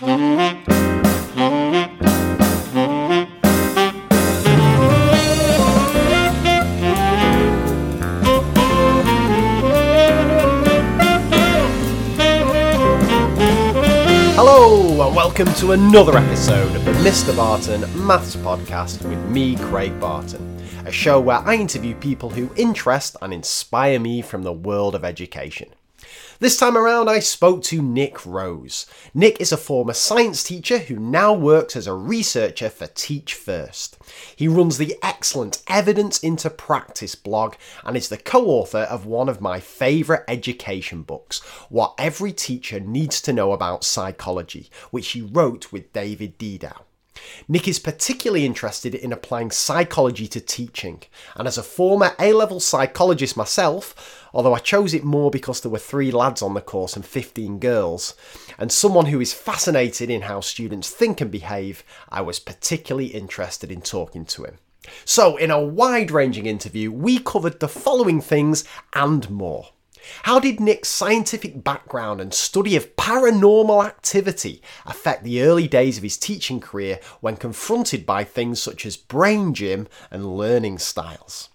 Hello, and welcome to another episode of the Mr. Barton Maths Podcast with me, Craig Barton, a show where I interview people who interest and inspire me from the world of education. This time around, I spoke to Nick Rose. Nick is a former science teacher who now works as a researcher for Teach First. He runs the excellent Evidence into Practice blog and is the co author of one of my favourite education books, What Every Teacher Needs to Know About Psychology, which he wrote with David Didau. Nick is particularly interested in applying psychology to teaching, and as a former A level psychologist myself, although I chose it more because there were three lads on the course and 15 girls, and someone who is fascinated in how students think and behave, I was particularly interested in talking to him. So, in a wide ranging interview, we covered the following things and more. How did Nick's scientific background and study of paranormal activity affect the early days of his teaching career when confronted by things such as brain gym and learning styles?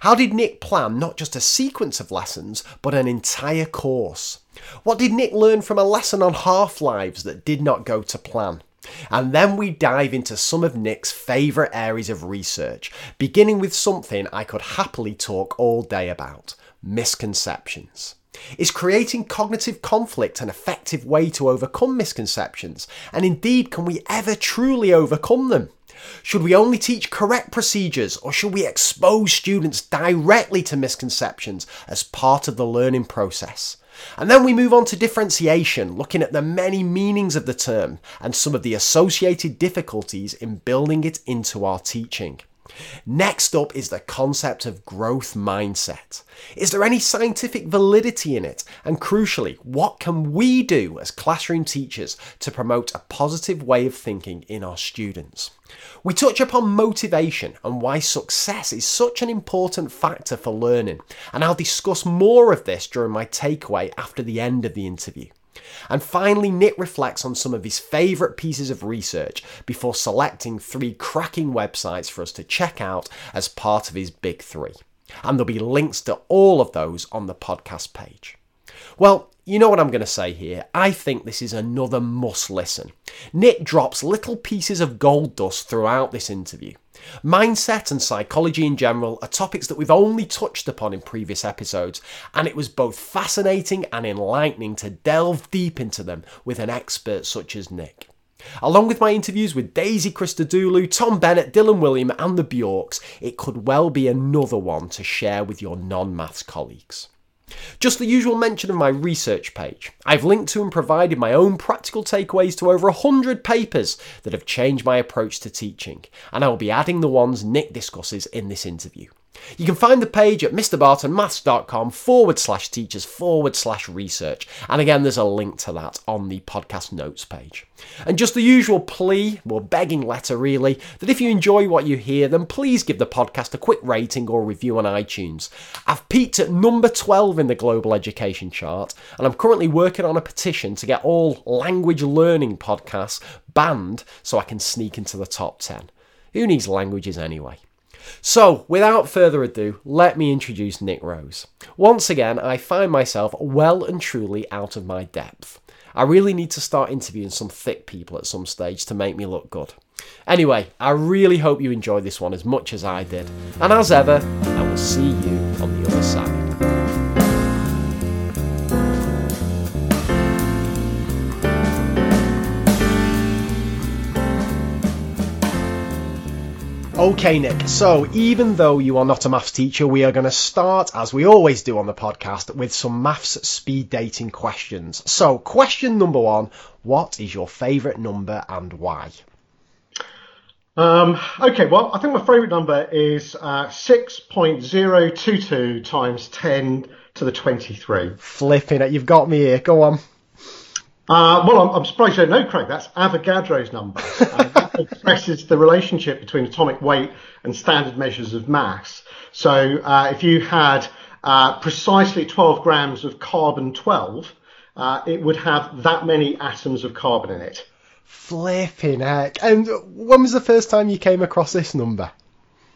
How did Nick plan not just a sequence of lessons, but an entire course? What did Nick learn from a lesson on half lives that did not go to plan? And then we dive into some of Nick's favourite areas of research, beginning with something I could happily talk all day about misconceptions. Is creating cognitive conflict an effective way to overcome misconceptions? And indeed, can we ever truly overcome them? Should we only teach correct procedures or should we expose students directly to misconceptions as part of the learning process? And then we move on to differentiation, looking at the many meanings of the term and some of the associated difficulties in building it into our teaching. Next up is the concept of growth mindset. Is there any scientific validity in it? And crucially, what can we do as classroom teachers to promote a positive way of thinking in our students? We touch upon motivation and why success is such an important factor for learning, and I'll discuss more of this during my takeaway after the end of the interview. And finally, Nick reflects on some of his favourite pieces of research before selecting three cracking websites for us to check out as part of his big three. And there'll be links to all of those on the podcast page. Well, you know what I'm going to say here. I think this is another must listen. Nick drops little pieces of gold dust throughout this interview. Mindset and psychology in general are topics that we've only touched upon in previous episodes, and it was both fascinating and enlightening to delve deep into them with an expert such as Nick. Along with my interviews with Daisy Christodoulou, Tom Bennett, Dylan Wiliam, and the Bjorks, it could well be another one to share with your non maths colleagues. Just the usual mention of my research page. I've linked to and provided my own practical takeaways to over 100 papers that have changed my approach to teaching, and I will be adding the ones Nick discusses in this interview. You can find the page at mrbartonmaths.com forward slash teachers forward slash research. And again, there's a link to that on the podcast notes page. And just the usual plea, or begging letter really, that if you enjoy what you hear, then please give the podcast a quick rating or review on iTunes. I've peaked at number 12 in the global education chart, and I'm currently working on a petition to get all language learning podcasts banned so I can sneak into the top 10. Who needs languages anyway? So, without further ado, let me introduce Nick Rose. Once again, I find myself well and truly out of my depth. I really need to start interviewing some thick people at some stage to make me look good. Anyway, I really hope you enjoyed this one as much as I did. And as ever, I will see you on the other side. Okay, Nick. So, even though you are not a maths teacher, we are going to start, as we always do on the podcast, with some maths speed dating questions. So, question number one What is your favourite number and why? Um, okay, well, I think my favourite number is uh, 6.022 times 10 to the 23. Flipping it, you've got me here. Go on. Uh, well, I'm, I'm, surprised you don't know, Craig. That's Avogadro's number. Uh, that expresses the relationship between atomic weight and standard measures of mass. So uh, if you had uh, precisely 12 grams of carbon 12, uh, it would have that many atoms of carbon in it. Flipping heck. And when was the first time you came across this number?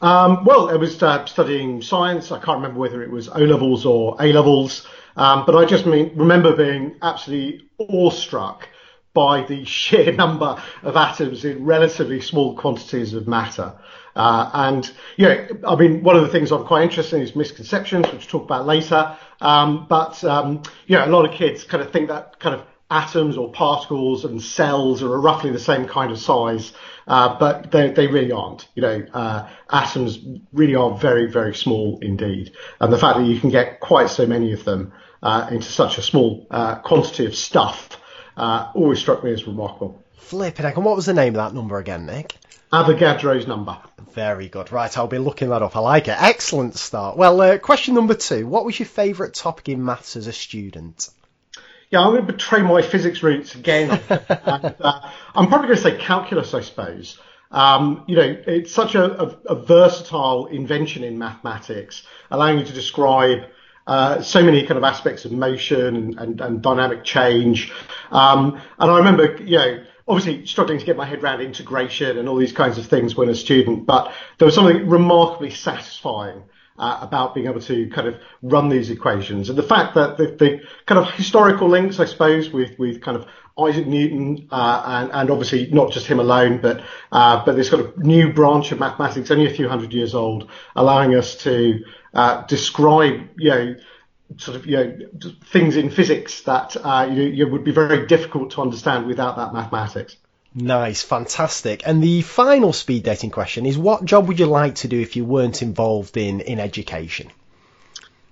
Um, well, I was uh, studying science. I can't remember whether it was O levels or A levels, um, but I just mean, remember being absolutely awestruck by the sheer number of atoms in relatively small quantities of matter. Uh, and yeah, I mean, one of the things I'm quite interested in is misconceptions, which we'll talk about later. Um, but um, yeah, a lot of kids kind of think that kind of atoms or particles and cells are roughly the same kind of size, uh, but they, they really aren't. You know, uh, atoms really are very, very small indeed. And the fact that you can get quite so many of them uh, into such a small uh, quantity of stuff uh, always struck me as remarkable. Flipping heck. And what was the name of that number again, Nick? Avogadro's number. Very good. Right, I'll be looking that up. I like it. Excellent start. Well, uh, question number two. What was your favourite topic in maths as a student? Yeah, I'm going to betray my physics roots again. and, uh, I'm probably going to say calculus, I suppose. Um, you know, it's such a, a, a, versatile invention in mathematics, allowing you to describe uh, so many kind of aspects of motion and, and, and dynamic change. Um, and I remember, you know, obviously struggling to get my head around integration and all these kinds of things when a student, but there was something remarkably satisfying uh, about being able to kind of run these equations. And the fact that the, the kind of historical links, I suppose, with, with kind of Isaac Newton, uh, and, and obviously not just him alone, but, uh, but this kind of new branch of mathematics, only a few hundred years old, allowing us to, uh, describe, you know, sort of you know things in physics that uh, you, you would be very difficult to understand without that mathematics. Nice, fantastic. And the final speed dating question is: What job would you like to do if you weren't involved in in education?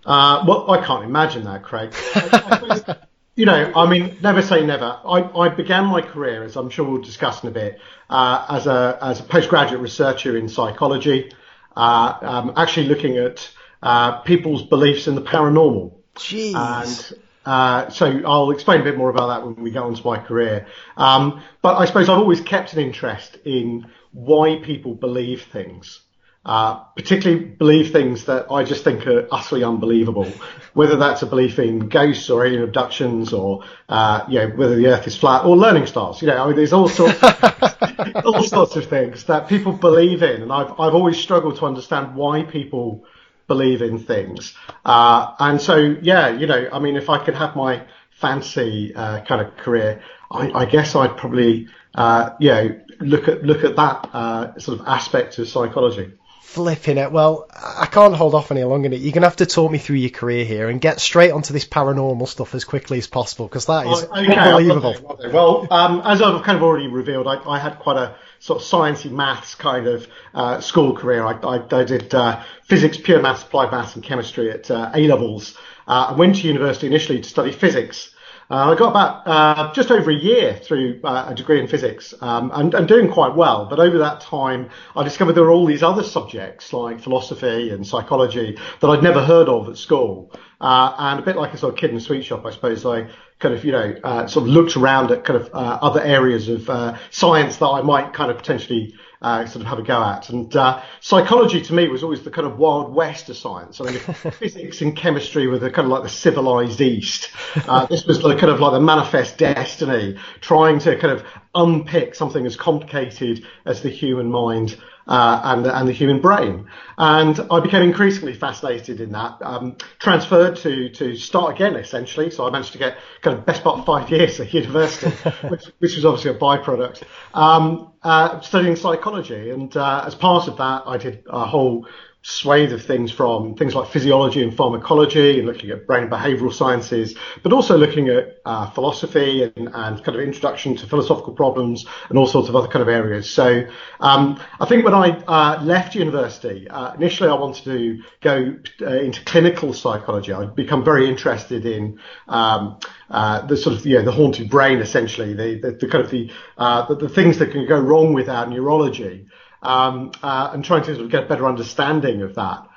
Uh, well, I can't imagine that, Craig. I, I you know, I mean, never say never. I, I, began my career, as I'm sure we'll discuss in a bit, uh, as a as a postgraduate researcher in psychology, uh, um, actually looking at uh, people's beliefs in the paranormal. Jeez. And uh, so I'll explain a bit more about that when we go on to my career. Um, but I suppose I've always kept an interest in why people believe things. Uh, particularly believe things that I just think are utterly unbelievable, whether that's a belief in ghosts or alien abductions or, uh, you know, whether the earth is flat or learning styles. You know, I mean, there's all sorts, of, all sorts of things that people believe in. And I've, I've always struggled to understand why people believe in things. Uh, and so, yeah, you know, I mean, if I could have my fancy uh, kind of career, I, I guess I'd probably, uh, you know, look at look at that uh, sort of aspect of psychology. Flipping it. Well, I can't hold off any longer. You're going to have to talk me through your career here and get straight onto this paranormal stuff as quickly as possible because that is okay, unbelievable. Well, um, as I've kind of already revealed, I, I, had quite a sort of sciencey maths kind of uh, school career. I, I, I did uh, physics, pure maths, applied maths, and chemistry at uh, A levels. Uh, I went to university initially to study physics. Uh, I got about uh, just over a year through uh, a degree in physics um, and, and, doing quite well. But over that time, I discovered there were all these other subjects like philosophy and psychology that I'd never heard of at school. Uh, and a bit like a sort of kid in a sweet shop, I suppose I kind of, you know, uh, sort of looked around at kind of uh, other areas of science that I might kind of potentially uh, sort of have a go at. And uh, psychology to me was always the kind of wild west of science. I mean, physics and chemistry were the kind of like the civilized east. Uh, this was the kind of like the manifest destiny, trying to kind of unpick something as complicated as the human mind uh, and, and the human brain. And I became increasingly fascinated in that. Um, transferred to, to start again, essentially. So I managed to get kind of best part of five years at university, which, which was obviously a byproduct, um, uh, studying psychology. And uh, as part of that, I did a whole swathe of things from things like physiology and pharmacology and looking at brain and behavioral sciences, but also looking at uh, philosophy and, and, kind of introduction to philosophical problems and all sorts of other kind of areas. So um, I think when I uh, left university, uh, initially I wanted to go uh, into clinical psychology. I'd become very interested in um, uh, the sort of you know the haunted brain, essentially, the, the, the kind of the, uh, the, the things that can go wrong with our neurology um, uh, and trying to sort of get a better understanding of that.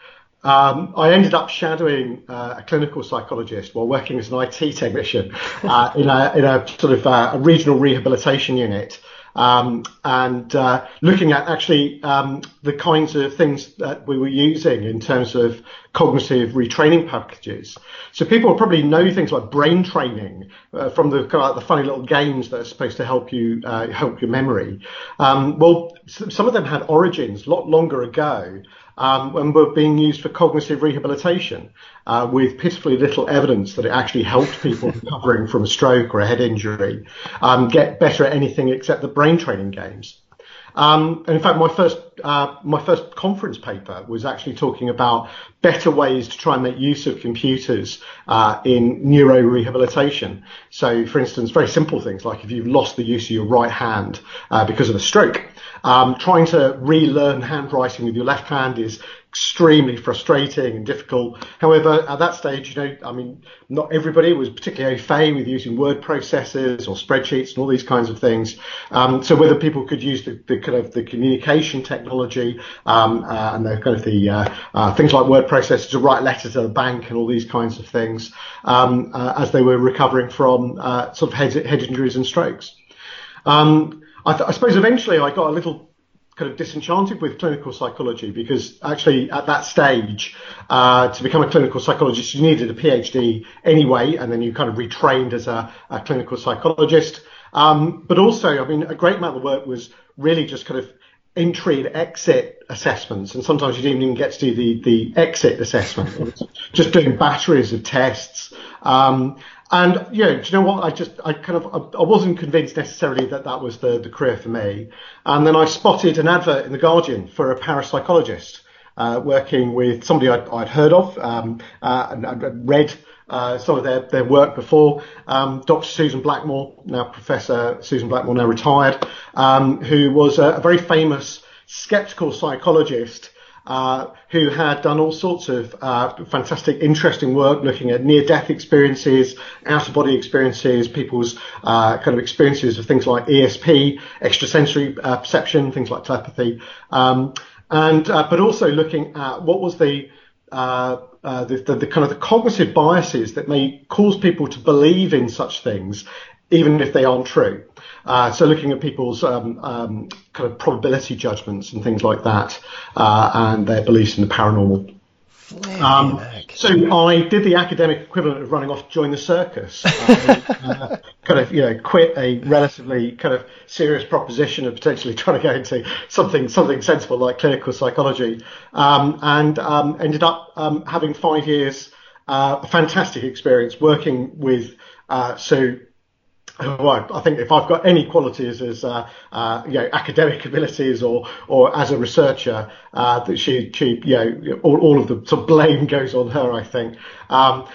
Um, I ended up shadowing uh, a clinical psychologist while working as an IT technician uh, in, a, in, a, sort of uh, a regional rehabilitation unit. Um, and uh, looking at actually um, the kinds of things that we were using in terms of cognitive retraining packages. So people probably know things like brain training uh, from the kind of the funny little games that are supposed to help you uh, help your memory. Um, well, some of them had origins a lot longer ago um, and were being used for cognitive rehabilitation uh, with pitifully little evidence that it actually helped people recovering from a stroke or a head injury um, get better at anything except the brain training games. Um, and in fact, my first uh, my first conference paper was actually talking about better ways to try and make use of computers uh, in neuro rehabilitation. So, for instance, very simple things like if you've lost the use of your right hand uh, because of a stroke, um, trying to relearn handwriting with your left hand is extremely frustrating and difficult. However, at that stage, you know, I mean, not everybody was particularly au with using word processors or spreadsheets and all these kinds of things. Um, so whether people could use the, the, kind of the communication technology um, uh, and the kind of the uh, uh, things like word processors to write letters to the bank and all these kinds of things um, uh, as they were recovering from uh, sort of head, head injuries and strokes. Um, I, th- I suppose eventually I got a little kind of disenchanted with clinical psychology because actually at that stage, uh, to become a clinical psychologist, you needed a PhD anyway, and then you kind of retrained as a, a clinical psychologist. Um, but also, I mean, a great amount of the work was really just kind of entry and exit assessments, and sometimes you didn't even get to do the, the exit assessment. just doing batteries of tests. Um, and yeah, do you know what? I just, I kind of, I, wasn't convinced necessarily that that was the, the career for me. And then I spotted an advert in the Guardian for a parapsychologist uh, working with somebody I'd, I'd heard of um, uh, and I'd read uh, some of their, their work before. Um, Dr. Susan Blackmore, now Professor Susan Blackmore, now retired, um, who was a, a very famous skeptical psychologist uh, who had done all sorts of uh, fantastic, interesting work looking at near-death experiences, out-of-body experiences, people's uh, kind of experiences of things like ESP, extrasensory uh, perception, things like telepathy, um, and uh, but also looking at what was the uh, the, the, the, kind of the cognitive biases that may cause people to believe in such things, even if they aren't true. Uh, so looking at people's um, um, kind of probability judgments and things like that, uh, and their beliefs in the paranormal. Um, so I did the academic equivalent of running off to join the circus. uh, kind of, you know, quit a relatively kind of serious proposition of potentially trying to go into something something sensible like clinical psychology, um, and um, ended up um, having five years, uh, a fantastic experience working with uh, I think if I've got any qualities as uh, uh, you know academic abilities or or as a researcher, uh, that she she you know all, all of the sort of blame goes on her. I think um,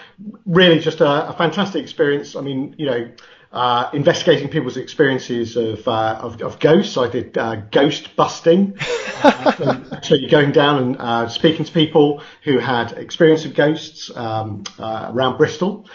really just a, a, fantastic experience. I mean, you know. Uh, investigating people's experiences of, uh, of, of ghosts, I did uh, ghost busting, actually going down and speaking to people who had experience of ghosts um, around Bristol.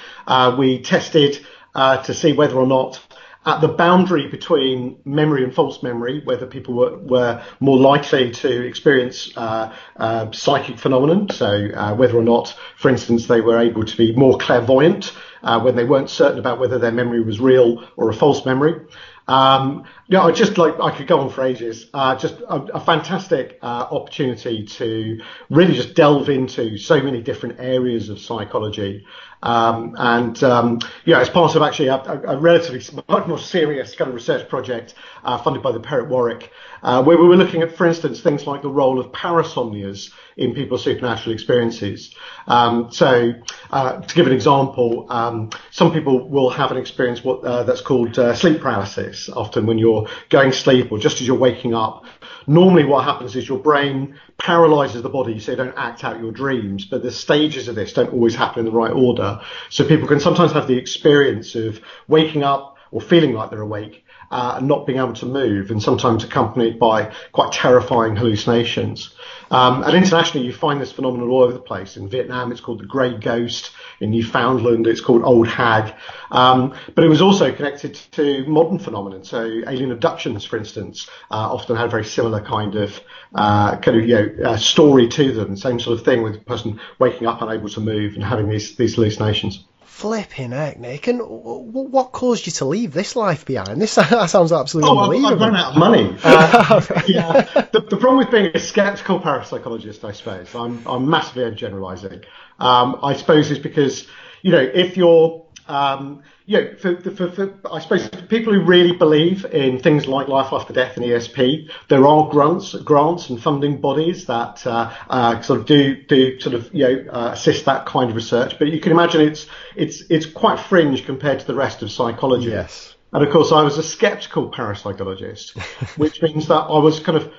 we tested uh, to see whether or not at the boundary between memory and false memory, whether people were, were more likely to experience uh, uh, psychic phenomenon. So uh, whether or not, for instance, they were able to be more clairvoyant uh, when they weren't certain about whether their memory was real or a false memory. Um, yeah, I just like I could go on for ages. Uh, just a, a fantastic uh, opportunity to really just delve into so many different areas of psychology. Um, and um, yeah, it's part of actually a, a, relatively much more serious kind of research project uh, funded by the Perrott Warrick, uh, where we were looking at, for instance, things like the role of parasomnias in people's supernatural experiences. Um, so, uh, to give an example, um, some people will have an experience what, uh, that's called uh, sleep paralysis. Often, when you're going to sleep or just as you're waking up, normally what happens is your brain paralyzes the body so you don't act out your dreams. But the stages of this don't always happen in the right order. So people can sometimes have the experience of waking up or feeling like they're awake uh, and not being able to move, and sometimes accompanied by quite terrifying hallucinations. Um, and internationally, you find this phenomenon all over the place. In Vietnam, it's called the Grey Ghost. In Newfoundland, it's called Old Hag. Um, but it was also connected to modern phenomena. So alien abductions, for instance, uh, often had a very similar kind of uh, kind of you know uh, story to them. Same sort of thing with a person waking up unable to move and having these these hallucinations. Flipping heck, Nick. And what caused you to leave this life behind? This that sounds absolutely oh, unbelievable. I've run out of money. Uh, yeah. The, the, problem with being a skeptical parapsychologist, I suppose, I'm, I'm massively overgeneralizing. Um, I suppose is because, you know, if you're um, know, for, for, for, I suppose for people who really believe in things like life after death and ESP, there are grants, grants and funding bodies that uh, uh, sort of do do sort of you know uh, assist that kind of research. But you can imagine it's it's it's quite fringe compared to the rest of psychology. Yes. And of course, I was a skeptical parapsychologist, which means that I was kind of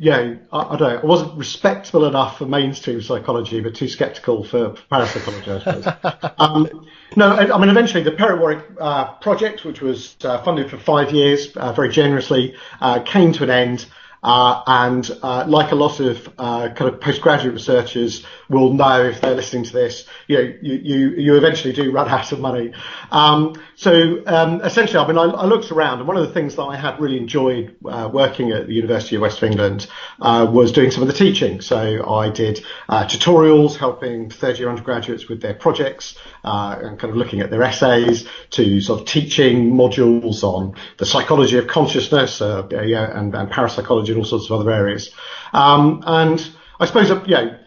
yeah, I, I, don't know. I wasn't respectable enough for mainstream psychology, but too sceptical for, parapsychology, I suppose. um, no, I, I, mean, eventually the Perrott Warrick uh, project, which was uh, funded for five years uh, very generously, uh, came to an end. Uh, and uh, like a lot of uh, kind of postgraduate researchers will know if they're listening to this, you know, you, you, you eventually do run out of money. Um, so um, essentially, I mean, I, I, looked around, and one of the things that I had really enjoyed uh, working at the University of West of England uh, was doing some of the teaching. So I did uh, tutorials, helping third-year undergraduates with their projects, and kind of looking at their essays, to sort of teaching modules on the psychology of consciousness, yeah, and, and parapsychology and all sorts of other areas. Um, and I suppose, uh, know,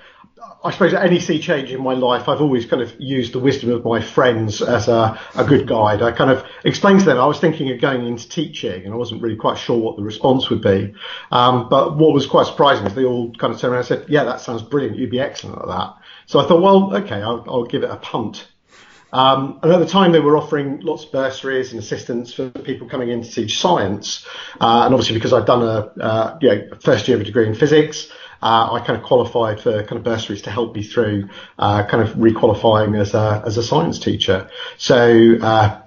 I suppose at any sea change in my life, I've always kind of used the wisdom of my friends as a, a good guide. I kind of explained to them I was thinking of going into teaching, and I wasn't really quite sure what the response would be. Um, but what was quite surprising is they all kind of turned around and said, "Yeah, that sounds brilliant. You'd be excellent at that." So I thought, well, okay, I'll, I'll give it a punt. Um, and at the time, they were offering lots of bursaries and assistance for people coming in to teach science. Uh, and obviously, because I'd done a uh, you know, first year of a degree in physics, I kind of qualified for kind of bursaries to help me through uh, kind of requalifying as a as a science teacher. So uh,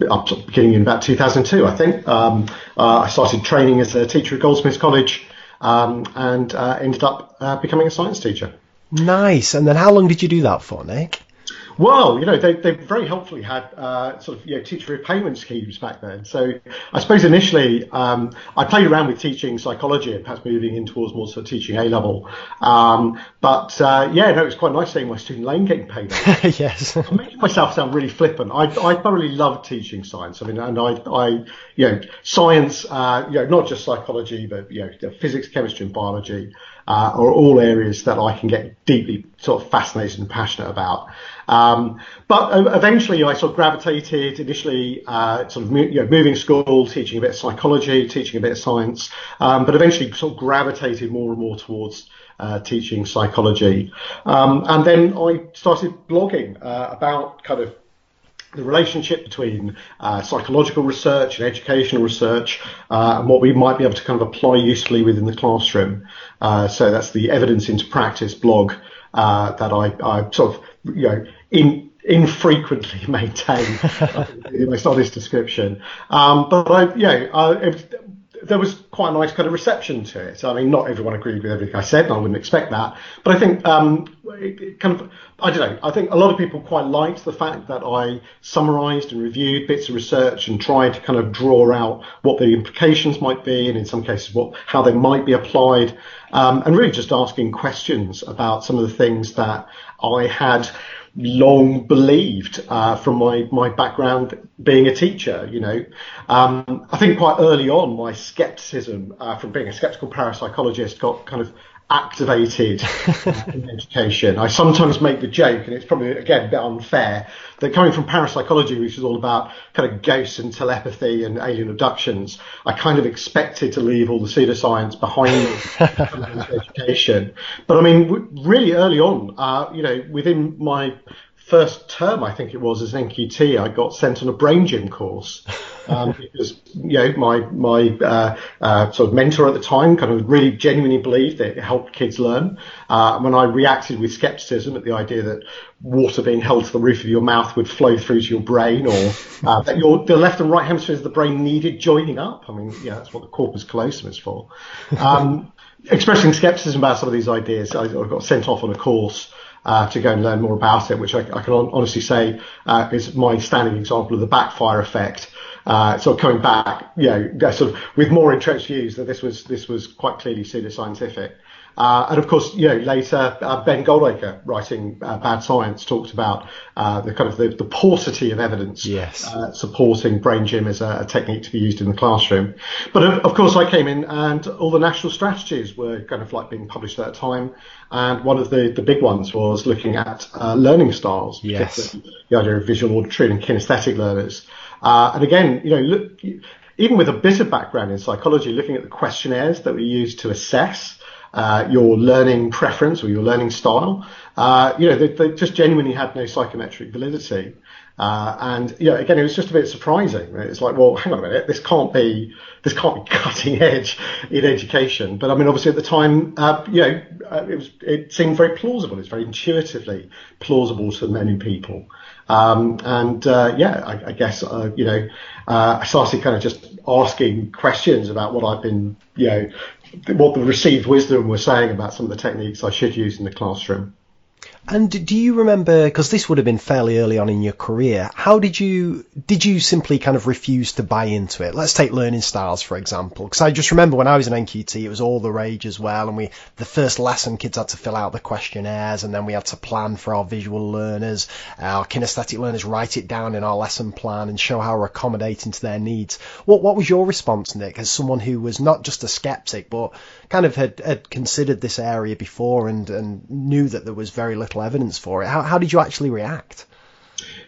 beginning in about 2002, I think um, uh, I started training as a teacher at Goldsmiths College um, and ended up becoming a science teacher. Nice. And then how long did you do that for, Nick? Well, you know, they, they very helpfully had uh, sort of you know, teacher repayment schemes back then. So I suppose initially um, I played around with teaching psychology and perhaps moving in towards more sort of teaching A level. Um, but uh, yeah, no, it was quite nice seeing my student loan getting paid. yes. I'm making myself sound really flippant. I, I thoroughly love teaching science. I mean, and I, I you know, science, uh, you know, not just psychology, but you know, physics, chemistry, and biology uh, are all areas that I can get deeply sort of fascinated and passionate about. Um, but eventually I sort of gravitated initially, uh, sort of, you know, moving school, teaching a bit of psychology, teaching a bit of science, um, but eventually sort of gravitated more and more towards uh, teaching psychology. Um, and then I started blogging uh, about kind of the relationship between uh, psychological research and educational research uh, and what we might be able to kind of apply usefully within the classroom. Uh, so that's the evidence into practice blog uh, that I, I, sort of, you know, in, infrequently maintain in my honest description. Um, but I, know, I, there was quite a nice kind of reception to it. I mean, not everyone agreed with everything I said, and I wouldn't expect that. But I think um, it, it kind of, I don't know. I think a lot of people quite liked the fact that I summarised and reviewed bits of research and tried to kind of draw out what the implications might be, and in some cases, what how they might be applied, um, and really just asking questions about some of the things that I had long believed uh, from my, my background being a teacher. You know, um, I think quite early on my skepticism uh, from being a skeptical parapsychologist got kind of activated in education. I sometimes make the joke, and it's probably again a bit unfair, that coming from parapsychology, which is all about kind of ghosts and telepathy and alien abductions, I kind of expected to leave all the pseudoscience behind in education. But I mean, really early on, uh, you know, within my first term, I think it was, as an NQT, I got sent on a brain gym course. Um, because, you know, my, my, uh, uh, sort of mentor at the time kind of really genuinely believed that it helped kids learn. Uh, when I reacted with skepticism at the idea that water being held to the roof of your mouth would flow through to your brain or, uh, that your, the left and right hemispheres of the brain needed joining up. I mean, yeah, that's what the corpus callosum is for. Um, expressing skepticism about some of these ideas, I, I got sent off on a course uh, to go and learn more about it, which I, I can honestly say uh, is my standing example of the backfire effect. uh, coming back, you know, sort of with more entrenched views that this was this was quite clearly pseudoscientific. Uh, and of course, you know, later uh, Ben Goldacre, writing uh, Bad Science, talked about uh, the kind of the, the, paucity of evidence yes. Uh, supporting brain gym as a, a, technique to be used in the classroom. But of, of, course, I came in and all the national strategies were kind of like being published at that time. And one of the, the big ones was looking at uh, learning styles, yes. the idea of visual, auditory, and kinesthetic learners. and again, you know, look, even with a bit of background in psychology, looking at the questionnaires that we use to assess uh, your learning preference or your learning style. Uh, you know, they, they, just genuinely had no psychometric validity. Uh, and you know, again, it was just a bit surprising. It's like, well, hang on a minute, this can't be this can't be cutting edge in education. But I mean, obviously at the time, uh, you know, uh, it was it seemed very plausible. It's very intuitively plausible to many people. Um, and uh, yeah, I, I guess you know, I started kind of just asking questions about what I've been, you know, what the received wisdom was saying about some of the techniques I should use in the classroom. And do you remember, because this would have been fairly early on in your career, how did you, did you simply kind of refuse to buy into it? Let's take learning styles, for example. Because I just remember when I was in NQT, it was all the rage as well. And we, the first lesson, kids had to fill out the questionnaires and then we had to plan for our visual learners, our kinesthetic learners write it down in our lesson plan and show how we're accommodating to their needs. What, what was your response, Nick, as someone who was not just a skeptic, but kind of had, had considered this area before and, and knew that there was very little evidence for it. How, how did you actually react?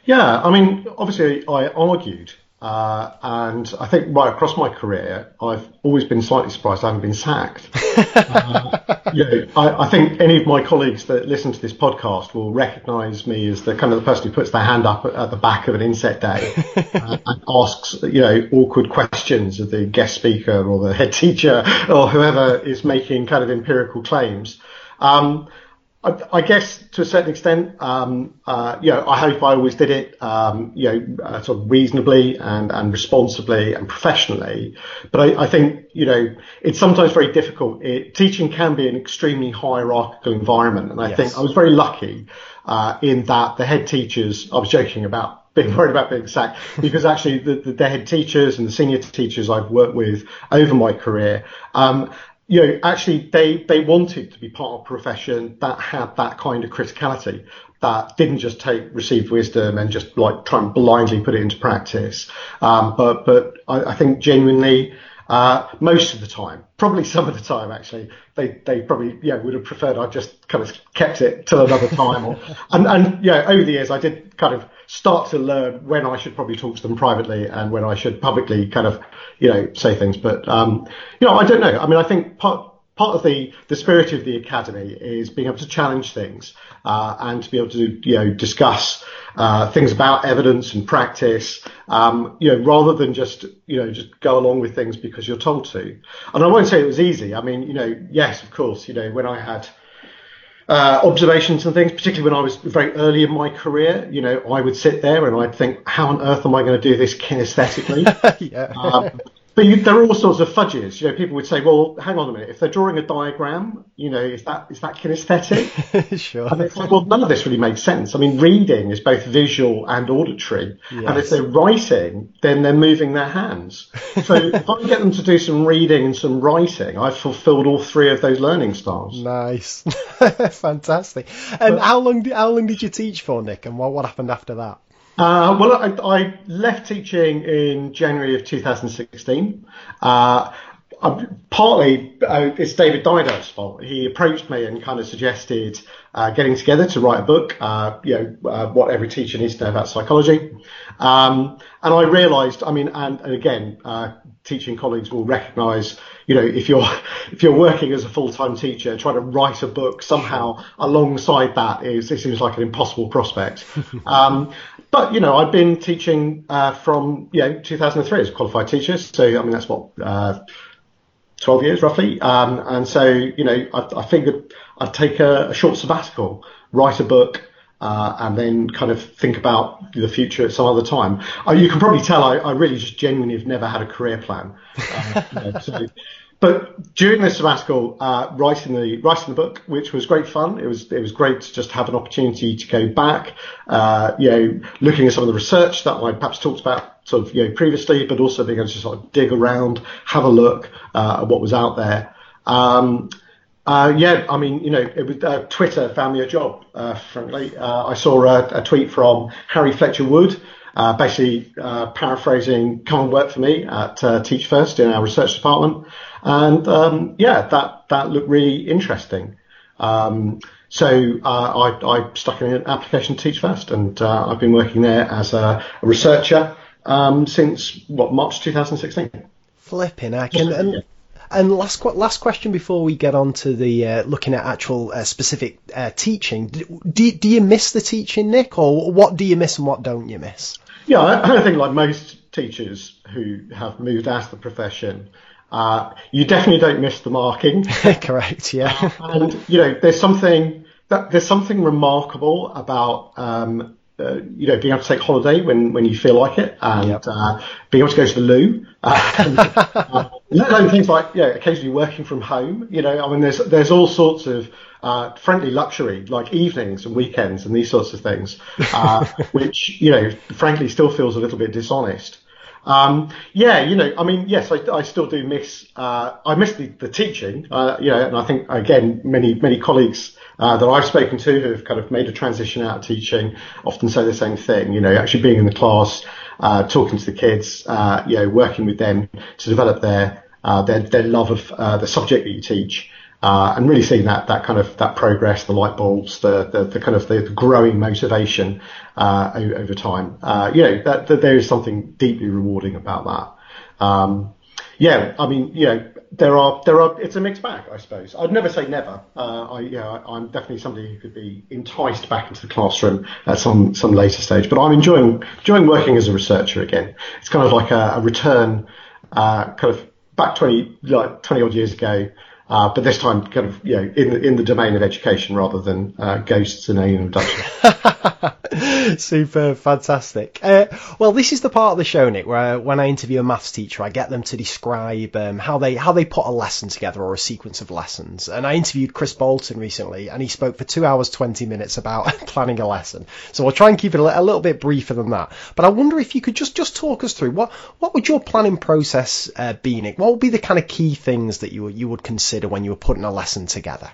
Yeah, I mean, obviously, I argued, uh, and I think right across my career, I've always been slightly surprised I haven't been sacked. uh, you know, I, I, think any of my colleagues that listen to this podcast will recognise me as the kind of the person who puts their hand up at, at the back of an inset day uh, and asks, you know, awkward questions of the guest speaker or the head teacher or whoever is making kind of empirical claims. Um, I, I, guess to a certain extent, um, uh, you know, I hope I always did it, um, you know, uh, sort of reasonably and, and responsibly and professionally. But I, I think, you know, it's sometimes very difficult. It, teaching can be an extremely hierarchical environment. And I yes. think I was very lucky, uh, in that the head teachers, I was joking about being worried about being sacked because actually the, the, the, head teachers and the senior teachers I've worked with over my career, um, you know, actually they, they wanted to be part of a profession that had that kind of criticality, that didn't just take received wisdom and just like try and blindly put it into practice. Um, but, but I, I think genuinely, uh, most of the time, probably some of the time actually, they, they probably, yeah, would have preferred I just kind of kept it till another time. Or, and, and yeah, over the years I did kind of start to learn when I should probably talk to them privately and when I should publicly kind of, you know, say things. But, um, you know, I don't know. I mean, I think part, part of the, the spirit of the academy is being able to challenge things uh, and to be able to you know discuss uh, things about evidence and practice um, you know rather than just you know just go along with things because you're told to and I won't say it was easy I mean you know yes of course you know when I had uh, observations and things, particularly when I was very early in my career, you know, I would sit there and I'd think, how on earth am I going to do this kinesthetically? yeah. Um, but you, there are all sorts of fudges. You know, people would say, "Well, hang on a minute. If they're drawing a diagram, you know, is that is that kinesthetic?" sure. And it's like, well, none of this really makes sense. I mean, reading is both visual and auditory, yes. and if they're writing, then they're moving their hands. So if I get them to do some reading and some writing, I've fulfilled all three of those learning styles. Nice, fantastic. And but, how long? How long did you teach for, Nick? And what what happened after that? Uh, well, I, I, left teaching in January of 2016. Uh, partly uh, it's David Didau's fault. He approached me and kind of suggested uh, getting together to write a book, uh, you know, uh, what every teacher needs to know about psychology. Um, and I realised, I mean, and, and again, uh, teaching colleagues will recognise, you know, if you're if you're working as a full-time teacher, trying to write a book somehow alongside that is it seems like an impossible prospect. um, but you know, I've been teaching uh, from you know 2003 as a qualified teacher, so I mean that's what uh, 12 years roughly. Um, and so you know, I, I figured I'd take a, a, short sabbatical, write a book, uh, and then kind of think about the future at some other time. Uh, you can probably tell I, I, really just genuinely have never had a career plan. Uh, you know, so, but during the sabbatical, uh, writing the writing the book, which was great fun. It was it was great to just have an opportunity to go back, uh, you know, looking at some of the research that I perhaps talked about sort of you know previously, but also being able to sort of dig around, have a look uh, at what was out there. Um, uh, yeah, I mean, you know, it was uh, Twitter found me a job. Uh, frankly, uh, I saw a, a, tweet from Harry Fletcher Wood, uh, basically uh, paraphrasing, "Come and work for me at Teach First in our research department," and um, yeah, that that looked really interesting. Um, so I, I, stuck in an application to Teach First, and I've been working there as a, a researcher um, since what March 2016. Flipping heck, and, and and last last question before we get on to the uh, looking at actual uh, specific uh, teaching. Do, do you miss the teaching, Nick, or what do you miss and what don't you miss? Yeah, I, I think like most teachers who have moved out of the profession, uh, you definitely don't miss the marking. Correct. Yeah. and you know, there's something that there's something remarkable about um, uh, you know, being able to take holiday when, when you feel like it, and yep. uh, being able to go to the loo. Uh, let alone things like, you know, occasionally working from home. You know, I mean, there's there's all sorts of uh, friendly luxury like evenings and weekends and these sorts of things, uh, which you know, frankly, still feels a little bit dishonest. Um, yeah, you know, I mean, yes, I, I still do miss, uh, I miss the, the teaching, uh, you know, and I think again, many, many colleagues, uh, that I've spoken to who have kind of made a transition out of teaching often say the same thing, you know, actually being in the class, uh, talking to the kids, uh, you know, working with them to develop their, uh, their, their love of, the subject that you teach. Uh, and really seeing that that kind of that progress, the light bulbs, the the, the kind of the, growing motivation uh, over time. Uh, you know that, that, there is something deeply rewarding about that. Um, yeah, I mean, you know, there are there are it's a mixed bag, I suppose. I'd never say never. Uh, I you know, I, am definitely somebody who could be enticed back into the classroom at some some later stage. But I'm enjoying enjoying working as a researcher again. It's kind of like a, a return, uh, kind of back 20 like 20 odd years ago uh, but this time kind of you know in the, in the domain of education rather than uh, ghosts and alien abduction. Super fantastic. Uh, well, this is the part of the show, Nick, where when I interview a maths teacher, I get them to describe um, how they how they put a lesson together or a sequence of lessons. And I interviewed Chris Bolton recently, and he spoke for two hours twenty minutes about planning a lesson. So I'll try and keep it a, a little bit briefer than that. But I wonder if you could just just talk us through what what would your planning process uh, be, Nick? What would be the kind of key things that you you would consider when you were putting a lesson together?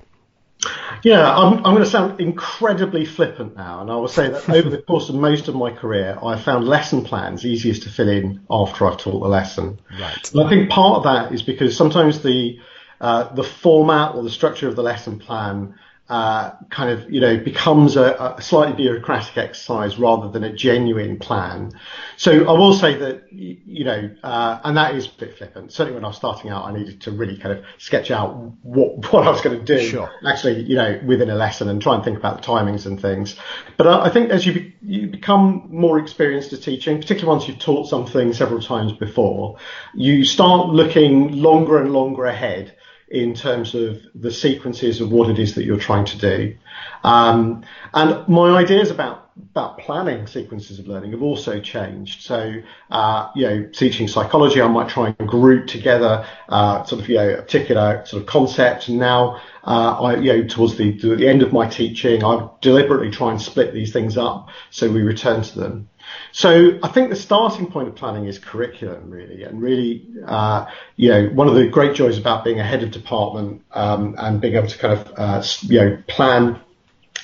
Yeah, I'm, I'm going to sound incredibly flippant now, and I will say that over the course of most of my career, I found lesson plans easiest to fill in after I've taught the lesson. Right. And I think part of that is because sometimes the uh, the format or the structure of the lesson plan uh, kind of, you know, becomes a, a, slightly bureaucratic exercise rather than a genuine plan. So I will say that, you know, uh, and that is a bit flippant. Certainly when I was starting out, I needed to really kind of sketch out what, what I was going to do sure. actually, you know, within a lesson and try and think about the timings and things. But I, I think as you, be, you become more experienced at teaching, particularly once you've taught something several times before, you start looking longer and longer ahead in terms of the sequences of what it is that you're trying to do. Um, and my ideas about about planning sequences of learning have also changed. So, uh, you know, teaching psychology, I might try and group together uh, sort of you know a particular sort of concept. And now, uh, I you know towards the, the end of my teaching, I deliberately try and split these things up so we return to them. So I think the starting point of planning is curriculum, really, and really, uh, you know, one of the great joys about being a head of department um, and being able to kind of, uh, you know, plan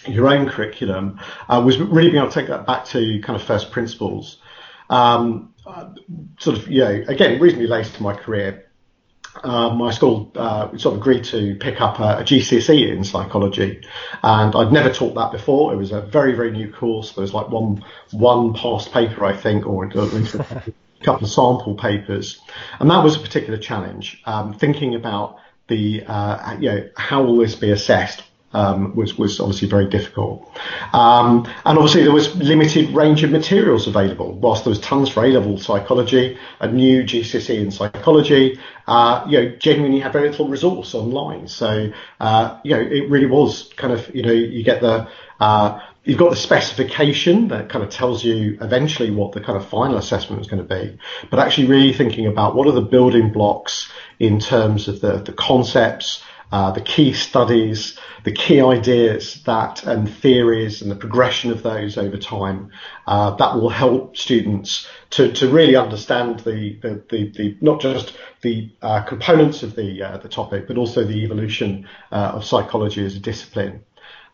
your own curriculum uh, was really being able to take that back to kind of first principles. Um, uh, sort of, you know, again, reasonably late to my career, uh, my school uh, sort of agreed to pick up a, a, GCSE in psychology, and I'd never taught that before. It was a very very new course. There was like one one past paper, I think, or at least a couple of sample papers, and that was a particular challenge. Um, thinking about the uh, you know how will this be assessed um, was was obviously very difficult. Um, and obviously there was limited range of materials available. Whilst there was tons for A-level psychology, a new GCSE in psychology, uh, you know, genuinely had very little resource online. So uh, you know, it really was kind of you know you get the uh, you've got the specification that kind of tells you eventually what the kind of final assessment is going to be, but actually really thinking about what are the building blocks in terms of the, the concepts, uh, the key studies, the key ideas that and theories and the progression of those over time. Uh, that will help students to, to really understand the, the, the, the not just the uh, components of the uh, the topic, but also the evolution uh, of psychology as a discipline.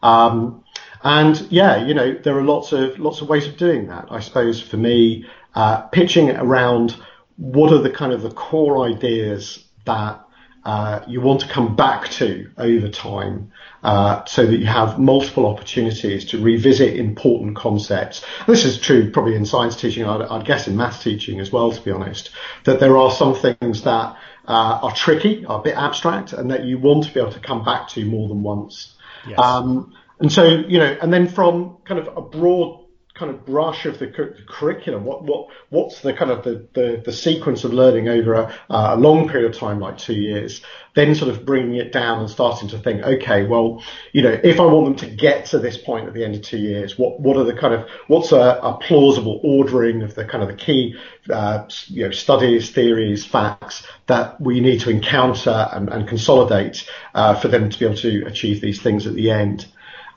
Um, and yeah, you know, there are lots of lots of ways of doing that. I suppose for me, uh, pitching around what are the kind of the core ideas that uh, you want to come back to over time uh, so that you have multiple opportunities to revisit important concepts. This is true probably in science teaching, I'd, I'd guess in math teaching as well, to be honest, that there are some things that uh, are tricky, are a bit abstract, and that you want to be able to come back to more than once. Yes. Um, and so, you know, and then from kind of a broad kind of brush of the, cu- curriculum, what what what's the kind of the, the, the sequence of learning over a, a, long period of time, like two years, then sort of bringing it down and starting to think, okay, well, you know, if I want them to get to this point at the end of two years, what what are the kind of what's a, a plausible ordering of the kind of the key, uh, you know, studies, theories, facts that we need to encounter and, and consolidate uh, for them to be able to achieve these things at the end.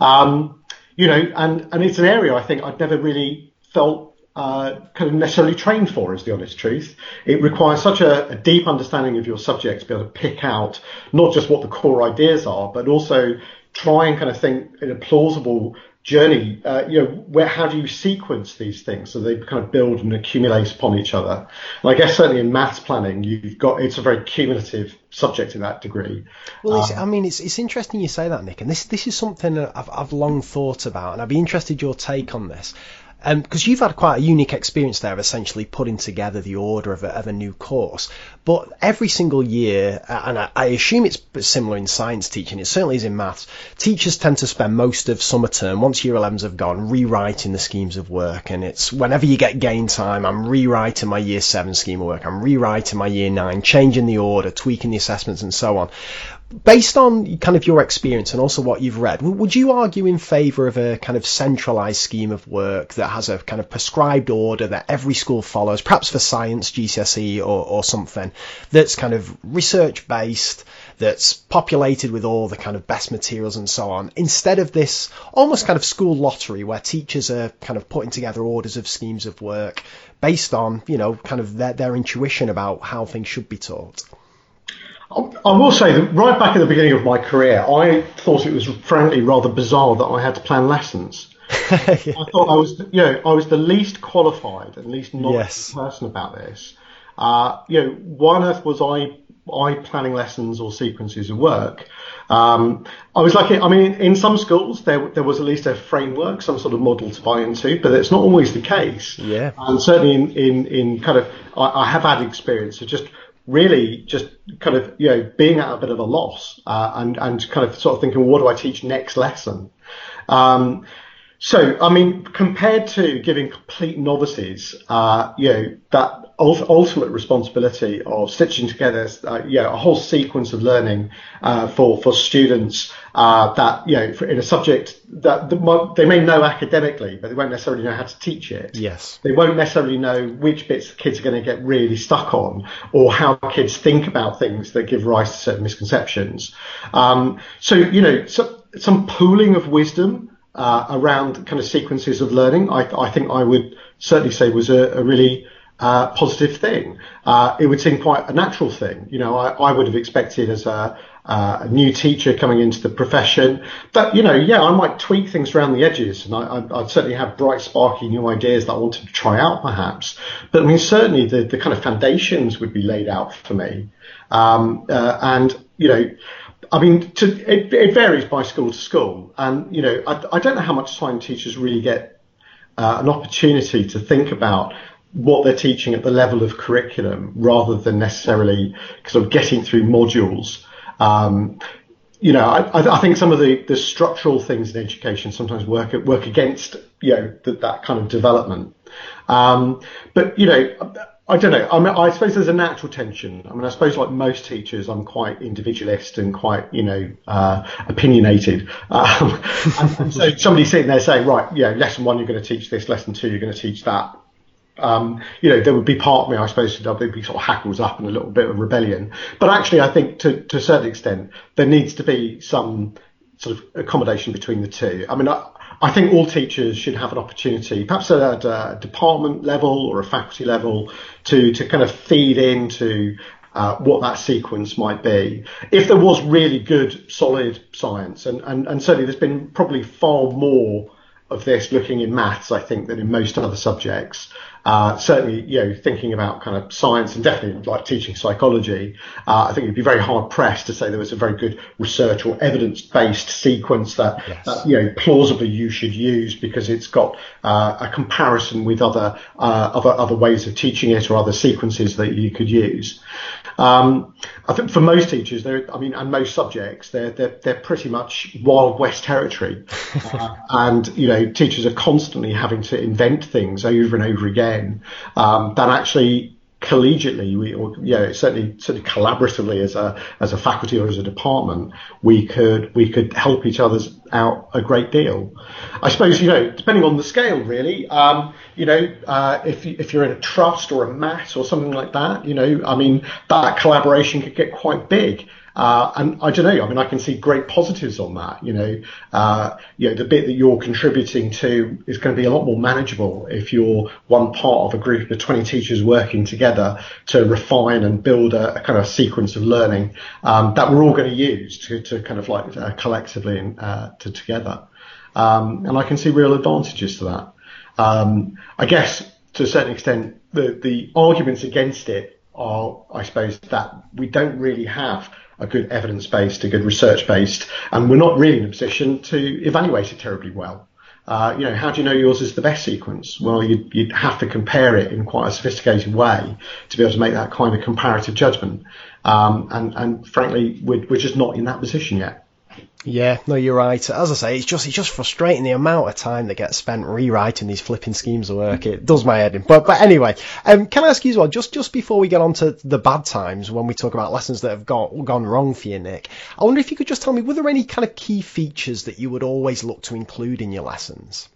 Um, you know, and, and it's an area I think I'd never really felt uh, kind of necessarily trained for, is the honest truth. It requires such a, a, deep understanding of your subject to be able to pick out not just what the core ideas are, but also try and kind of think in a plausible journey, uh, you know, where how do you sequence these things so they kind of build and accumulate upon each other? And I guess certainly in maths planning, you've got it's a very cumulative subject to that degree. Well, um, I mean, it's it's interesting you say that, Nick, and this this is something that I've I've long thought about, and I'd be interested your take on this because um, you've had quite a unique experience there essentially putting together the order of a, of a new course. But every single year, and I, I, assume it's similar in science teaching, it certainly is in maths, teachers tend to spend most of summer term, once year 11s have gone, rewriting the schemes of work. And it's whenever you get gain time, I'm rewriting my year 7 scheme of work, I'm rewriting my year 9, changing the order, tweaking the assessments, and so on based on kind of your experience and also what you've read, would you argue in favour of a kind of centralised scheme of work that has a kind of prescribed order that every school follows, perhaps for science, GCSE, or, or something, that's kind of research based, that's populated with all the kind of best materials and so on, instead of this almost kind of school lottery where teachers are kind of putting together orders of schemes of work based on, you know, kind of their, their intuition about how things should be taught? I will say that right back at the beginning of my career, I thought it was frankly rather bizarre that I had to plan lessons. yeah. I thought I was, you know, I was the least qualified and least knowledgeable yes. person about this. Uh, you know, why on earth was I I planning lessons or sequences of work? Um, I was lucky. I mean, in some schools there there was at least a framework, some sort of model to buy into, but it's not always the case. Yeah. And certainly in in, in kind of, I, I have had experience of just really just kind of you know being at a bit of a loss uh, and and kind of sort of thinking, what do I teach next lesson? Um, so, I mean, compared to giving complete novices, uh, you know, that ultimate responsibility of stitching together, uh, you know, a whole sequence of learning uh, for for students uh, that you know in a subject that the, they may know academically, but they won't necessarily know how to teach it. Yes, they won't necessarily know which bits kids are going to get really stuck on, or how kids think about things that give rise to certain misconceptions. Um, so, you know, so, some pooling of wisdom uh, around kind of sequences of learning, I, I, think I would certainly say was a, a really uh, positive thing. Uh, it would seem quite a natural thing. You know, I, I would have expected as a, uh, a, new teacher coming into the profession that, you know, yeah, I might tweak things around the edges and I, would certainly have bright, sparky new ideas that I wanted to try out perhaps. But I mean, certainly the, the kind of foundations would be laid out for me. Um, uh, and, you know, I mean, to, it, it, varies by school to school, and you know, I, I don't know how much time teachers really get uh, an opportunity to think about what they're teaching at the level of curriculum, rather than necessarily sort of getting through modules. Um, you know, I, I think some of the, the structural things in education sometimes work work against you know that, that kind of development. Um, but you know, I don't know. I mean, I suppose there's a natural tension. I mean, I suppose like most teachers, I'm quite individualist and quite you know uh, opinionated. Um, and, and so somebody sitting there saying, right, yeah, lesson one you're going to teach this, lesson two you're going to teach that um, you know, there would be part of me, I suppose, there'd be sort of hackles up and a little bit of rebellion. But actually, I think to, to a certain extent, there needs to be some sort of accommodation between the two. I mean, I, I think all teachers should have an opportunity, perhaps at a department level or a faculty level, to, to kind of feed into uh, what that sequence might be. If there was really good, solid science, and, and, and certainly there's been probably far more of this looking in maths, I think, than in most other subjects. Uh, certainly, you know, thinking about kind of science and definitely like teaching psychology, uh, I think you'd be very hard pressed to say there was a very good research or evidence based sequence that, yes. that, you know, plausibly you should use because it's got uh, a comparison with other, uh, other, other ways of teaching it or other sequences that you could use. Um, I think for most teachers, I mean, and most subjects, they're, they're, they're pretty much Wild West territory. Uh, and, you know, teachers are constantly having to invent things over and over again um, that actually collegiately, we, or, yeah, certainly, certainly collaboratively as a, as a faculty or as a department, we could, we could help each other out a great deal. I suppose, you know, depending on the scale, really, um, you know, uh, if, you, if you're in a trust or a MAT or something like that, you know, I mean, that collaboration could get quite big. Uh, and I don't know. I mean, I can see great positives on that. You know, uh, you know, the bit that you're contributing to is going to be a lot more manageable if you're one part of a group of 20 teachers working together to refine and build a, a kind of sequence of learning um, that we're all going to use to, to kind of like uh, collectively and uh, to together. Um, and I can see real advantages to that. Um, I guess to a certain extent, the the arguments against it are, I suppose, that we don't really have a good evidence based, a good research based, and we're not really in a position to evaluate it terribly well. Uh, you know, how do you know yours is the best sequence? Well, you'd, you'd, have to compare it in quite a sophisticated way to be able to make that kind of comparative judgment. Um, and, and frankly, we're, we're just not in that position yet. Yeah, no, you're right. As I say, it's just it's just frustrating the amount of time that gets spent rewriting these flipping schemes of work. It does my head in. But but anyway, um, can I ask you as well, just just before we get on to the bad times when we talk about lessons that have gone gone wrong for you, Nick, I wonder if you could just tell me, were there any kind of key features that you would always look to include in your lessons?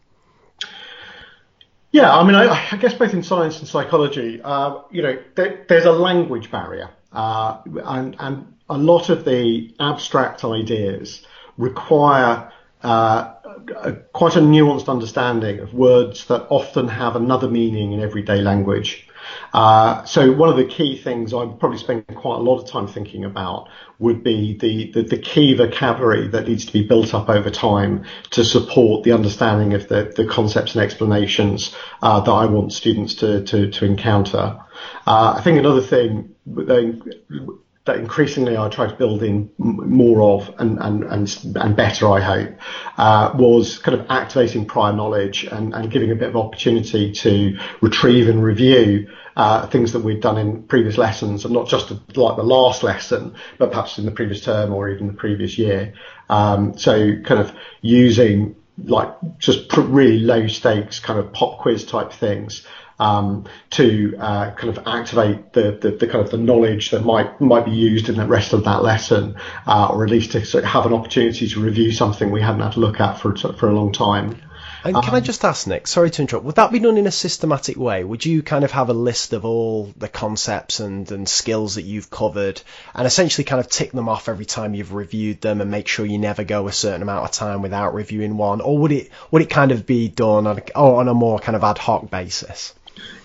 Yeah, I mean, I, I guess both in science and psychology, uh, you know, there, there's a language barrier, uh, and and a lot of the abstract ideas require uh, a, quite a nuanced understanding of words that often have another meaning in everyday language. Uh, so one of the key things I probably spend quite a lot of time thinking about would be the, the, the, key vocabulary that needs to be built up over time to support the understanding of the, the concepts and explanations uh, that I want students to, to, to encounter. Uh, I think another thing that increasingly I try to build in more of and and and, and better, I hope, uh, was kind of activating prior knowledge and, and giving a bit of opportunity to retrieve and review uh, things that we'd done in previous lessons, and not just like the last lesson, but perhaps in the previous term or even the previous year. Um, so kind of using like just really low stakes kind of pop quiz type things um, to uh, kind of activate the, the, the, kind of the knowledge that might might be used in the rest of that lesson, uh, or at least to sort of have an opportunity to review something we hadn't had to look at for for a long time. And can um, I just ask, Nick? Sorry to interrupt. Would that be done in a systematic way? Would you kind of have a list of all the concepts and, and skills that you've covered, and essentially kind of tick them off every time you've reviewed them, and make sure you never go a certain amount of time without reviewing one, or would it would it kind of be done on a, on a more kind of ad hoc basis?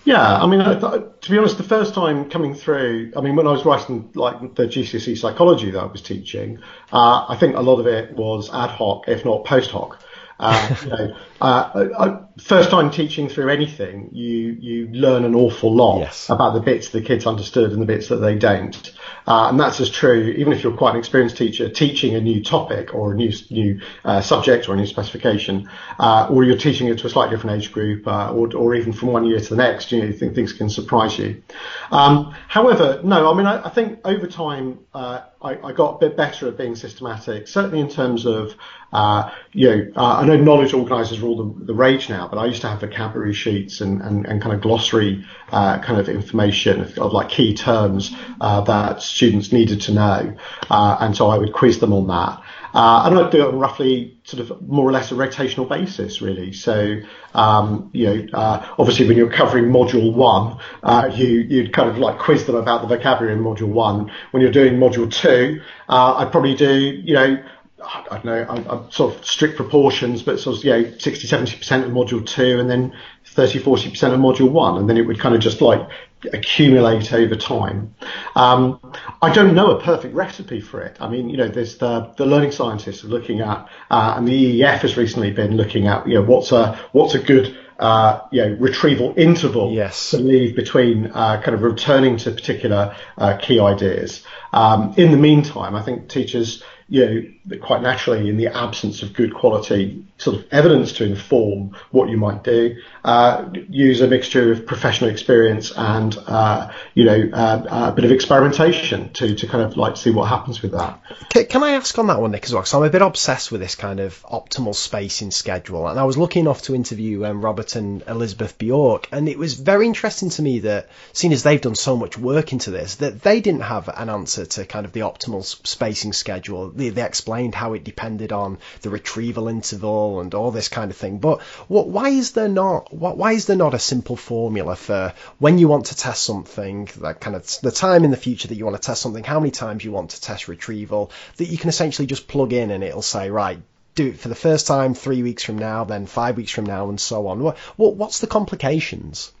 Yeah, I mean, I, to be honest, the first time coming through, I mean, when I was writing like the GCSE psychology that I was teaching, uh, I think a lot of it was ad hoc, if not post hoc. Uh, you know, uh, first time teaching through anything, you you learn an awful lot yes. about the bits the kids understood and the bits that they don't. Uh, and that's as true, even if you're quite an experienced teacher, teaching a new topic or a new new uh, subject or a new specification, uh, or you're teaching it to a slightly different age group, uh, or, or even from one year to the next, you know, think things can surprise you. Um, however, no, I mean, I, I think over time, uh, I, I, got a bit better at being systematic, certainly in terms of, uh, you know, uh, I know knowledge organisers are all the, the, rage now, but I used to have vocabulary sheets and, and, and kind of glossary uh, kind of information of, like key terms uh, that students needed to know. Uh, and so I would quiz them on that. Uh, and I'd do it on roughly sort of more or less a rotational basis, really. So, um, you know, uh, obviously when you're covering module one, uh, you, you'd kind of like quiz them about the vocabulary in module one. When you're doing module two, I'd probably do, you know, I don't know, I'm, I'm, sort of strict proportions, but sort of, you know, 60, 70% of module two and then 30, 40% of module one. And then it would kind of just like accumulate over time. Um, I don't know a perfect recipe for it. I mean, you know, there's the, the learning scientists are looking at, uh, and the EEF has recently been looking at, you know, what's a, what's a good, uh, you know, retrieval interval yes. to leave between uh, kind of returning to particular uh, key ideas. Um, in the meantime, I think teachers, you know, quite naturally, in the absence of good quality sort of evidence to inform what you might do, uh, use a mixture of professional experience and, uh, you know, uh, a bit of experimentation to, to kind of like see what happens with that. Can, can I ask on that one, Nick, as well? Because I'm a bit obsessed with this kind of optimal spacing schedule. And I was lucky enough to interview um, Robert and Elizabeth Bjork, and it was very interesting to me that, seeing as they've done so much work into this, that they didn't have an answer to kind of the optimal spacing schedule. They explained how it depended on the retrieval interval and all this kind of thing. But what, why is there not why is there not a simple formula for when you want to test something, that kind of the time in the future that you want to test something, how many times you want to test retrieval, that you can essentially just plug in and it'll say, right, do it for the first time three weeks from now, then five weeks from now, and so on. What, what what's the complications?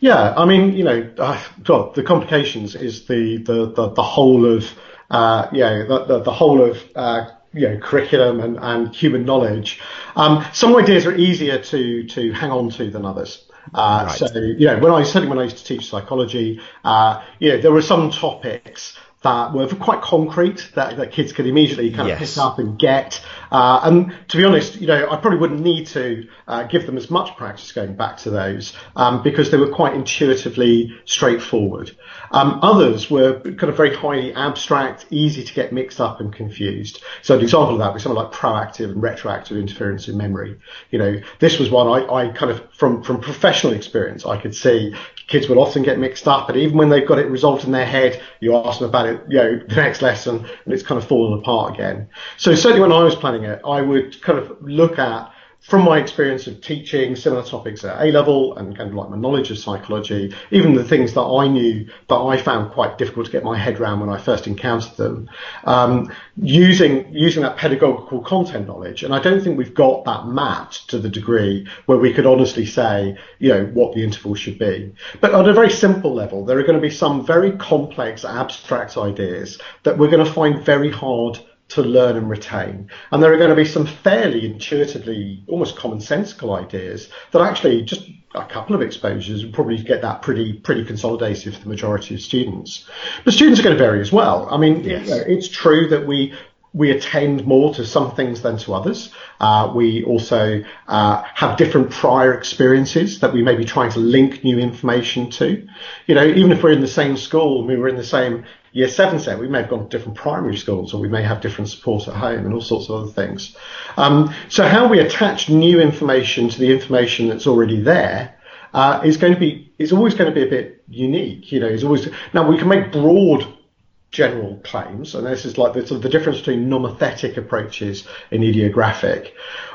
Yeah, I mean, you know, uh, well, the complications is the the the, the whole of uh, yeah, the, the, the whole of uh, you know, curriculum and, and human knowledge. Um, some ideas are easier to to hang on to than others. Uh, right. So you know, when I certainly when I used to teach psychology, uh, you know, there were some topics that were quite concrete that, that kids could immediately kind of yes. pick up and get. Uh, and to be honest, you know, I probably wouldn't need to uh, give them as much practice going back to those um, because they were quite intuitively straightforward. Um, others were kind of very highly abstract, easy to get mixed up and confused. So an example of that was something like proactive and retroactive interference in memory. You know, this was one I, I kind of, from, from professional experience, I could see kids will often get mixed up, and even when they've got it resolved in their head, you ask them about it, you know, the next lesson, and it's kind of fallen apart again. So certainly when I was planning it, I would kind of look at from my experience of teaching similar topics at A level and kind of like my knowledge of psychology, even the things that I knew that I found quite difficult to get my head around when I first encountered them, um, using using that pedagogical content knowledge. And I don't think we've got that mapped to the degree where we could honestly say, you know, what the interval should be. But on a very simple level, there are going to be some very complex abstract ideas that we're going to find very hard to learn and retain. And there are going to be some fairly intuitively, almost commonsensical ideas that actually just a couple of exposures will probably get that pretty pretty consolidated for the majority of students. But students are going to vary as well. I mean, yes. it's true that we we attend more to some things than to others. Uh, we also uh, have different prior experiences that we may be trying to link new information to. You know, even if we're in the same school, we were in the same year seven set, we may have gone to different primary schools or we may have different support at home and all sorts of other things. Um, so how we attach new information to the information that's already there uh, is going to be, is always going to be a bit unique. You know, is always, now we can make broad general claims, and this is like the, sort of the difference between nomothetic approaches and idiographic.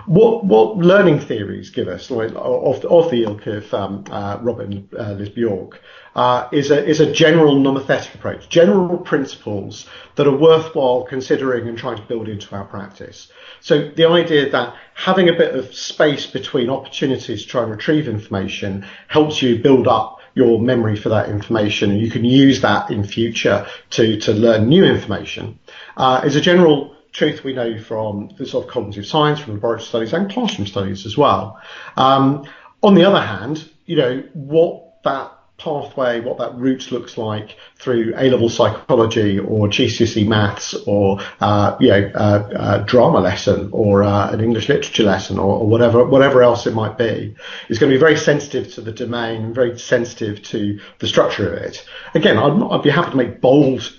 What what learning theories give us, like of, of the ilk of um, uh, Robin uh, Liz Bjork, uh, is a is a general nomothetic approach, general principles that are worthwhile considering and trying to build into our practice. So the idea that having a bit of space between opportunities to try and retrieve information helps you build up your memory for that information, and you can use that in future to to learn new information. Uh, is a general truth we know from the sort of cognitive science, from laboratory studies and classroom studies as well. Um, on the other hand, you know, what that pathway, what that route looks like through A-level psychology or GCSE maths or uh, you know uh, uh, drama lesson or uh, an English literature lesson or, or, whatever whatever else it might be is going to be very sensitive to the domain, very sensitive to the structure of it. Again, I'd, I'd be happy to make bold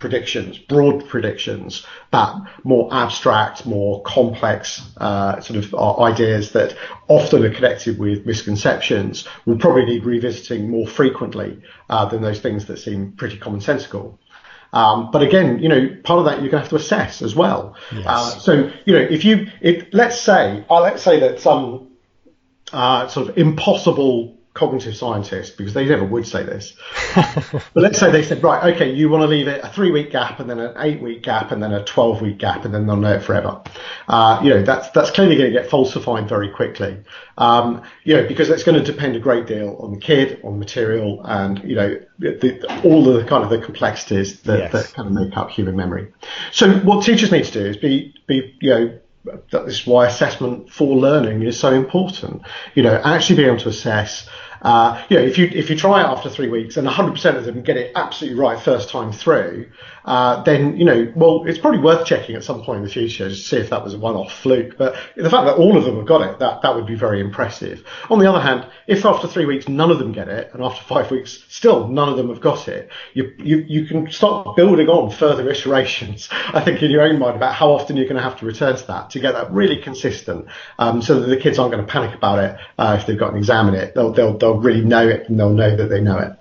predictions, broad predictions, but more abstract, more complex uh, sort of uh, ideas that often are connected with misconceptions will probably need revisiting more frequently uh, than those things that seem pretty commonsensical. Um, but again, you know, part of that you're going to have to assess as well. Yes. Uh, so, you know, if you, if let's say, uh, let's say that some uh, sort of impossible cognitive scientists, because they never would say this. but let's say they said, right, okay, you want to leave it a three week gap and then an eight week gap and then a 12 week gap and then they'll know it forever. Uh, you know, that's, that's clearly going to get falsified very quickly. Um, you know, because it's going to depend a great deal on the kid, on the material and, you know, the, all the kind of the complexities that, yes. that kind of make up human memory. So what teachers need to do is be, be, you know, that is why assessment for learning is so important. You know, actually being able to assess uh, you know, if you if you try it after three weeks and 100% of them get it absolutely right first time through, uh, then you know, well, it's probably worth checking at some point in the future to see if that was a one-off fluke. But the fact that all of them have got it, that that would be very impressive. On the other hand, if after three weeks none of them get it, and after five weeks still none of them have got it, you you you can start building on further iterations. I think in your own mind about how often you're going to have to return to that to get that really consistent, um, so that the kids aren't going to panic about it uh, if they've got an exam in it. They'll they'll they'll they'll really know it and they'll know that they know it.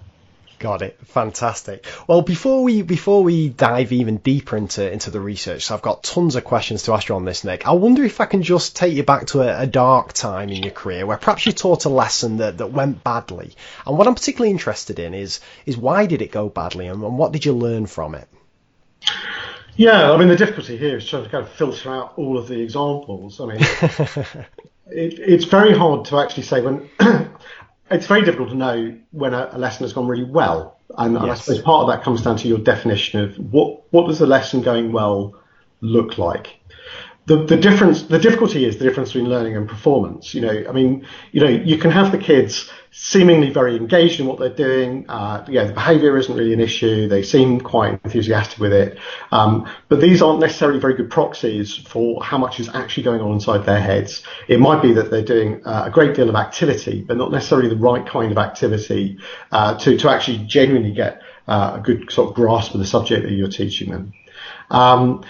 Got it. Fantastic. Well, before we before we dive even deeper into into the research, so I've got tons of questions to ask you on this, Nick. I wonder if I can just take you back to a, a, dark time in your career where perhaps you taught a lesson that, that went badly. And what I'm particularly interested in is is why did it go badly and, and what did you learn from it? Yeah, I mean the difficulty here is trying to kind of filter out all of the examples. I mean, it, it's very hard to actually say when it's very difficult to know when a, a lesson has gone really well. And, yes. and, I suppose part of that comes down to your definition of what, what does a lesson going well look like? The, the difference, the difficulty is the difference between learning and performance. You know, I mean, you know, you can have the kids seemingly very engaged in what they're doing. Uh, yeah, the behaviour isn't really an issue. They seem quite enthusiastic with it. Um, but these aren't necessarily very good proxies for how much is actually going on inside their heads. It might be that they're doing uh, a great deal of activity, but not necessarily the right kind of activity uh, to, to actually genuinely get uh, a good sort of grasp of the subject that you're teaching them. Um,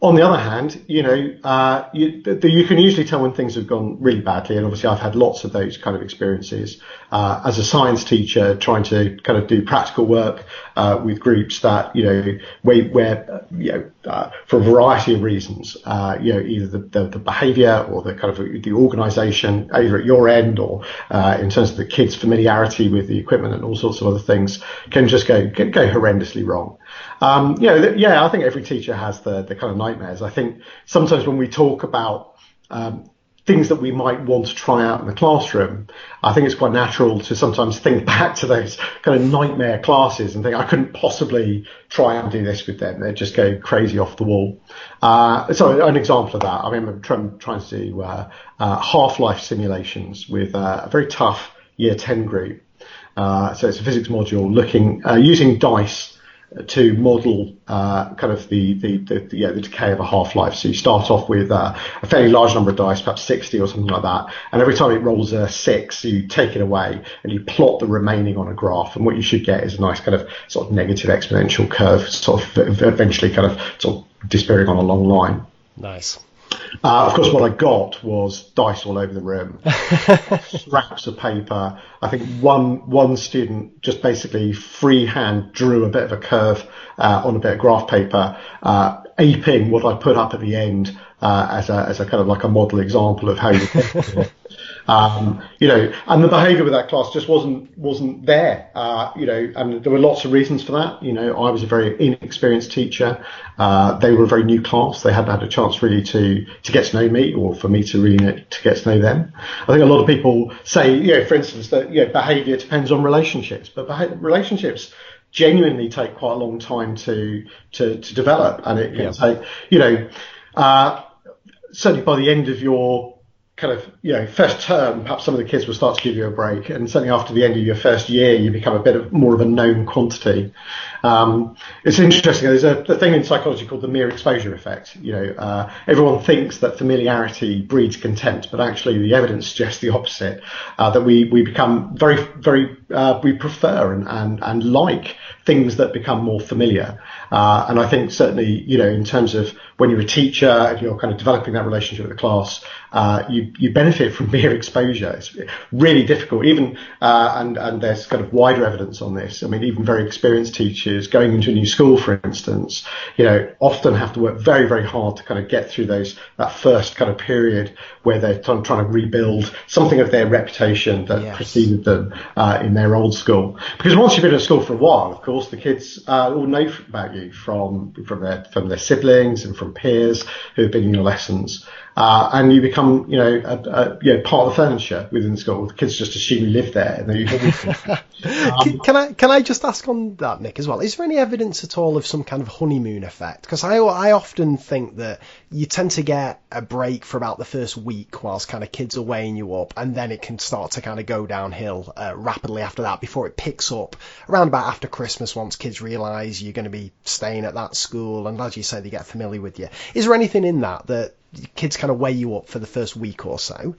on the other hand, you know, uh, you, you, can usually tell when things have gone really badly, and obviously I've had lots of those kind of experiences uh, as a science teacher, trying to kind of do practical work uh, with groups that you know where, where you know uh, for a variety of reasons, uh, you know, either the, the, the behaviour or the kind of the organisation, either at your end or uh, in terms of the kids' familiarity with the equipment and all sorts of other things, can just go go horrendously wrong. Um, you know, yeah, I think every teacher has the, the kind of nightmares. I think sometimes when we talk about um, things that we might want to try out in the classroom, I think it's quite natural to sometimes think back to those kind of nightmare classes and think I couldn't possibly try and do this with them. They'd just go crazy off the wall. Uh, so an example of that, I remember trying, trying to do uh, uh, half-life simulations with uh, a very tough year 10 group. Uh, so it's a physics module looking, uh, using dice to model uh, kind of the the, the, the, yeah, the decay of a half-life. So you start off with uh, a fairly large number of dice, perhaps 60 or something like that, and every time it rolls a six, you take it away and you plot the remaining on a graph, and what you should get is a nice kind of sort of negative exponential curve, sort of eventually kind of sort of disappearing on a long line. Nice. Uh, of course, what I got was dice all over the room, scraps of paper. I think one one student just basically freehand drew a bit of a curve uh, on a bit of graph paper, uh, aping what I put up at the end uh, as a as a kind of like a model example of how you. Um, you know, and the behaviour with that class just wasn't wasn't there. Uh, you know, and there were lots of reasons for that. You know, I was a very inexperienced teacher. Uh, they were a very new class. They hadn't had a chance really to to get to know me, or for me to really know, to get to know them. I think a lot of people say, you know, for instance, that you know, behaviour depends on relationships, but beha- relationships genuinely take quite a long time to to, to develop, and it can yeah. take, you know uh, certainly by the end of your kind of you know first term, perhaps some of the kids will start to give you a break, and certainly after the end of your first year, you become a bit of more of a known quantity. Um, it's interesting. There's a, a, thing in psychology called the mere exposure effect. You know, uh, everyone thinks that familiarity breeds contempt, but actually the evidence suggests the opposite. Uh, that we we become very very uh, we prefer and, and and like things that become more familiar. Uh, and I think certainly you know in terms of when you're a teacher and you're kind of developing that relationship with the class, uh, you you benefit from mere exposure. It's really difficult, even uh, and and there's kind of wider evidence on this. I mean, even very experienced teachers going into a new school, for instance, you know, often have to work very very hard to kind of get through those that first kind of period where they're trying, trying to rebuild something of their reputation that yes. preceded them uh, in their old school. Because once you've been at school for a while, of course, the kids uh, all know about you from from their from their siblings and from from peers who have been in your lessons. Uh, and you become, you know, a, a, you know, part of the furniture within the school. The kids just assume you live there. And um, can I can I just ask on that, Nick, as well? Is there any evidence at all of some kind of honeymoon effect? Because I I often think that you tend to get a break for about the first week whilst kind of kids are weighing you up, and then it can start to kind of go downhill uh, rapidly after that before it picks up around about after Christmas once kids realise you're going to be staying at that school, and as you say, they get familiar with you. Is there anything in that that kids kind of weigh you up for the first week or so.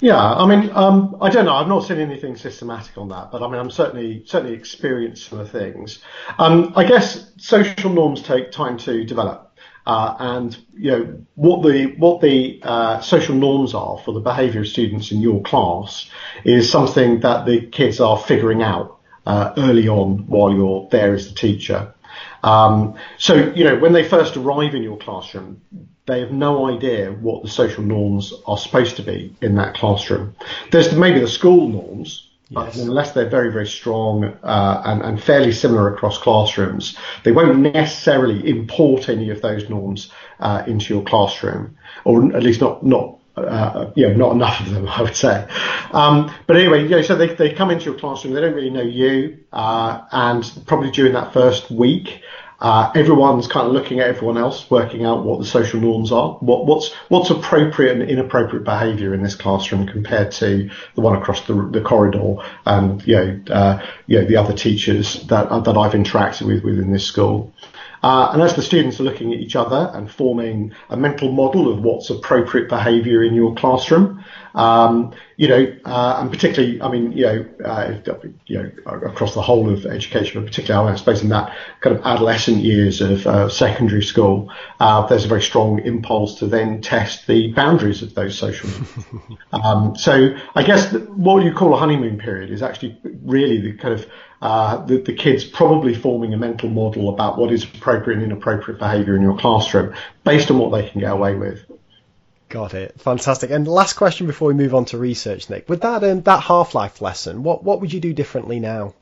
Yeah, I mean, um, I don't know. I've not seen anything systematic on that, but I mean, I'm certainly certainly experienced some of the things. Um, I guess social norms take time to develop, uh, and you know what the what the uh, social norms are for the behaviour of students in your class is something that the kids are figuring out uh, early on while you're there as the teacher. Um, so you know when they first arrive in your classroom, they have no idea what the social norms are supposed to be in that classroom. There's maybe the school norms, yes. unless they're very, very strong uh, and, and, fairly similar across classrooms, they won't necessarily import any of those norms uh, into your classroom, or at least not not. Uh, you know, not enough of them, I would say. Um, but anyway, you know, so they, they come into your classroom, they don't really know you, uh, and probably during that first week, uh, everyone's kind of looking at everyone else, working out what the social norms are, what, what's what's appropriate and inappropriate behaviour in this classroom compared to the one across the, the corridor, and you know, uh, you know the other teachers that that I've interacted with within this school. Uh, and as the students are looking at each other and forming a mental model of what's appropriate behaviour in your classroom, um, you know, uh, and particularly, I mean, you know, uh, you know, across the whole of education, but particularly, I suppose, in that kind of adolescent years of uh, secondary school, uh, there's a very strong impulse to then test the boundaries of those social. um, so, I guess what you call a honeymoon period is actually really the kind of uh, the, the kids probably forming a mental model about what is appropriate and inappropriate behaviour in your classroom based on what they can get away with. Got it. Fantastic. And last question before we move on to research, Nick. With that um, that Half Life lesson, what what would you do differently now?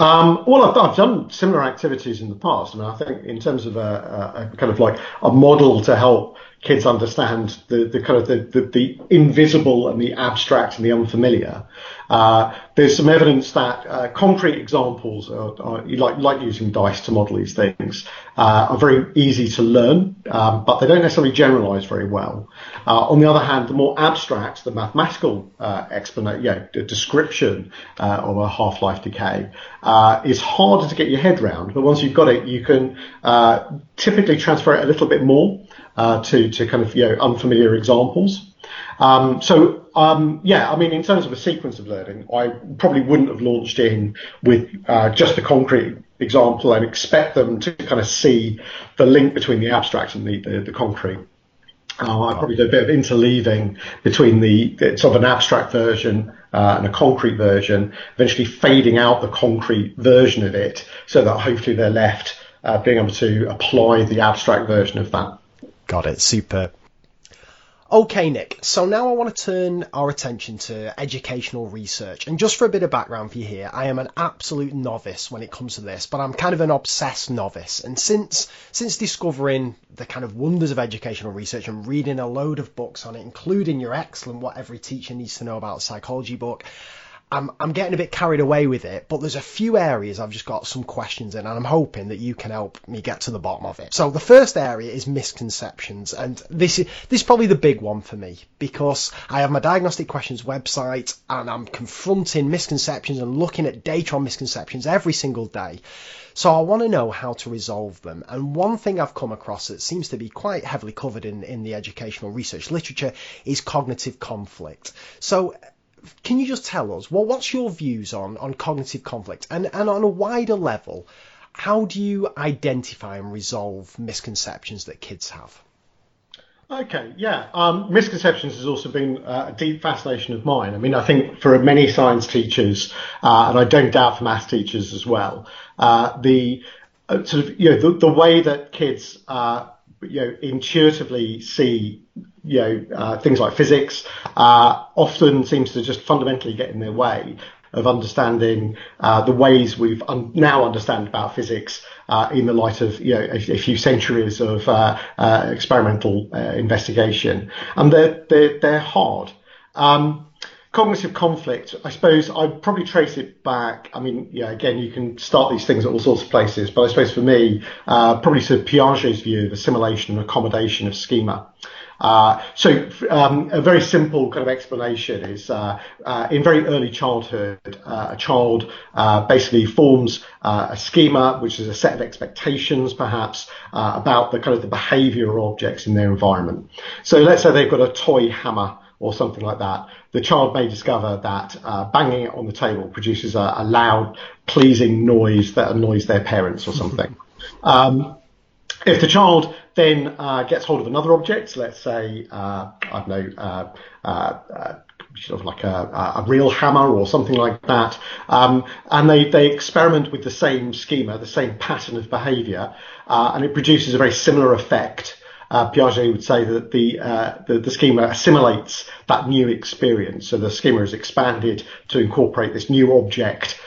Um, well, I've, I've, done similar activities in the past. I mean, I think in terms of a, a, kind of like a model to help kids understand the, the kind of the, the, the, invisible and the abstract and the unfamiliar. Uh, there's some evidence that uh, concrete examples, are, are, like, like using dice to model these things, uh, are very easy to learn, um, but they don't necessarily generalize very well. Uh, on the other hand, the more abstract, the mathematical uh, explanation, yeah, the description uh, of a half-life decay is harder to get your head around. But once you've got it, you can typically transfer it a little bit more uh, to to kind of you know unfamiliar examples. Um, so um, yeah, I mean, in terms of a sequence of learning, I probably wouldn't have launched in with uh, just a concrete example and expect them to kind of see the link between the abstract and the, the, the concrete. Uh, I probably do a bit of interleaving between the, the sort of an abstract version uh, and a concrete version, eventually fading out the concrete version of it so that hopefully they're left uh, being able to apply the abstract version of that Got it. Super. Okay, Nick. So now I want to turn our attention to educational research. And just for a bit of background for you here, I am an absolute novice when it comes to this, but I'm kind of an obsessed novice. And since since discovering the kind of wonders of educational research and reading a load of books on it, including your excellent What Every Teacher Needs to Know About Psychology book, I'm, I'm getting a bit carried away with it, but there's a few areas I've just got some questions in, and I'm hoping that you can help me get to the bottom of it. So the first area is misconceptions, and this is this is probably the big one for me because I have my diagnostic questions website, and I'm confronting misconceptions and looking at data on misconceptions every single day. So I want to know how to resolve them. And one thing I've come across that seems to be quite heavily covered in, in the educational research literature is cognitive conflict. So can you just tell us, well, what's your views on, on cognitive conflict? And, and on a wider level, how do you identify and resolve misconceptions that kids have? Okay, yeah. Um, misconceptions has also been uh, a deep fascination of mine. I mean, I think for many science teachers, uh, and I don't doubt for maths teachers as well, uh, the uh, sort of you know the, the way that kids uh, you know intuitively see you know, uh, things like physics uh, often seems to just fundamentally get in their way of understanding uh, the ways we've un- now understand about physics uh, in the light of you know a, a few centuries of uh, uh, experimental investigation, and they're they're, they're hard. Um, cognitive conflict, I suppose I'd probably trace it back. I mean, yeah, again, you can start these things at all sorts of places, but I suppose for me, probably to Piaget's view of assimilation and accommodation of schema. Uh, so um, a very simple kind of explanation is uh, uh, in very early childhood, uh, a child uh, basically forms uh, a schema, which is a set of expectations, perhaps, about the kind of the behaviour of objects in their environment. So let's say they've got a toy hammer or something like that. The child may discover that banging it on the table produces a, a loud, pleasing noise that annoys their parents or something. Um, if the child then uh, gets hold of another object, let's say, uh, I don't know, uh, uh, uh, sort of like a, a, real hammer or something like that, um, and they, they experiment with the same schema, the same pattern of behavior, uh, and it produces a very similar effect. Piaget would say that the, the, the schema assimilates that new experience, so the schema is expanded to incorporate this new object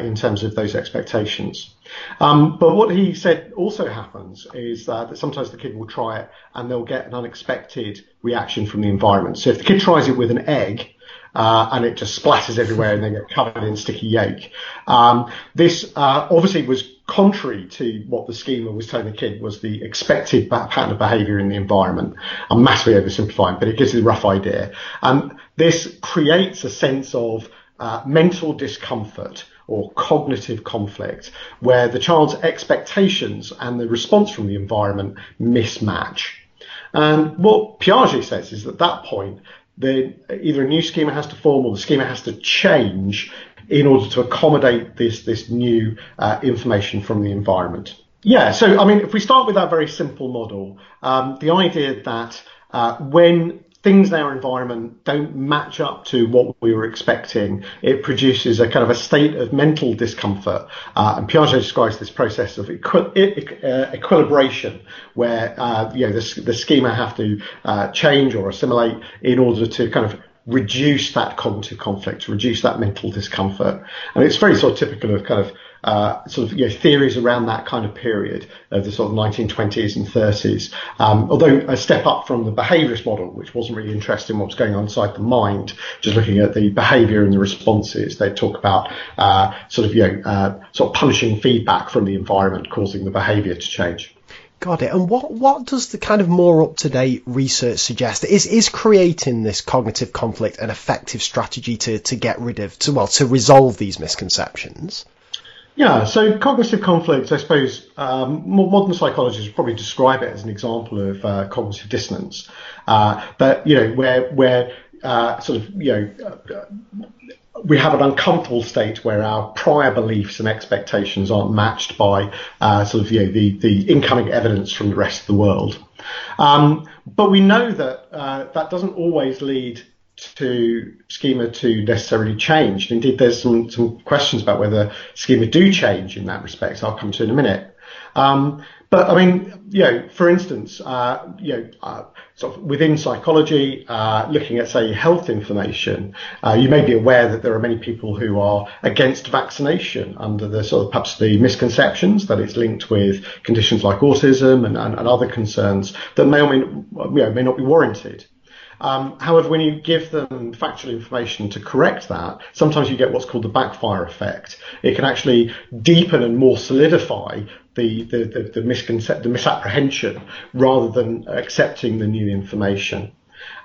in terms of those expectations. Um, but what he said also happens is uh, that sometimes the kid will try it and they'll get an unexpected reaction from the environment. So if the kid tries it with an egg, uh, and it just splatters everywhere and they get covered in sticky yolk. Um, this uh, obviously was contrary to what the schema was telling the kid was the expected pattern of behaviour in the environment. I'm massively oversimplifying, but it gives you a rough idea. And this creates a sense of uh, mental discomfort or cognitive conflict where the child's expectations and the response from the environment mismatch. And what Piaget says is that at that point, the, either a new schema has to form or the schema has to change in order to accommodate this, this new uh, information from the environment. Yeah, so I mean, if we start with that very simple model, um, the idea that uh, when things in our environment don't match up to what we were expecting, it produces a kind of a state of mental discomfort. Uh, and Piaget describes this process of equi- uh, equilibration, where uh, you know the, the, schema have to uh, change or assimilate in order to kind of reduce that cognitive conflict, reduce that mental discomfort. And it's very sort of typical of kind of uh, sort of you know, theories around that kind of period of the sort of 1920s and 30s. Um, although a step up from the behaviourist model, which wasn't really interested in what was going on inside the mind, just looking at the behaviour and the responses. They talk about uh, sort of you know uh, sort of punishing feedback from the environment causing the behaviour to change. Got it. And what, what does the kind of more up to date research suggest? Is is creating this cognitive conflict an effective strategy to, to get rid of to well to resolve these misconceptions? Yeah, so cognitive conflict, I suppose, um, modern psychologists would probably describe it as an example of uh, cognitive dissonance. Uh, but you know, where where uh, sort of you know uh, we have an uncomfortable state where our prior beliefs and expectations aren't matched by uh, sort of you know the the incoming evidence from the rest of the world. Um, but we know that uh, that doesn't always lead to schema to necessarily change. indeed, there's some, some questions about whether schema do change in that respect. I'll come to in a minute. Um, but I mean, you know, for instance, uh, you know, uh, sort of within psychology, uh, looking at say health information, uh, you may be aware that there are many people who are against vaccination under the sort of perhaps the misconceptions that it's linked with conditions like autism and, and, and other concerns that may or may, you know, may not be warranted. Um, however, when you give them factual information to correct that, sometimes you get what's called the backfire effect. It can actually deepen and more solidify the, the, the, the, misapprehension rather than accepting the new information.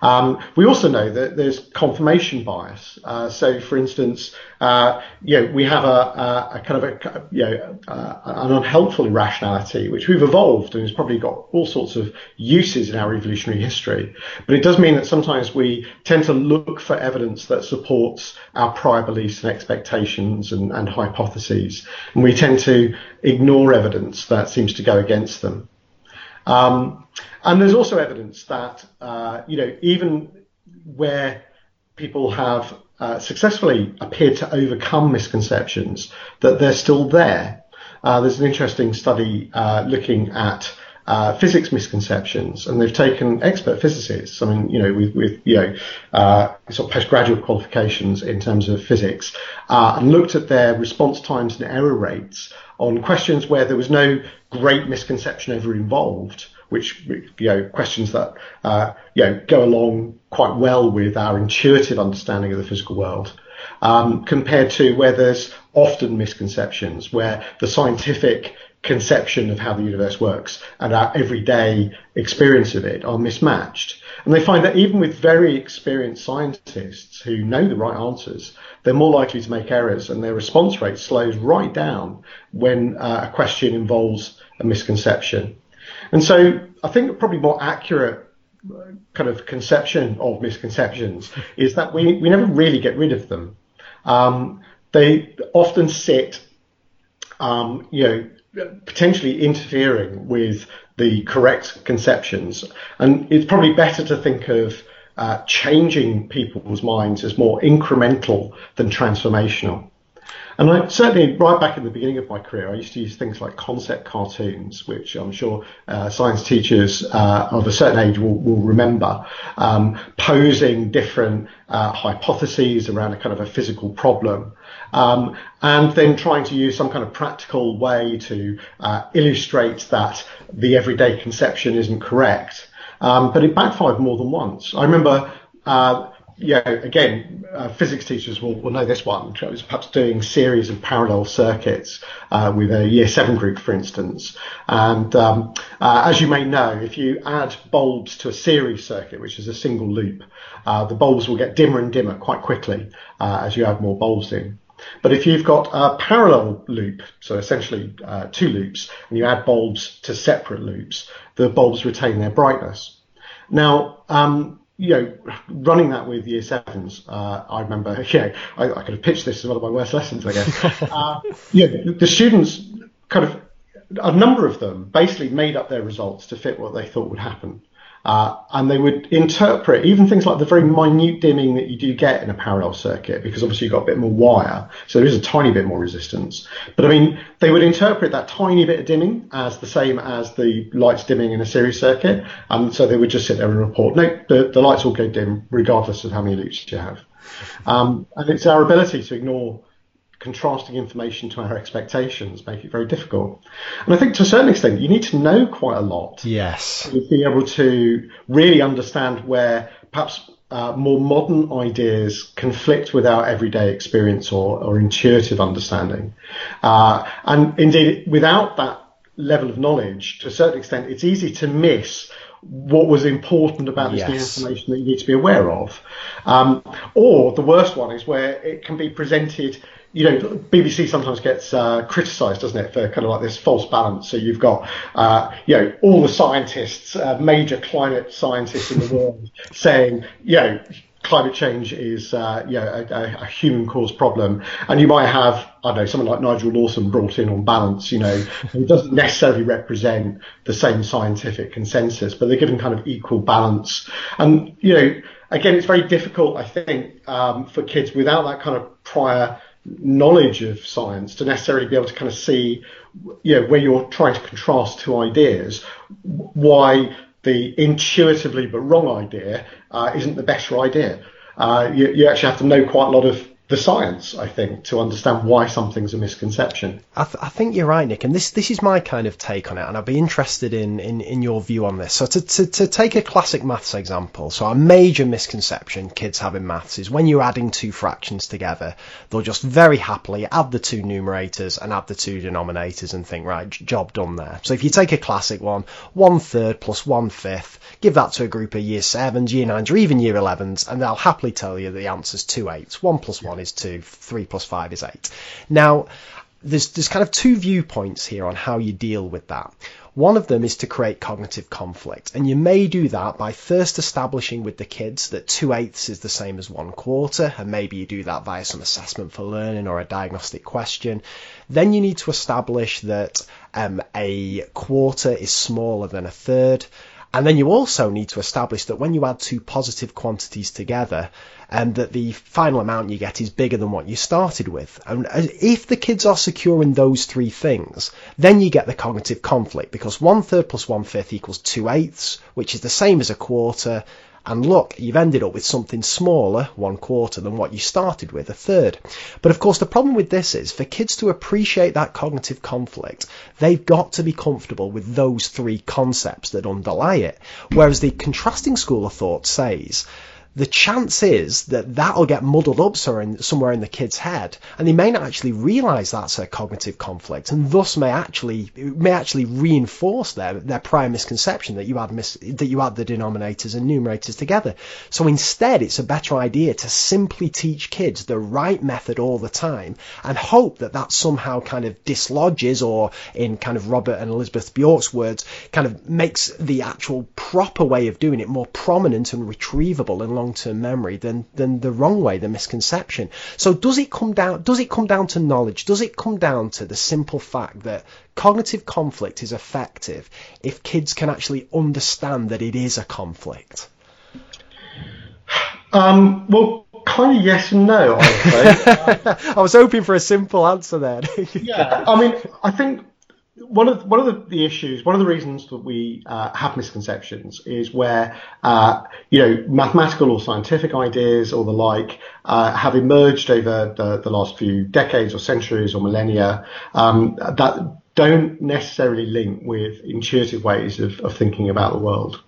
Um, we also know that there's confirmation bias. Uh, so, for instance, uh, you know, we have a, a, a kind of a, you know, uh, an unhelpful irrationality, which we've evolved and has probably got all sorts of uses in our evolutionary history. But it does mean that sometimes we tend to look for evidence that supports our prior beliefs and expectations and, and hypotheses. And we tend to ignore evidence that seems to go against them. Um, and there's also evidence that, uh, you know, even where people have uh, successfully appeared to overcome misconceptions, that they're still there. Uh, there's an interesting study uh, looking at uh, physics misconceptions, and they've taken expert physicists, I mean, you know, with, with you know, uh, sort of postgraduate qualifications in terms of physics, uh, and looked at their response times and error rates on questions where there was no great misconception ever involved, which you know questions that uh, you know go along quite well with our intuitive understanding of the physical world. Um, compared to where there's often misconceptions, where the scientific conception of how the universe works and our everyday experience of it are mismatched. And they find that even with very experienced scientists who know the right answers, they're more likely to make errors and their response rate slows right down when uh, a question involves a misconception. And so I think probably more accurate uh, kind of conception of misconceptions is that we, we never really get rid of them. Um, they often sit, um, you know, potentially interfering with the correct conceptions. And it's probably better to think of uh, changing people's minds as more incremental than transformational. And I, certainly, right back in the beginning of my career, I used to use things like concept cartoons, which I'm sure uh, science teachers uh, of a certain age will, will remember, um, posing different uh, hypotheses around a kind of a physical problem. Um, and then trying to use some kind of practical way to uh, illustrate that the everyday conception isn't correct. Um, but it backfired more than once. I remember uh, yeah, again, uh, physics teachers will, will know this one. Was perhaps doing series of parallel circuits uh, with a year seven group, for instance. And um, uh, as you may know, if you add bulbs to a series circuit, which is a single loop, uh, the bulbs will get dimmer and dimmer quite quickly uh, as you add more bulbs in. But if you've got a parallel loop, so essentially uh, two loops, and you add bulbs to separate loops, the bulbs retain their brightness. Now, um, you know, running that with year sevens, uh, I remember, yeah, I, I, could have pitched this as one of my worst lessons, I guess. uh, yeah, the, the students kind of, a number of them basically made up their results to fit what they thought would happen. Uh, and they would interpret even things like the very minute dimming that you do get in a parallel circuit, because obviously you've got a bit more wire, so there is a tiny bit more resistance. But I mean, they would interpret that tiny bit of dimming as the same as the lights dimming in a series circuit, and so they would just sit there and report, no, the, the lights all go dim regardless of how many loops you have. Um, and it's our ability to ignore contrasting information to our expectations make it very difficult. And I think to a certain extent, you need to know quite a lot. Yes. To be able to really understand where perhaps uh, more modern ideas conflict with our everyday experience or, or intuitive understanding. Uh, and indeed, without that level of knowledge, to a certain extent, it's easy to miss what was important about this yes. new information that you need to be aware of. Um, or the worst one is where it can be presented you know, BBC sometimes gets uh, criticised, doesn't it, for kind of like this false balance. So you've got, uh, you know, all the scientists, uh, major climate scientists in the world saying, you know, climate change is, uh, you know, a, a human-caused problem, and you might have, I don't know, someone like Nigel Lawson brought in on balance, you know, who doesn't necessarily represent the same scientific consensus, but they're given kind of equal balance, and you know, again, it's very difficult, I think, um, for kids without that kind of prior knowledge of science to necessarily be able to kind of see, you know, where you're trying to contrast two ideas, why the intuitively but wrong idea uh, isn't the better idea. Uh, you, you, actually have to know quite a lot of the science, I think, to understand why something's a misconception. I, th- I, think you're right, Nick, and this this is my kind of take on it, and I'd be interested in, in, in your view on this. So to, to, to take a classic maths example, so a major misconception kids have in maths is when you're adding two fractions together, they'll just very happily add the two numerators and add the two denominators and think, right, job done there. So if you take a classic one, one third plus one fifth, give that to a group of year sevens, year nines, or even year elevens, and they'll happily tell you the answer's two eighths. One plus one is two, three plus five is eight. Now, there's there's kind of two viewpoints here on how you deal with that. One of them is to create cognitive conflict, and you may do that by first establishing with the kids that two eighths is the same as one quarter, and maybe you do that via some assessment for learning or a diagnostic question. Then you need to establish that um, a quarter is smaller than a third. And then you also need to establish that when you add two positive quantities together, and that the final amount you get is bigger than what you started with. And uh, if the kids are secure in those three things, then you get the cognitive conflict because one third plus one fifth equals two eighths, which is the same as a quarter, and look, you've ended up with something smaller, one quarter, than what you started with, a third. But of course, the problem with this is for kids to appreciate that cognitive conflict, they've got to be comfortable with those three concepts that underlie it. Whereas the contrasting school of thought says the chance is that that'll get muddled up somewhere in the kid's head, and they may not actually realise that's a cognitive conflict, and thus may actually may actually reinforce their their prior misconception that you add mis, that you had the denominators and numerators together. So instead, it's a better idea to simply teach kids the right method all the time, and hope that that somehow kind of dislodges, or in kind of Robert and Elizabeth Bjork's words, kind of makes the actual proper way of doing it more prominent and retrievable and long-term memory than than the wrong way, the misconception. So does it come down does it come down to knowledge? Does it come down to the simple fact that cognitive conflict is effective if kids can actually understand that it is a conflict? Um, well, kind of yes and no. I, I was hoping for a simple answer there. yeah, I mean, I think one of one of the, the, issues, one of the reasons that we uh, have misconceptions is where uh, you know mathematical or scientific ideas or the like uh, have emerged over the, the, last few decades or centuries or millennia um, that don't necessarily link with intuitive ways of, of thinking about the world.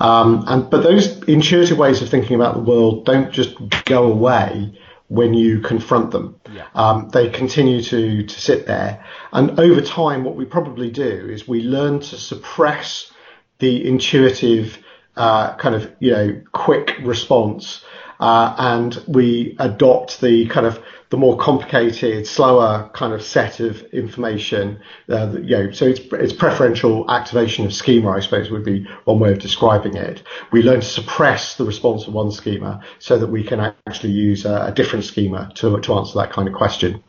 Um, and but those intuitive ways of thinking about the world don't just go away when you confront them. Yeah. Um, they continue to, to sit there. And over time, what we probably do is we learn to suppress the intuitive, uh, kind of, you know, quick response. Uh, and we adopt the kind of the more complicated, slower kind of set of information. Uh, you know, so it's, it's preferential activation of schema, I suppose would be one way of describing it. We learn to suppress the response of one schema so that we can actually use a, a different schema to, to answer that kind of question.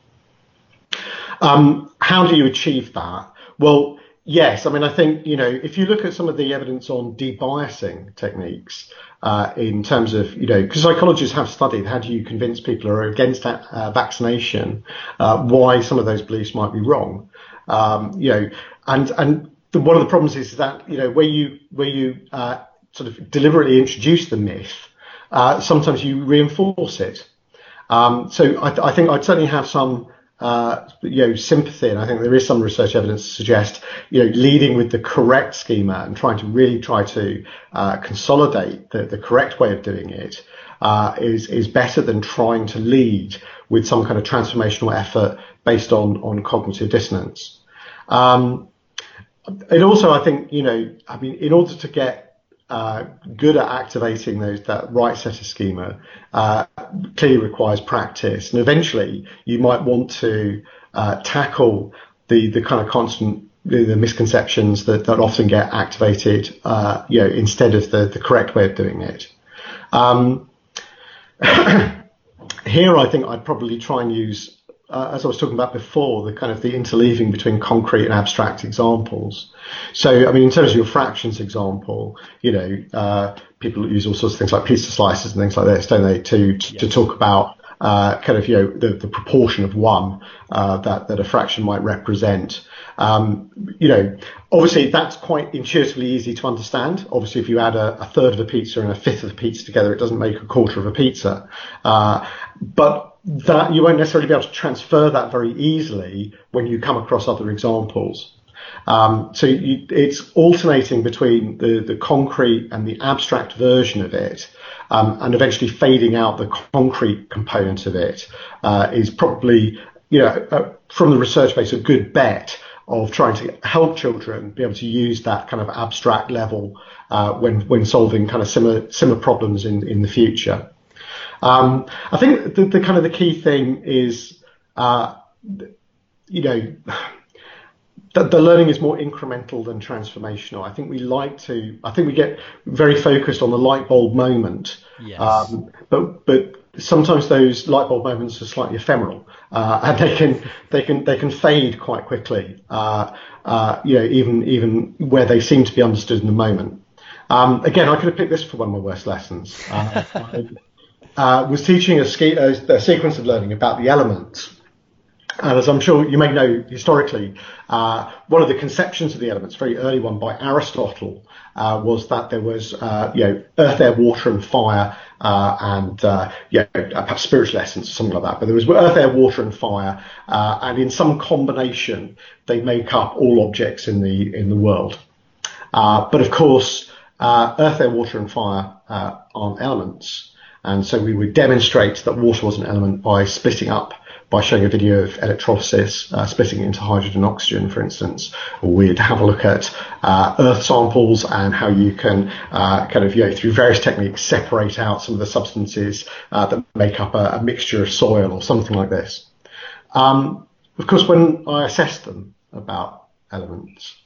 Um, how do you achieve that? Well, yes. I mean, I think, you know, if you look at some of the evidence on debiasing techniques, uh, in terms of, you know, because psychologists have studied how do you convince people who are against uh, vaccination uh, why some of those beliefs might be wrong. Um, you know, and and the, one of the problems is that you know where you where you uh, sort of deliberately introduce the myth, uh, sometimes you reinforce it. Um, so I, th- I think I'd certainly have some uh, you know, sympathy, and I think there is some research evidence to suggest, you know, leading with the correct schema and trying to really try to uh, consolidate the, the correct way of doing it uh, is is better than trying to lead with some kind of transformational effort based on on cognitive dissonance. Um, it also, I think, you know, I mean, in order to get uh, good at activating those that right set of schema uh, clearly requires practice, and eventually you might want to uh, tackle the the kind of constant the, misconceptions that, that often get activated, uh, you know, instead of the, the correct way of doing it. Um, here, I think I'd probably try and use uh, as I was talking about before, the kind of the interleaving between concrete and abstract examples. So, I mean, in terms of your fractions example, you know, uh, people use all sorts of things like pizza slices and things like this, don't they, to to, to talk about uh, kind of you know the, the proportion of one uh, that that a fraction might represent. Um, you know, obviously that's quite intuitively easy to understand. Obviously, if you add a, a, third of a pizza and a fifth of a pizza together, it doesn't make a quarter of a pizza. Uh, but that you won't necessarily be able to transfer that very easily when you come across other examples. Um, so you, it's alternating between the, the concrete and the abstract version of it, um, and eventually fading out the concrete component of it uh, is probably, you know, uh, from the research base, a good bet of trying to help children be able to use that kind of abstract level uh, when when solving kind of similar similar problems in in the future. Um, I think the, the, kind of the key thing is, uh, you know the, the, learning is more incremental than transformational. I think we like to, I think we get very focused on the light bulb moment. Yes. Um, but, but sometimes those light bulb moments are slightly ephemeral, uh, and they can, they can, they can fade quite quickly. Uh, uh, you know, even, even where they seem to be understood in the moment. Um, again, I could have picked this for one of my worst lessons. Uh, I uh, was teaching a, a, a sequence of learning about the elements and as I'm sure you may know historically, uh, one of the conceptions of the elements, very early one by Aristotle, uh, was that there was, uh, you know, earth, air, water, and fire, uh, and uh, yeah, perhaps spiritual essence or something like that. But there was earth, air, water, and fire, and in some combination, they make up all objects in the in the world. but of course, earth, air, water, and fire aren't elements, and so we would demonstrate that water was an element by splitting up by showing a video of electrolysis, uh, splitting it into hydrogen and oxygen, for instance. We'd have a look at uh, earth samples and how you can uh, kind of, you know, through various techniques, separate out some of the substances uh, that make up a, a, mixture of soil or something like this. Um, of course, when I assessed them about elements,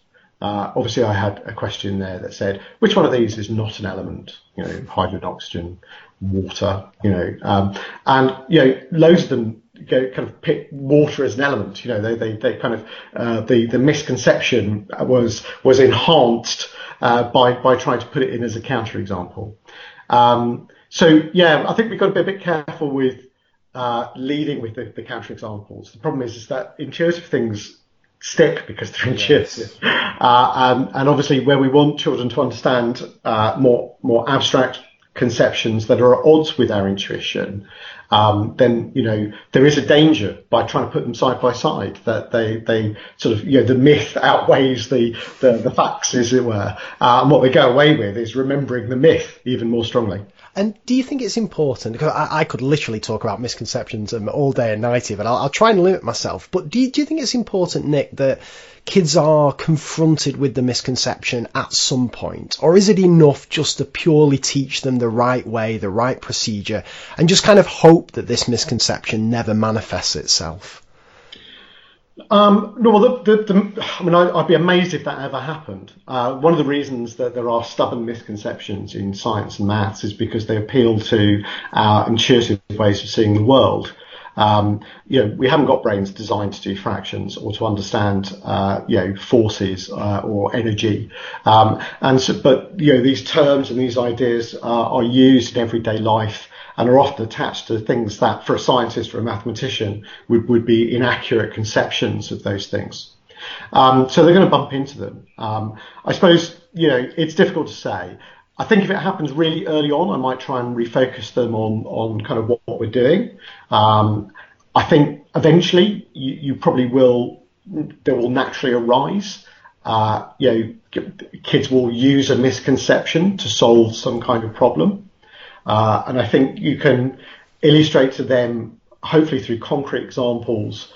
uh, obviously, I had a question there that said, which one of these is not an element? You know, hydrogen, oxygen, water, you know, um, and, you know, loads of them go kind of pick water as an element. You know, they they, they kind of uh, the the misconception was was enhanced uh, by by trying to put it in as a counterexample. Um, so yeah, I think we've got to be a bit careful with uh, leading with the, the counterexamples. The problem is is that intuitive things stick because they're intuitive, yes. uh, and, and obviously where we want children to understand uh, more more abstract conceptions that are at odds with our intuition, um, then you know there is a danger by trying to put them side by side that they they sort of you know the myth outweighs the the, the facts as it were, uh, and what they go away with is remembering the myth even more strongly. And do you think it's important? Because I, I could literally talk about misconceptions um, all day and night but I'll, I'll try and limit myself. But do you, do you think it's important, Nick, that kids are confronted with the misconception at some point? Or is it enough just to purely teach them the right way, the right procedure, and just kind of hope that this misconception never manifests itself? Um, no, well, the, the, the, I mean, I, would be amazed if that ever happened. Uh, one of the reasons that there are stubborn misconceptions in science and maths is because they appeal to our intuitive ways of seeing the world. Um, you know, we haven't got brains designed to do fractions or to understand, uh, you know, forces uh, or energy. Um, and so, but you know, these terms and these ideas are used in everyday life and are often attached to things that, for a scientist or a mathematician, would, would be inaccurate conceptions of those things. Um, so they're going to bump into them. Um, I suppose, you know, it's difficult to say. I think if it happens really early on, I might try and refocus them on, on kind of what, what we're doing. Um, I think eventually you, you, probably will, there will naturally arise. Uh, you know, kids will use a misconception to solve some kind of problem. Uh, and I think you can illustrate to them, hopefully through concrete examples,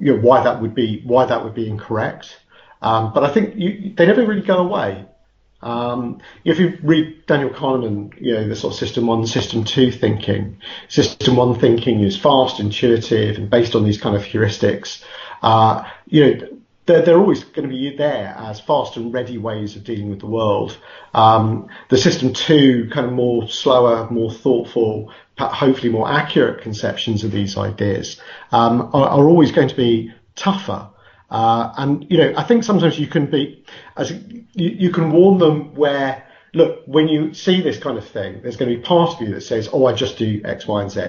you know, why that would be, why that would be incorrect. Um, but I think you, they never really go away. Um, if you read Daniel Kahneman, you know, the sort of system one, system two thinking, system one thinking is fast, intuitive, and based on these kind of heuristics. Uh, you know, they're, they're always going to be there as fast and ready ways of dealing with the world. Um, the system two, kind of more slower, more thoughtful, hopefully more accurate conceptions of these ideas, um, are, are always going to be tougher. Uh, and you know, I think sometimes you can be, as you, you can warn them where, look, when you see this kind of thing, there's going to be part of you that says, oh, I just do X, Y, and Z.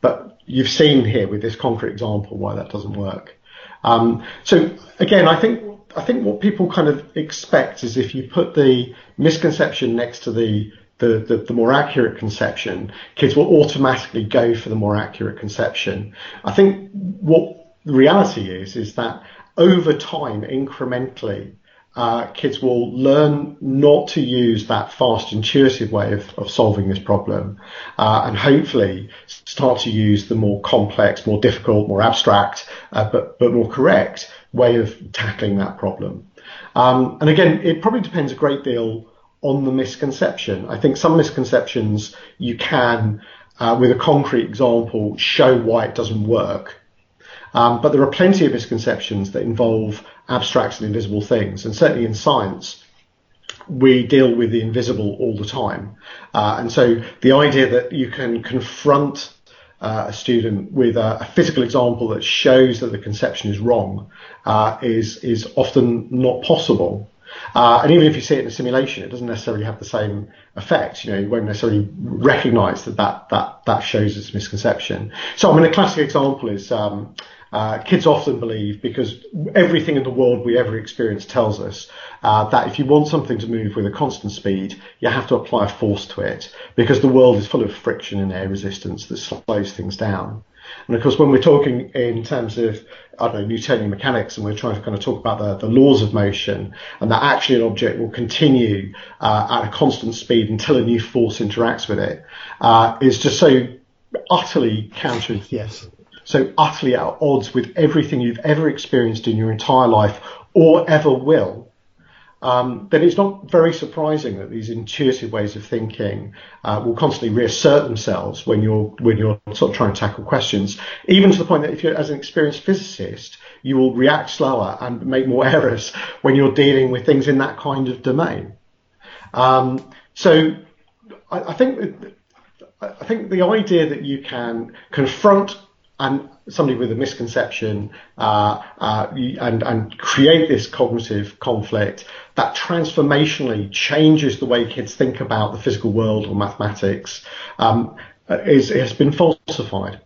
But you've seen here with this concrete example why that doesn't work. Um, so again, I think I think what people kind of expect is if you put the misconception next to the the the, the, more accurate conception, kids will automatically go for the more accurate conception. I think what the reality is, is that over time, incrementally, uh, kids will learn not to use that fast, intuitive way of, of solving this problem, uh, and hopefully start to use the more complex, more difficult, more abstract, uh, but but more correct way of tackling that problem. Um, and again, it probably depends a great deal on the misconception. I think some misconceptions you can, uh, with a concrete example, show why it doesn't work. Um, but there are plenty of misconceptions that involve abstract and invisible things. And certainly in science, we deal with the invisible all the time. Uh, and so the idea that you can confront uh, a student with a, a, physical example that shows that the conception is wrong uh, is is often not possible. Uh, and even if you see it in a simulation, it doesn't necessarily have the same effect. You know, you won't necessarily recognise that, that that that shows its misconception. So, I mean, a classic example is um, uh, kids often believe, because everything in the world we ever experience tells us uh, that if you want something to move with a constant speed, you have to apply a force to it, because the world is full of friction and air resistance that slows things down. And of course, when we're talking in terms of, I don't know, Newtonian mechanics, and we're trying to kind of talk about the, the laws of motion, and that actually an object will continue uh, at a constant speed until a new force interacts with it, uh, is just so utterly counterintuitive. Yes so utterly at odds with everything you've ever experienced in your entire life or ever will, um, then it's not very surprising that these intuitive ways of thinking uh, will constantly reassert themselves when you're when you're sort of trying to tackle questions. Even to the point that if you're as an experienced physicist, you will react slower and make more errors when you're dealing with things in that kind of domain. Um, so I, I think. I think the idea that you can confront and somebody with a misconception uh, uh, and, and create this cognitive conflict that transformationally changes the way kids think about the physical world or mathematics um, is, has been falsified.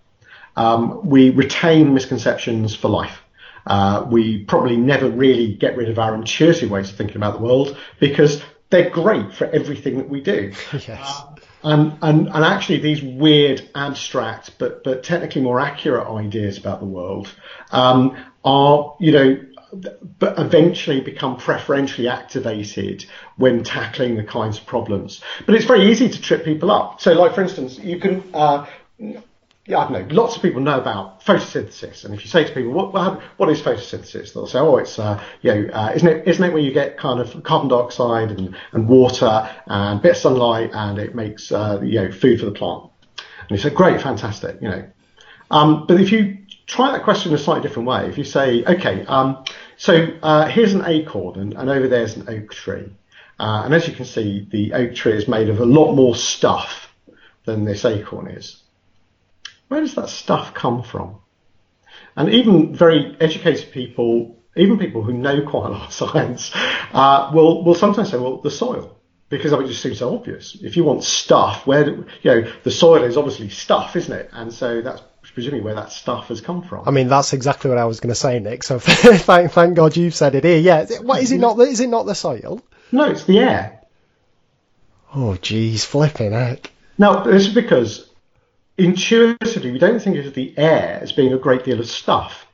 Um, we retain misconceptions for life. Uh, we probably never really get rid of our intuitive ways of thinking about the world because they're great for everything that we do. Yes. And, and, and actually these weird, abstract, but, but technically more accurate ideas about the world um, are, you know, but eventually become preferentially activated when tackling the kinds of problems. But it's very easy to trip people up. So, like for instance, you can uh, yeah, I don't know. Lots of people know about photosynthesis, and if you say to people, "What what is photosynthesis?" They'll say, "Oh, it's uh, you know, uh, isn't it isn't it where you get kind of carbon dioxide and, and water and a bit of sunlight, and it makes uh, you know food for the plant?" And you say, "Great, fantastic," you know. Um, but if you try that question in a slightly different way, if you say, "Okay, um, so uh, here's an acorn, and, and over there's an oak tree," uh, and as you can see, the oak tree is made of a lot more stuff than this acorn is where does that stuff come from? And even very educated people, even people who know quite a lot of science, uh, will will sometimes say, well, the soil. Because mean, it just seems so obvious. If you want stuff, where do, you know the soil is obviously stuff, isn't it? And so that's presumably where that stuff has come from. I mean, that's exactly what I was going to say, Nick. So thank, thank God you've said it here. Yeah, what is it not? The, is it not the soil? No, it's the air. Oh, geez, flipping heck. Now, this is because intuitively, we don't think of the air as being a great deal of stuff.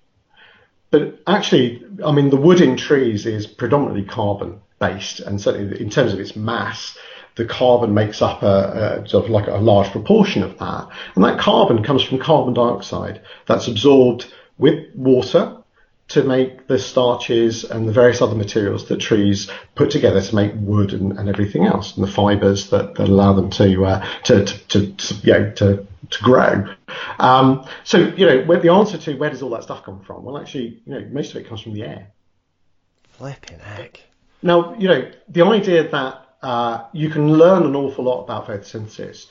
But actually, I mean, the wood in trees is predominantly carbon based, and certainly in terms of its mass, the carbon makes up a, a, sort of like a large proportion of that. And that carbon comes from carbon dioxide that's absorbed with water to make the starches and the various other materials that trees put together to make wood and, and everything else, and the fibres that, that allow them to, uh, to, to, to, to, you know, to, to grow. Um, so, you know, the answer to where does all that stuff come from? Well, actually, you know, most of it comes from the air. Flipping heck. Now, you know, the idea that uh, you can learn an awful lot about photosynthesis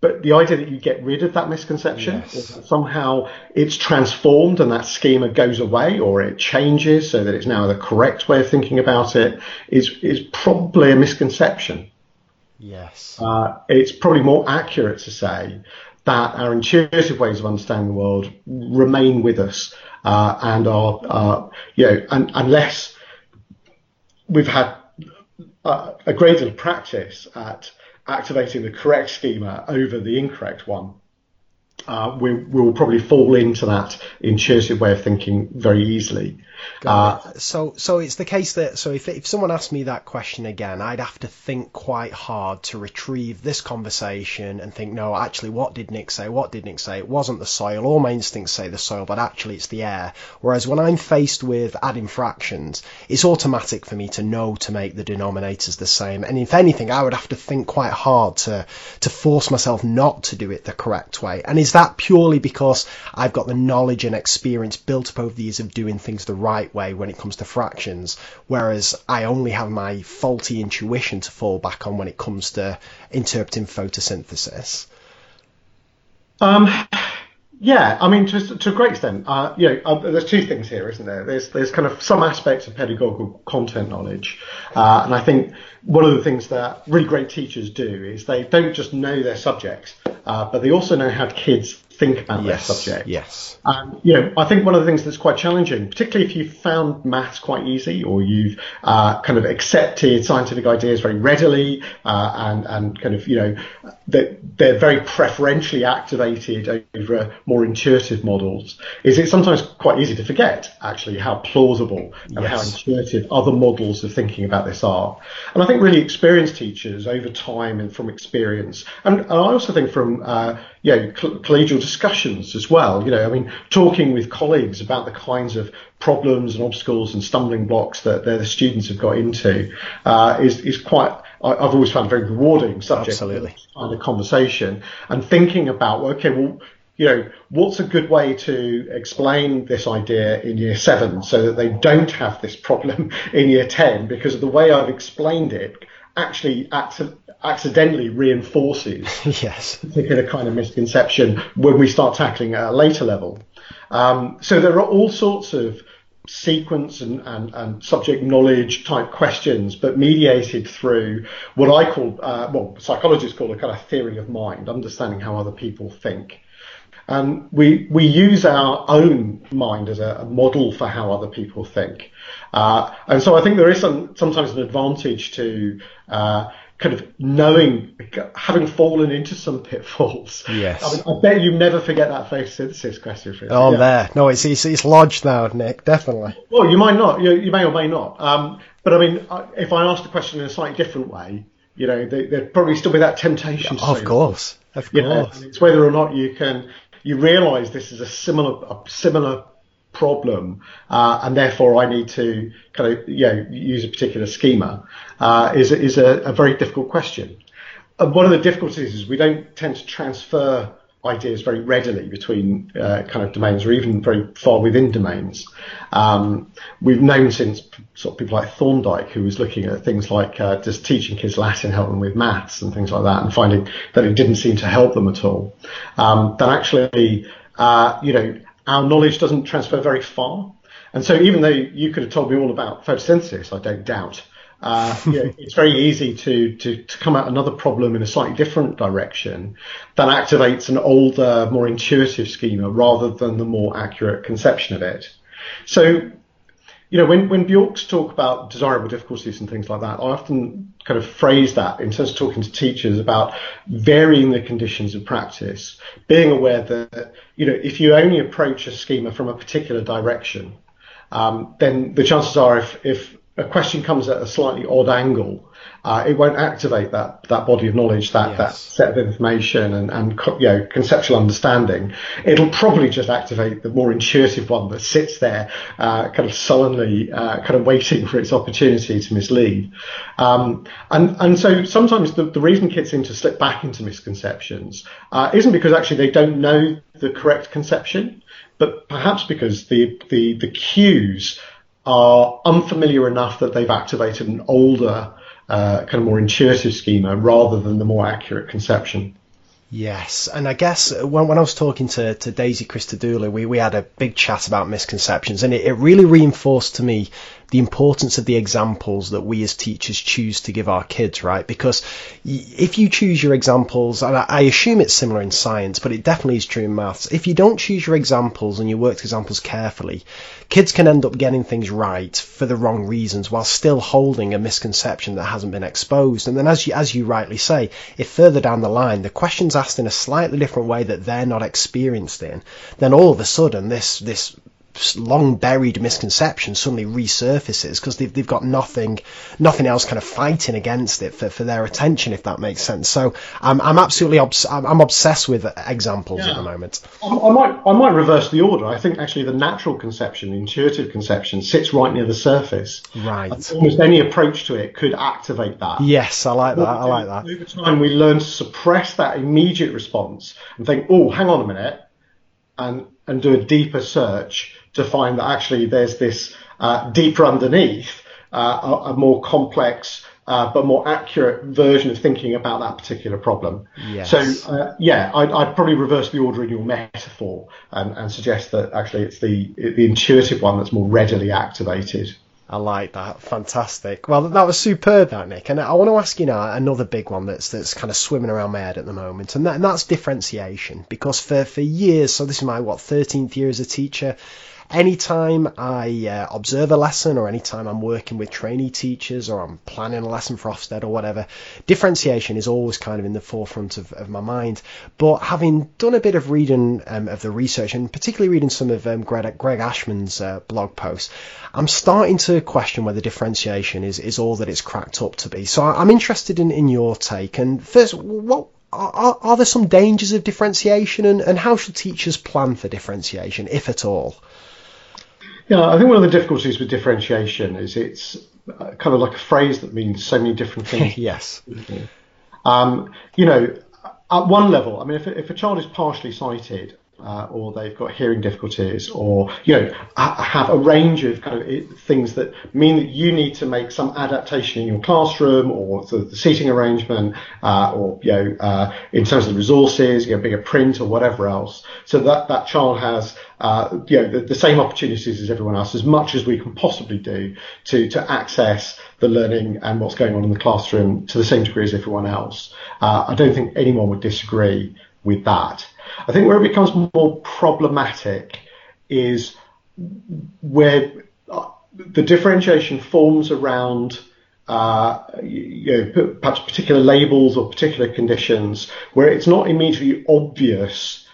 but the idea that you get rid of that misconception, yes. somehow it's transformed and that schema goes away or it changes so that it's now the correct way of thinking about it, is, is probably a misconception. Yes. Uh, it's probably more accurate to say that our intuitive ways of understanding the world remain with us uh, and are, uh, you know, un- unless we've had a great deal of practice at activating the correct schema over the incorrect one, uh, we will probably fall into that intuitive way of thinking very easily. Uh, so, so it's the case that so if if someone asked me that question again, I'd have to think quite hard to retrieve this conversation and think, no, actually, what did Nick say? What did Nick say? It wasn't the soil. All my instincts say the soil, but actually, it's the air. Whereas when I'm faced with adding fractions, it's automatic for me to know to make the denominators the same. And if anything, I would have to think quite hard to to force myself not to do it the correct way. And is that purely because I've got the knowledge and experience built up over the years of doing things the right right way when it comes to fractions, whereas I only have my faulty intuition to fall back on when it comes to interpreting photosynthesis. Um, yeah, I mean, to, to a great extent, uh, you know, uh, there's two things here, isn't there? There's there's kind of some aspects of pedagogical content knowledge, uh, and I think one of the things that really great teachers do is they don't just know their subjects, uh, but they also know how kids think about yes, their subject. Yes. Um, you know, I think one of the things that's quite challenging, particularly if you've found maths quite easy or you've uh, kind of accepted scientific ideas very readily uh, and and kind of you know that they're very preferentially activated over more intuitive models, is it sometimes quite easy to forget actually how plausible and yes. how intuitive other models of thinking about this are. And I think really experienced teachers over time and from experience, and, and I also think from uh, you know, collegial discussions as well. You know, I mean, talking with colleagues about the kinds of problems and obstacles and stumbling blocks that the students have got into uh, is is quite. I've always found very rewarding subject. Absolutely. Kind of conversation and thinking about okay, well. You know, what's a good way to explain this idea in year seven so that they don't have this problem in year 10 because of the way I've explained it actually accidentally reinforces yes. a particular kind of misconception when we start tackling at a later level. Um, so there are all sorts of sequence and, and, and, subject knowledge type questions, but mediated through what I call, uh, well, psychologists call a kind of theory of mind, understanding how other people think. And we, we use our own mind as a, a model for how other people think. Uh, and so I think there is some, sometimes an advantage to uh, kind of knowing, having fallen into some pitfalls. Yes. I, mean, I bet you never forget that photosynthesis question. For oh, yeah. there. No, it's, it's, it's lodged now, Nick, definitely. Well, you might not. You, you may or may not. Um, but I mean, if I ask the question in a slightly different way, you know, there, would probably still be that temptation. Yeah, of course. Of course. You know, it's whether or not you can, you realise this is a similar, a similar problem, uh, and therefore I need to kind of you know, use a particular schema, uh, is is a, a, very difficult question. And one of the difficulties is we don't tend to transfer ideas very readily between uh, kind of domains or even very far within domains. Um, we've known since sort of people like Thorndike, who was looking at things like uh, just teaching kids Latin, helping them with maths and things like that, and finding that it didn't seem to help them at all. Um, that actually, uh, you know, our knowledge doesn't transfer very far. And so even though you could have told me all about photosynthesis, I don't doubt, uh, you know, it's very easy to, to, to come at another problem in a slightly different direction that activates an older, more intuitive schema rather than the more accurate conception of it. So you know, when, when Bjorks talk about desirable difficulties and things like that, I often kind of phrase that in terms of talking to teachers about varying the conditions of practice, being aware that, you know, if you only approach a schema from a particular direction, um, then the chances are if, if a question comes at a slightly odd angle, uh, it won't activate that that body of knowledge, that, yes. that set of information and, and you know, conceptual understanding. It'll probably just activate the more intuitive one that sits there, uh, kind of sullenly, uh, kind of waiting for its opportunity to mislead. Um, and and so sometimes the, the reason kids seem to slip back into misconceptions uh, isn't because actually they don't know the correct conception, but perhaps because the the the cues are unfamiliar enough that they've activated an older uh, kind of more intuitive schema rather than the more accurate conception. Yes, and I guess when, when I was talking to, to Daisy Christodoulou, we, we had a big chat about misconceptions, and it, it really reinforced to me the importance of the examples that we as teachers choose to give our kids, right? Because if you choose your examples, and I assume it's similar in science, but it definitely is true in maths. If you don't choose your examples and you work examples carefully, kids can end up getting things right for the wrong reasons while still holding a misconception that hasn't been exposed. And then, as you as you rightly say, if further down the line the question's asked in a slightly different way that they're not experienced in, then all of a sudden this this long buried misconception suddenly resurfaces because they've, they've got nothing nothing else kind of fighting against it for, for their attention if that makes sense. So I'm, I'm absolutely obs- I'm obsessed with examples yeah. at the moment. I, I, might I might reverse the order. I think actually the natural conception the intuitive conception sits right near the surface. Right. Almost any approach to it could activate that. Yes I like that I like that. Over time we learn to suppress that immediate response and think oh hang on a minute and and do a deeper search to find that actually there's this uh, deeper underneath, uh, a, a, more complex uh, but more accurate version of thinking about that particular problem. Yes. So uh, yeah, I'd, I'd, probably reverse the order in your metaphor and, and suggest that actually it's the the intuitive one that's more readily activated. I like that. Fantastic. Well, that was superb, that Nick. And I want to ask you now another big one that's that's kind of swimming around my head at the moment, and, that, and that's differentiation. Because for for years, so this is my what 13th year as a teacher, anytime I uh, observe a lesson or anytime I'm working with trainee teachers or I'm planning a lesson for Ofsted or whatever, differentiation is always kind of in the forefront of, of my mind. But having done a bit of reading um, of the research and particularly reading some of um, Greg, Greg, Ashman's uh, blog posts, I'm starting to question whether differentiation is, is all that it's cracked up to be. So I'm interested in, in your take. And first, what are, are, there some dangers of differentiation and, and how should teachers plan for differentiation, if at all? Yeah, I think one of the difficulties with differentiation is it's uh, kind of like a phrase that means so many different things. yes. Um, you know, at one level, I mean, if, if a child is partially sighted, uh, or they've got hearing difficulties, or you know have a range of kind of things that mean that you need to make some adaptation in your classroom, or the, the seating arrangement, uh, or you know uh, in terms of the resources, you know, bigger print or whatever else, so that that child has uh, you know the, the, same opportunities as everyone else, as much as we can possibly do to to access the learning and what's going on in the classroom to the same degree as everyone else. Uh, I don't think anyone would disagree with that. I think where it becomes more problematic is where uh, the differentiation forms around uh, you know, perhaps particular labels or particular conditions where it's not immediately obvious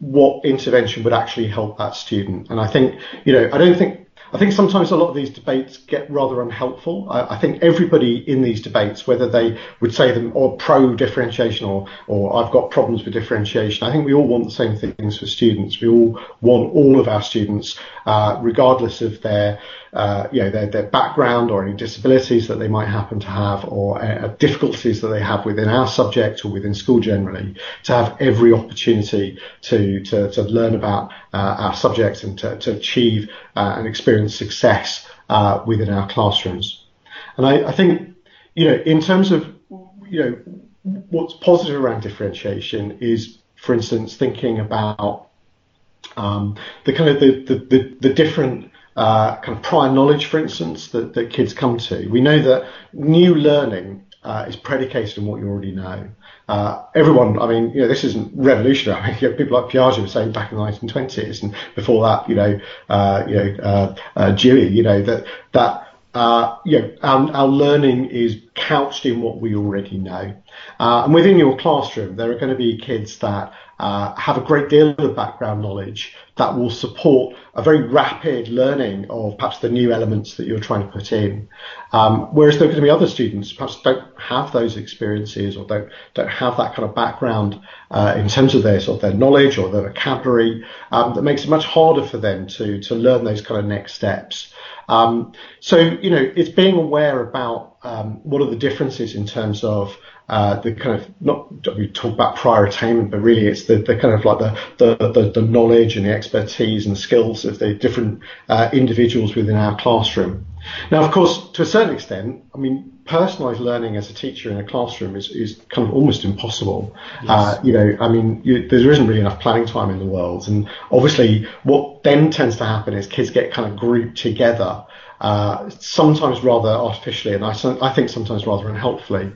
what intervention would actually help that student. And I think, you know, I don't think I think sometimes a lot of these debates get rather unhelpful. I, I, think everybody in these debates, whether they would say them or pro differentiation or, or I've got problems with differentiation, I think we all want the same things for students. We all want all of our students, uh, regardless of their uh, you know, their, their background or any disabilities that they might happen to have or uh, difficulties that they have within our subject or within school generally, to have every opportunity to, to, to learn about uh, our subject and to, to achieve uh, and experience success uh, within our classrooms. And I, I think, you know, in terms of, you know, what's positive around differentiation is, for instance, thinking about um, the kind of the, the, the, the different uh, kind of prior knowledge, for instance, that, that kids come to. We know that new learning uh, is predicated on what you already know. Uh, everyone, I mean, you know, this isn't revolutionary. I mean, you know, people like Piaget were saying back in the 1920s, and before that, you know, uh, you know, uh, uh, Dewey, you know, that that uh, you know, our, our, learning is couched in what we already know. Uh, and within your classroom, there are going to be kids that uh, have a great deal of background knowledge that will support a very rapid learning of perhaps the new elements that you're trying to put in. Um, whereas there are going to be other students perhaps don't have those experiences or don't don't have that kind of background uh, in terms of their sort of their knowledge or their vocabulary um, that makes it much harder for them to to learn those kind of next steps. Um, so you know, it's being aware about um, what are the differences in terms of uh, the kind of not we talk about prior attainment, but really it's the, the kind of like the, the, the, the knowledge and the expertise and skills of the different uh, individuals within our classroom. Now, of course, to a certain extent, I mean, personalised learning as a teacher in a classroom is, is kind of almost impossible. Yes. Uh, you know, I mean, you, there isn't really enough planning time in the world, and obviously, what then tends to happen is kids get kind of grouped together uh, sometimes rather artificially, and I, I think sometimes rather unhelpfully.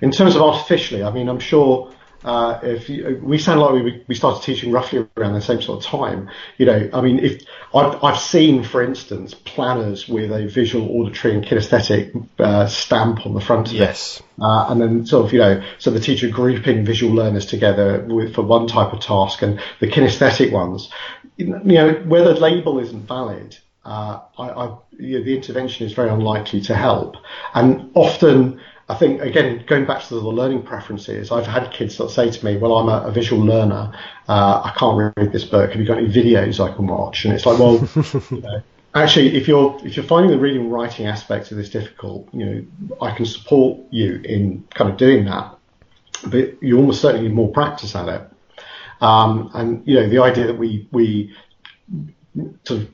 In terms of artificially, I mean, I'm sure uh, if you, we sound like we, we started teaching roughly around the same sort of time, you know, I mean, if I've, I've seen, for instance, planners with a visual, auditory, and kinesthetic uh, stamp on the front of yes. it, uh, and then sort of, you know, so the teacher grouping visual learners together with, for one type of task, and the kinesthetic ones, you know, where the label isn't valid. Uh, I, I, you know, the intervention is very unlikely to help, and often I think again going back to the learning preferences, I've had kids that say to me, "Well, I'm a, a visual learner. Uh, I can't read this book. Have you got any videos I can watch?" And it's like, well, you know, actually, if you're if you're finding the reading and writing aspects of this difficult, you know, I can support you in kind of doing that, but you almost certainly need more practice at it. Um, and you know, the idea that we we sort of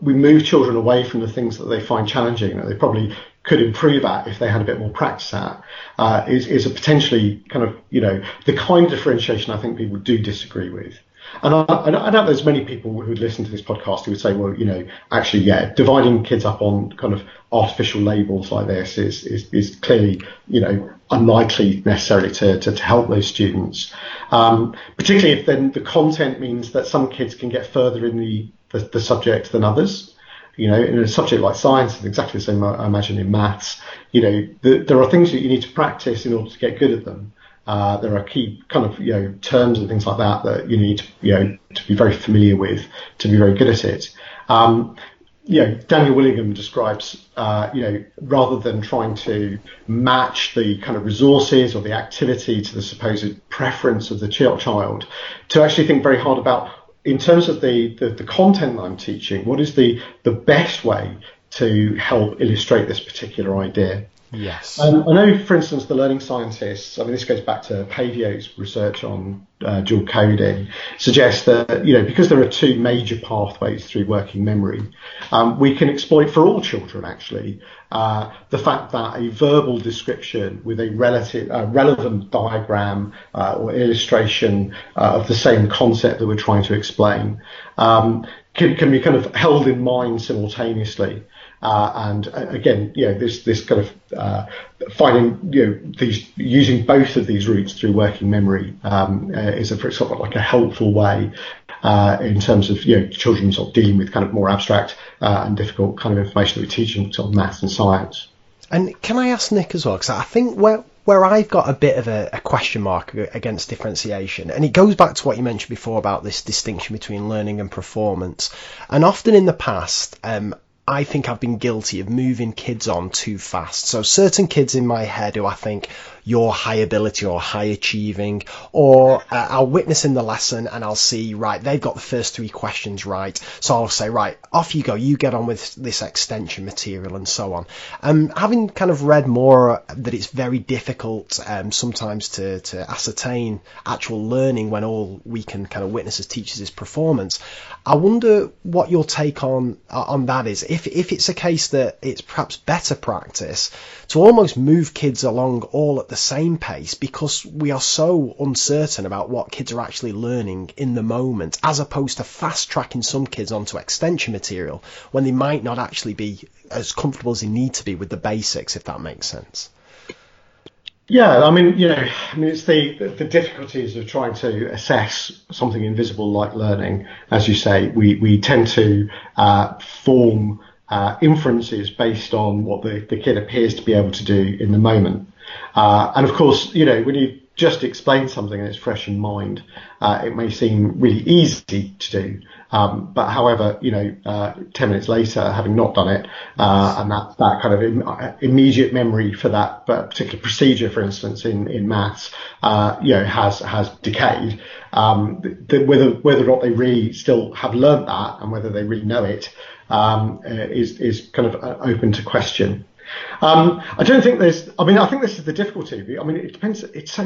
we move children away from the things that they find challenging that they probably could improve at if they had a bit more practice at uh, is, is a potentially kind of, you know, the kind of differentiation I think people do disagree with. And I, I know there's many people who listen to this podcast who would say, well, you know, actually, yeah, dividing kids up on kind of artificial labels like this is, is, is clearly, you know, unlikely necessarily to, to, to help those students. Um, particularly if then the content means that some kids can get further in the, the, the subject than others you know, in a subject like science, it's exactly the same, I imagine, in maths. You know, the, there are things that you need to practice in order to get good at them. Uh, there are key kind of, you know, terms and things like that that you need to, you know, to be very familiar with to be very good at it. Um, you know, Daniel Willingham describes, uh, you know, rather than trying to match the kind of resources or the activity to the supposed preference of the child, to actually think very hard about in terms of the, the, the content that I'm teaching, what is the, the best way to help illustrate this particular idea? Yes. Um, I know, for instance, the learning scientists, I mean, this goes back to Paivio's research on uh, dual coding, suggests that, you know, because there are two major pathways through working memory, um, we can exploit for all children, actually, uh, the fact that a verbal description with a relative, uh, relevant diagram uh, or illustration uh, of the same concept that we're trying to explain um, can, can be kind of held in mind simultaneously. Uh, and uh, again, you know, this this kind of uh, finding you know these using both of these routes through working memory um, uh, is a sort of like a helpful way uh, in terms of you know children sort of dealing with kind of more abstract uh, and difficult kind of information that we're teaching sort of maths and science. And can I ask Nick as well? Because I think where where I've got a bit of a, a, question mark against differentiation, and it goes back to what you mentioned before about this distinction between learning and performance. And often in the past, um, I think I've been guilty of moving kids on too fast. So certain kids in my head who I think you're high ability or high achieving, or uh, I'll witness in the lesson and I'll see, right, they've got the first three questions right. So I'll say, right, off you go, you get on with this extension material and so on. Um, having kind of read more that it's very difficult um, sometimes to, to ascertain actual learning when all we can kind of witness as teachers is performance. I wonder what your take on on that is. If if it's a case that it's perhaps better practice to almost move kids along all at the same pace because we are so uncertain about what kids are actually learning in the moment, as opposed to fast tracking some kids onto extension material when they might not actually be as comfortable as they need to be with the basics, if that makes sense. Yeah, I mean, you know, I mean, it's the the difficulties of trying to assess something invisible like learning. As you say, we we tend to uh, form uh, inferences based on what the, the kid appears to be able to do in the moment. Uh, and of course, you know, when you just explain something and it's fresh in mind, uh, it may seem really easy to do. Um, but however, you know, uh, 10 minutes later, having not done it, uh, and that, that kind of Im- uh, immediate memory for that particular procedure, for instance, in, in maths, uh, you know, has, has decayed. Um, the, whether, whether or not they really still have learned that and whether they really know it, um, uh, is, is kind of open to question. Um, I don't think there's. I mean, I think this is the difficulty. I mean, it depends. It's so.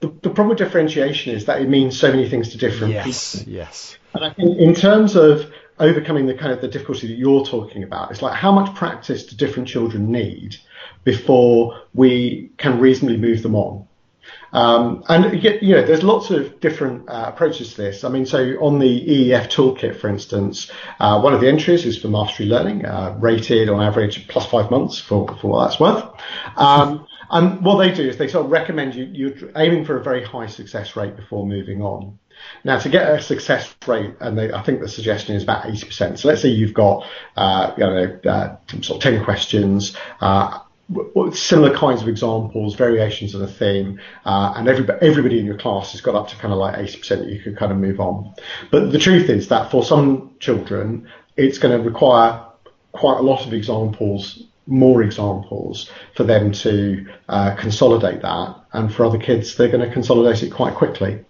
The, the problem with differentiation is that it means so many things to different yes, people. Yes. And I think in terms of overcoming the kind of the difficulty that you're talking about, it's like how much practice do different children need before we can reasonably move them on. Um, and you know, there's lots of different uh, approaches to this. I mean, so on the EEF toolkit, for instance, uh, one of the entries is for mastery learning, uh, rated on average plus five months for, for what that's worth. Um, and what they do is they sort of recommend you, you're aiming for a very high success rate before moving on. Now, to get a success rate, and they, I think the suggestion is about 80%. So let's say you've got, uh, you know, uh, sort of 10 questions, uh, similar kinds of examples, variations of the theme, uh, and everybody, everybody in your class has got up to kind of like 80% that you can kind of move on. But the truth is that for some children, it's going to require quite a lot of examples, more examples for them to uh, consolidate that. And for other kids, they're going to consolidate it quite quickly.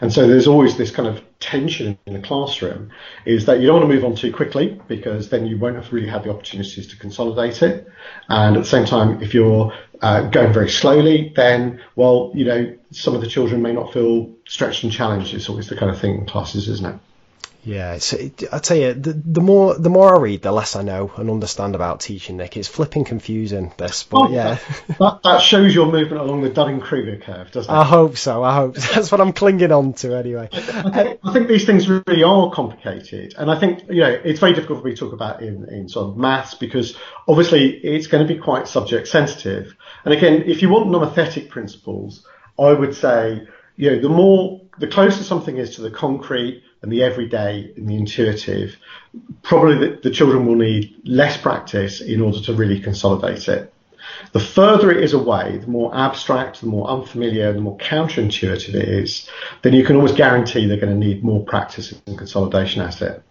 And so there's always this kind of tension in the classroom is that you don't want to move on too quickly because then you won't have really had the opportunities to consolidate it. And at the same time, if you're uh, going very slowly, then, well, you know, some of the children may not feel stretched and challenged. It's always the kind of thing in classes, isn't it? Yeah, it, I tell you, the, the more the more I read, the less I know and understand about teaching. Nick, it's flipping confusing. This, but oh, yeah, that, that, shows your movement along the Dunning-Kruger curve, doesn't it? I hope so. I hope that's what I'm clinging on to anyway. I think, I think, these things really are complicated, and I think you know it's very difficult for me to talk about in in sort of maths because obviously it's going to be quite subject sensitive. And again, if you want nomothetic principles, I would say you know the more the closer something is to the concrete and the everyday and the intuitive, probably the, the children will need less practice in order to really consolidate it. The further it is away, the more abstract, the more unfamiliar, the more counterintuitive it is, then you can always guarantee they're going to need more practice and consolidation at it.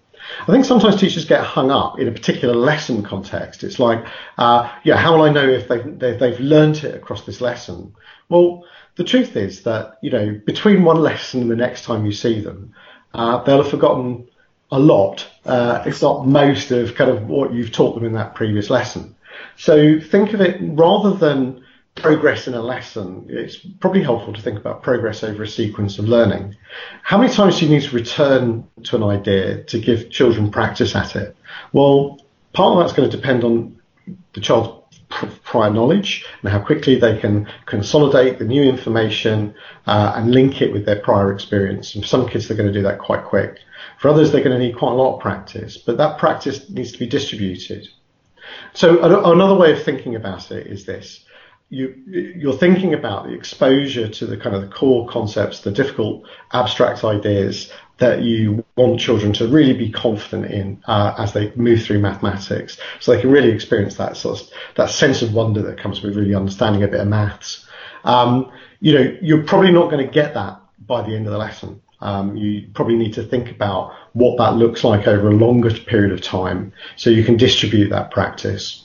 I think sometimes teachers get hung up in a particular lesson context. It's like, uh, yeah, how will I know if they've, they've, they've learned it across this lesson? Well, the truth is that, you know, between one lesson and the next time you see them, uh, they'll have forgotten a lot, uh, if not most of kind of what you've taught them in that previous lesson. So think of it rather than progress in a lesson, it's probably helpful to think about progress over a sequence of learning. How many times do you need to return to an idea to give children practice at it? Well, part of that's going to depend on the child's prior knowledge and how quickly they can consolidate the new information uh, and link it with their prior experience. And for some kids, they're going to do that quite quick. For others, they're going to need quite a lot of practice, but that practice needs to be distributed. So another way of thinking about it is this. You, you're thinking about the exposure to the kind of the core concepts, the difficult abstract ideas that you want children to really be confident in uh, as they move through mathematics, so they can really experience that sort of that sense of wonder that comes with really understanding a bit of maths. Um, you know, you're probably not going to get that by the end of the lesson. Um, you probably need to think about what that looks like over a longer period of time, so you can distribute that practice.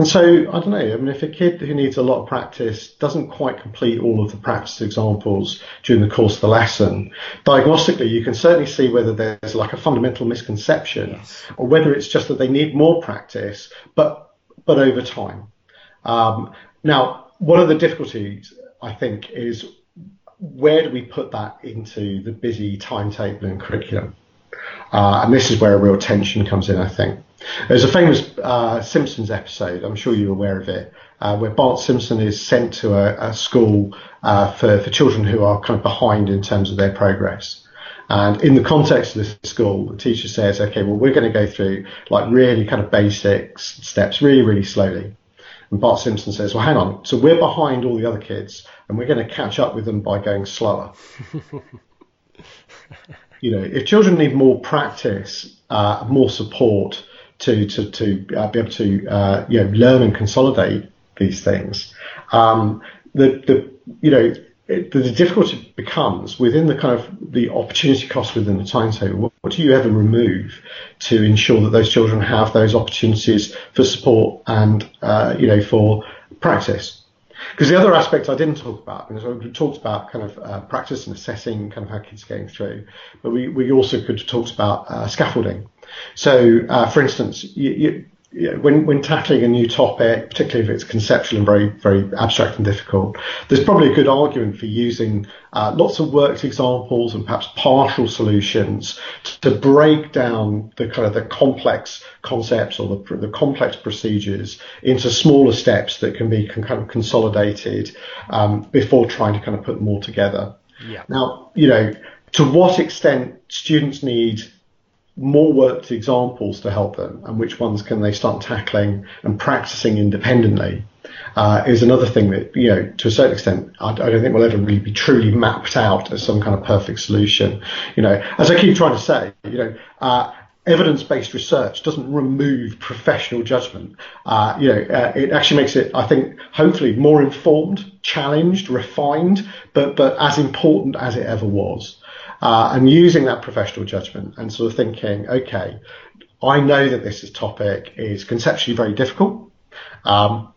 And so, I don't know, I mean, if a kid who needs a lot of practice doesn't quite complete all of the practice examples during the course of the lesson, diagnostically, you can certainly see whether there's like a fundamental misconception yes. or whether it's just that they need more practice, but, but over time. Um, now, one of the difficulties, I think, is where do we put that into the busy timetable and curriculum? Uh, and this is where a real tension comes in, I think. There's a famous uh, Simpsons episode, I'm sure you're aware of it, uh, where Bart Simpson is sent to a, a school uh, for, for children who are kind of behind in terms of their progress. And in the context of this school, the teacher says, okay, well, we're going to go through like really kind of basic steps really, really slowly. And Bart Simpson says, well, hang on. So we're behind all the other kids and we're going to catch up with them by going slower. you know, if children need more practice, uh, more support, to to to uh, be able to uh, you know learn and consolidate these things. Um, the the you know it, the difficulty becomes within the kind of the opportunity cost within the timetable. What, what do you ever remove to ensure that those children have those opportunities for support and uh, you know for practice? Because the other aspect I didn't talk about, because we talked about kind of uh, practice and assessing kind of how kids are going through, but we, we also could have talked about uh, scaffolding. So, uh, for instance, you, you, you know, when, when tackling a new topic, particularly if it's conceptual and very, very abstract and difficult, there's probably a good argument for using uh, lots of worked examples and perhaps partial solutions to, break down the kind of the complex concepts or the, the complex procedures into smaller steps that can be con- kind of consolidated um, before trying to kind of put them all together. Yeah. Now, you know, to what extent students need more worked examples to help them and which ones can they start tackling and practicing independently uh, is another thing that, you know, to a certain extent, I, I, don't think will ever really be truly mapped out as some kind of perfect solution. You know, as I keep trying to say, you know, uh, evidence-based research doesn't remove professional judgment. Uh, you know, uh, it actually makes it, I think, hopefully more informed, challenged, refined, but but as important as it ever was uh, and using that professional judgment and sort of thinking, okay, I know that this is topic is conceptually very difficult. Um,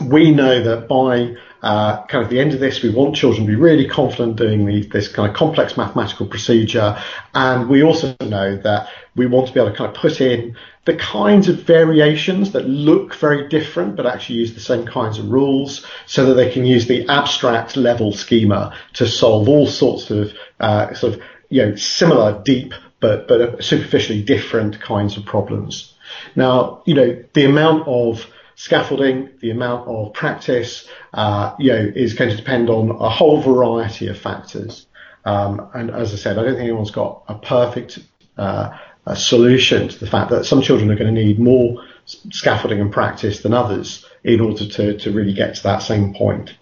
we know that by uh, kind of the end of this, we want children to be really confident doing the, this kind of complex mathematical procedure. And we also know that we want to be able to kind of put in the kinds of variations that look very different, but actually use the same kinds of rules so that they can use the abstract level schema to solve all sorts of uh, sort of, you know, similar, deep, but, but superficially different kinds of problems. Now, you know, the amount of scaffolding, the amount of practice, uh, you know, is going to depend on a whole variety of factors. Um, and as I said, I don't think anyone's got a perfect uh, a solution to the fact that some children are going to need more scaffolding and practice than others in order to, to really get to that same point.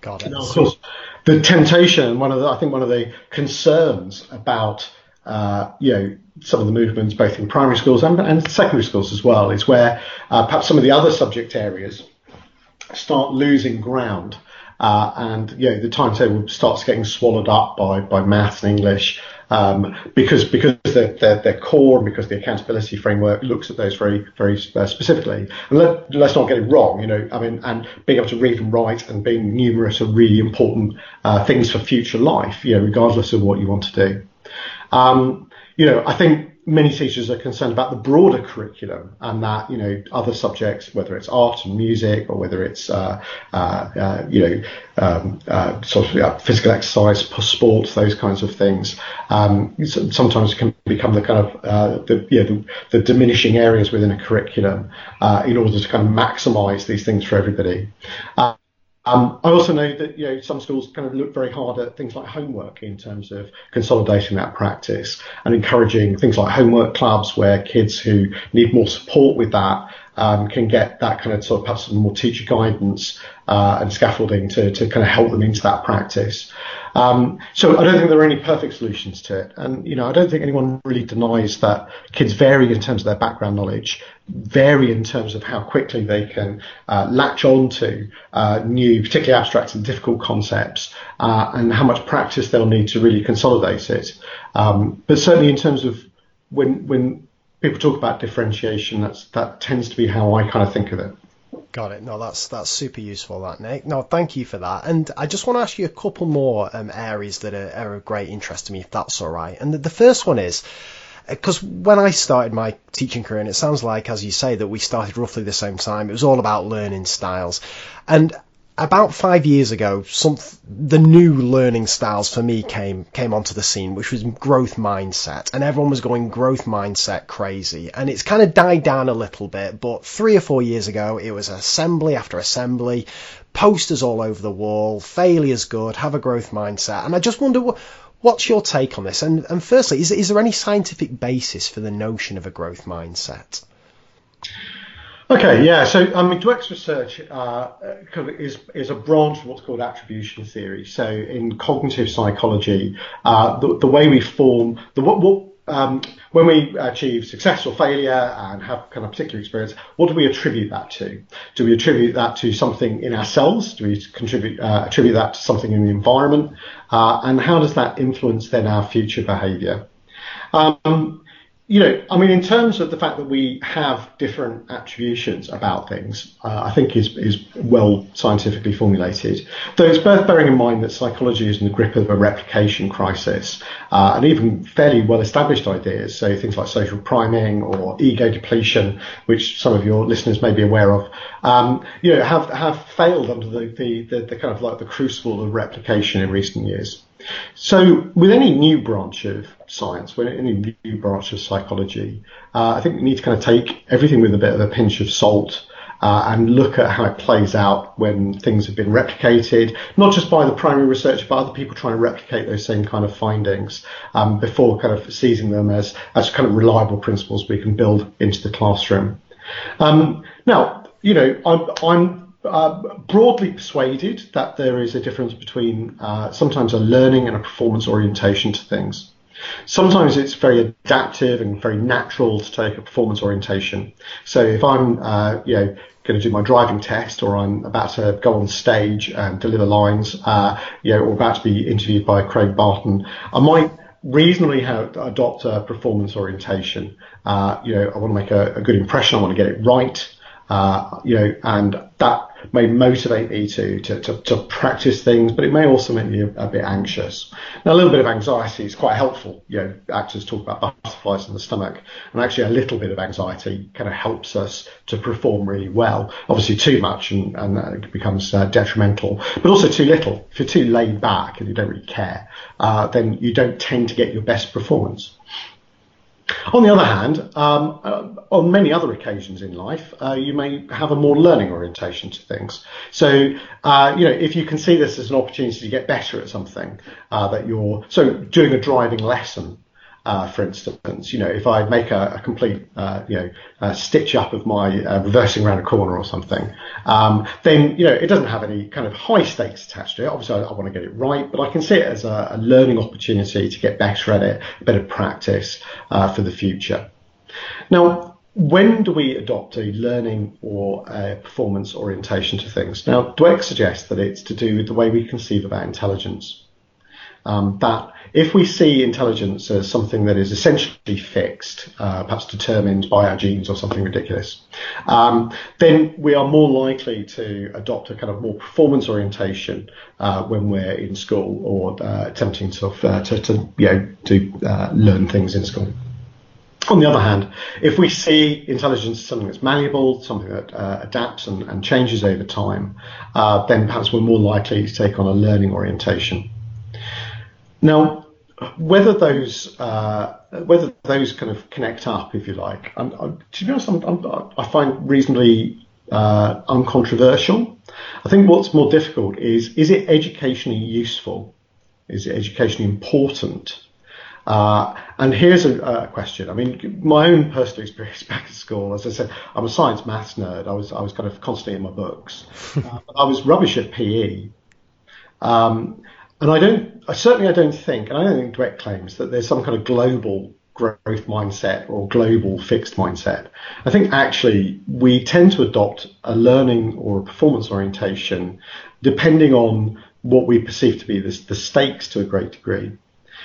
Got it. Now, of course, the temptation, one of the, I think one of the concerns about uh, you know, some of the movements both in primary schools and, and secondary schools as well is where uh, perhaps some of the other subject areas start losing ground. Uh, and you know the timetable starts getting swallowed up by by maths and English um, because because they're, they're, they're, core and because the accountability framework looks at those very very uh, specifically. And let, us not get it wrong, you know. I mean, and being able to read and write and being numerous are really important uh, things for future life, you know, regardless of what you want to do. Um, you know, I think many teachers are concerned about the broader curriculum and that you know other subjects, whether it's art and music or whether it's uh, uh, uh, you know um, uh, sort of physical exercise, sports, those kinds of things, um, sometimes can become the kind of uh, the, yeah, the, the, diminishing areas within a curriculum uh, in order to kind of maximise these things for everybody. I also know that you know some schools kind of look very hard at things like homework in terms of consolidating that practice and encouraging things like homework clubs where kids who need more support with that um, can get that kind of sort of perhaps some more teacher guidance uh, and scaffolding to, to kind of help them into that practice. Um, so I don't think there are any perfect solutions to it. And, you know, I don't think anyone really denies that kids vary in terms of their background knowledge, vary in terms of how quickly they can uh, latch on to uh, new, particularly abstract and difficult concepts, uh, and how much practice they'll need to really consolidate it. Um, but certainly in terms of when, when people talk about differentiation, that's, that tends to be how I kind of think of it. Got it. No, that's that's super useful, that Nick. No, thank you for that. And I just want to ask you a couple more um, areas that are, are, of great interest to me, if that's all right. And the, the first one is because when I started my teaching career, and it sounds like, as you say, that we started roughly the same time, it was all about learning styles. And about five years ago, some the new learning styles for me came came onto the scene, which was growth mindset, and everyone was going growth mindset crazy, and it's kind of died down a little bit. But three or four years ago, it was assembly after assembly, posters all over the wall, failure's good, have a growth mindset, and I just wonder what. What's your take on this? And, and firstly, is, is there any scientific basis for the notion of a growth mindset? Okay, yeah. So, I mean, Dweck's research uh, is is a branch of what's called attribution theory. So, in cognitive psychology, uh, the, the way we form the what, what um, when we achieve success or failure and have kind of particular experience, what do we attribute that to? Do we attribute that to something in ourselves? Do we contribute uh, attribute that to something in the environment? Uh, and how does that influence then our future behaviour? Um, you know, I mean, in terms of the fact that we have different attributions about things, uh, I think is is well scientifically formulated. Though it's worth bearing in mind that psychology is in the grip of a replication crisis, uh, and even fairly well established ideas, so things like social priming or ego depletion, which some of your listeners may be aware of, um, you know, have have failed under the, the, the, the kind of like the crucible of replication in recent years. So, with any new branch of science, with any new branch of psychology, uh, I think we need to kind of take everything with a bit of a pinch of salt uh, and look at how it plays out when things have been replicated, not just by the primary researcher, but other people trying to replicate those same kind of findings um, before kind of seizing them as, as kind of reliable principles we can build into the classroom. Um, now, you know, I'm, I'm broadly persuaded that there is a difference between uh, sometimes a learning and a performance orientation to things. Sometimes it's very adaptive and very natural to take a performance orientation. So if I'm, uh, you know, going to do my driving test or I'm about to go on stage and deliver lines, uh, you know, or about to be interviewed by Craig Barton, I might reasonably have, adopt a performance orientation. Uh, you know, I want to make a, a, good impression. I want to get it right. Uh, you know, and that may motivate me to, to, to, to, practice things, but it may also make me a, bit anxious. Now, a little bit of anxiety is quite helpful. You know, actors talk about butterflies in the stomach, and actually a little bit of anxiety kind of helps us to perform really well. Obviously, too much and, and it becomes uh, detrimental, but also too little. If you're too laid back and you don't really care, uh, then you don't tend to get your best performance. On the other hand, um, uh, on many other occasions in life, uh, you may have a more learning orientation to things. So, uh, you know, if you can see this as an opportunity to get better at something uh, that you're, so doing a driving lesson uh, for instance, you know, if I make a, a complete, uh, you know, stitch up of my uh, reversing around a corner or something, um, then, you know, it doesn't have any kind of high stakes attached to it. Obviously, I, I want to get it right, but I can see it as a, a learning opportunity to get better at it, better practice uh, for the future. Now, when do we adopt a learning or a performance orientation to things? Now, Dweck suggests that it's to do with the way we conceive about intelligence. Um, that if we see intelligence as something that is essentially fixed, uh, perhaps determined by our genes or something ridiculous, um, then we are more likely to adopt a kind of more performance orientation uh, when we're in school or uh, attempting to, uh, to, to, you know, to uh, learn things in school. On the other hand, if we see intelligence as something that's malleable, something that uh, adapts and, and, changes over time, uh, then perhaps we're more likely to take on a learning orientation. Now, whether those uh, whether those kind of connect up, if you like, I'm, I'm, to be honest, I'm, i find reasonably uh, uncontroversial. I think what's more difficult is is it educationally useful? Is it educationally important? Uh, and here's a, a, question. I mean, my own personal experience back at school, as I said, I'm a science maths nerd. I was I was kind of constantly in my books. uh, I was rubbish at PE. Um, and I don't, I certainly I don't think, and I don't think Dweck claims that there's some kind of global growth mindset or global fixed mindset. I think actually we tend to adopt a learning or a performance orientation depending on what we perceive to be the, the stakes to a great degree.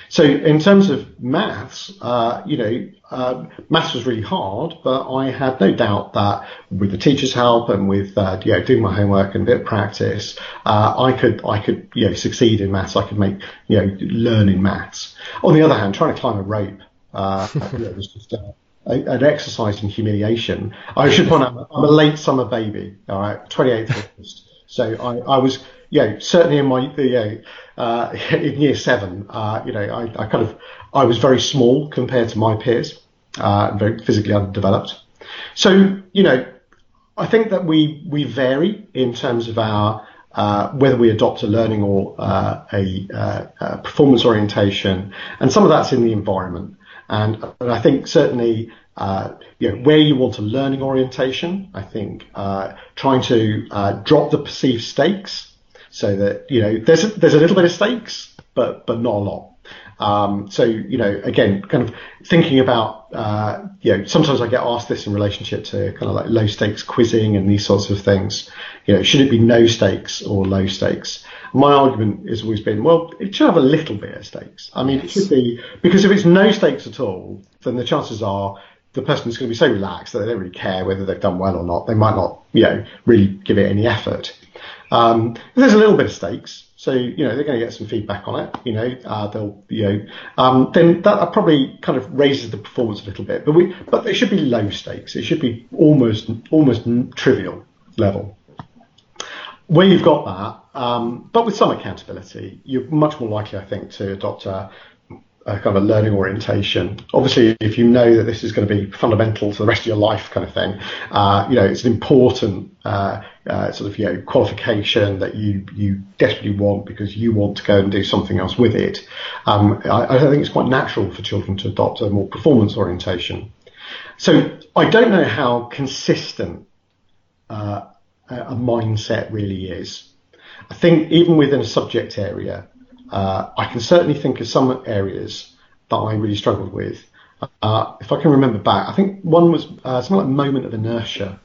So in terms of maths, uh, you know, uh, maths was really hard, but I had no doubt that with the teacher's help and with uh, you know doing my homework and a bit of practice, uh, I could I could you know succeed in maths. I could make you know learn in maths. On the other hand, trying to climb a rope uh, you know, was just uh, an exercise in humiliation. I should point out I'm a late summer baby. All right, 28th August. So I, I was you know, certainly in my, you know, uh, in year seven, uh, you know, I, I, kind of, I was very small compared to my peers, uh, very physically underdeveloped. So, you know, I think that we, we vary in terms of our, uh, whether we adopt a learning or uh, a, uh, a, performance orientation, and some of that's in the environment. And, and I think certainly uh, you know, where you want a learning orientation, I think uh, trying to uh, drop the perceived stakes so that you know there's a, there's a little bit of stakes, but but not a lot. Um, so, you know, again, kind of thinking about, uh, you know, sometimes I get asked this in relationship to kind of like low stakes quizzing and these sorts of things. You know, should it be no stakes or low stakes? My argument has always been, well, it should have a little bit of stakes. I mean, yes. it should be, because if it's no stakes at all, then the chances are the person is going to be so relaxed that they don't really care whether they've done well or not. They might not, you know, really give it any effort. Um, there's a little bit of stakes, so you know they're going to get some feedback on it. You know, uh, they'll, you know, um, then that probably kind of raises the performance a little bit. But we, but they should be low stakes. It should be almost, almost trivial level. Where you've got that, um, but with some accountability, you're much more likely, I think, to adopt a a kind of a learning orientation. Obviously, if you know that this is going to be fundamental to the rest of your life, kind of thing, uh, you know, it's an important uh, uh, sort of you know qualification that you you desperately want because you want to go and do something else with it. Um, I, I think it's quite natural for children to adopt a more performance orientation. So I don't know how consistent uh, a mindset really is. I think even within a subject area, uh, I can certainly think of some areas that I really struggled with. Uh, if I can remember back, I think one was uh, something like moment of inertia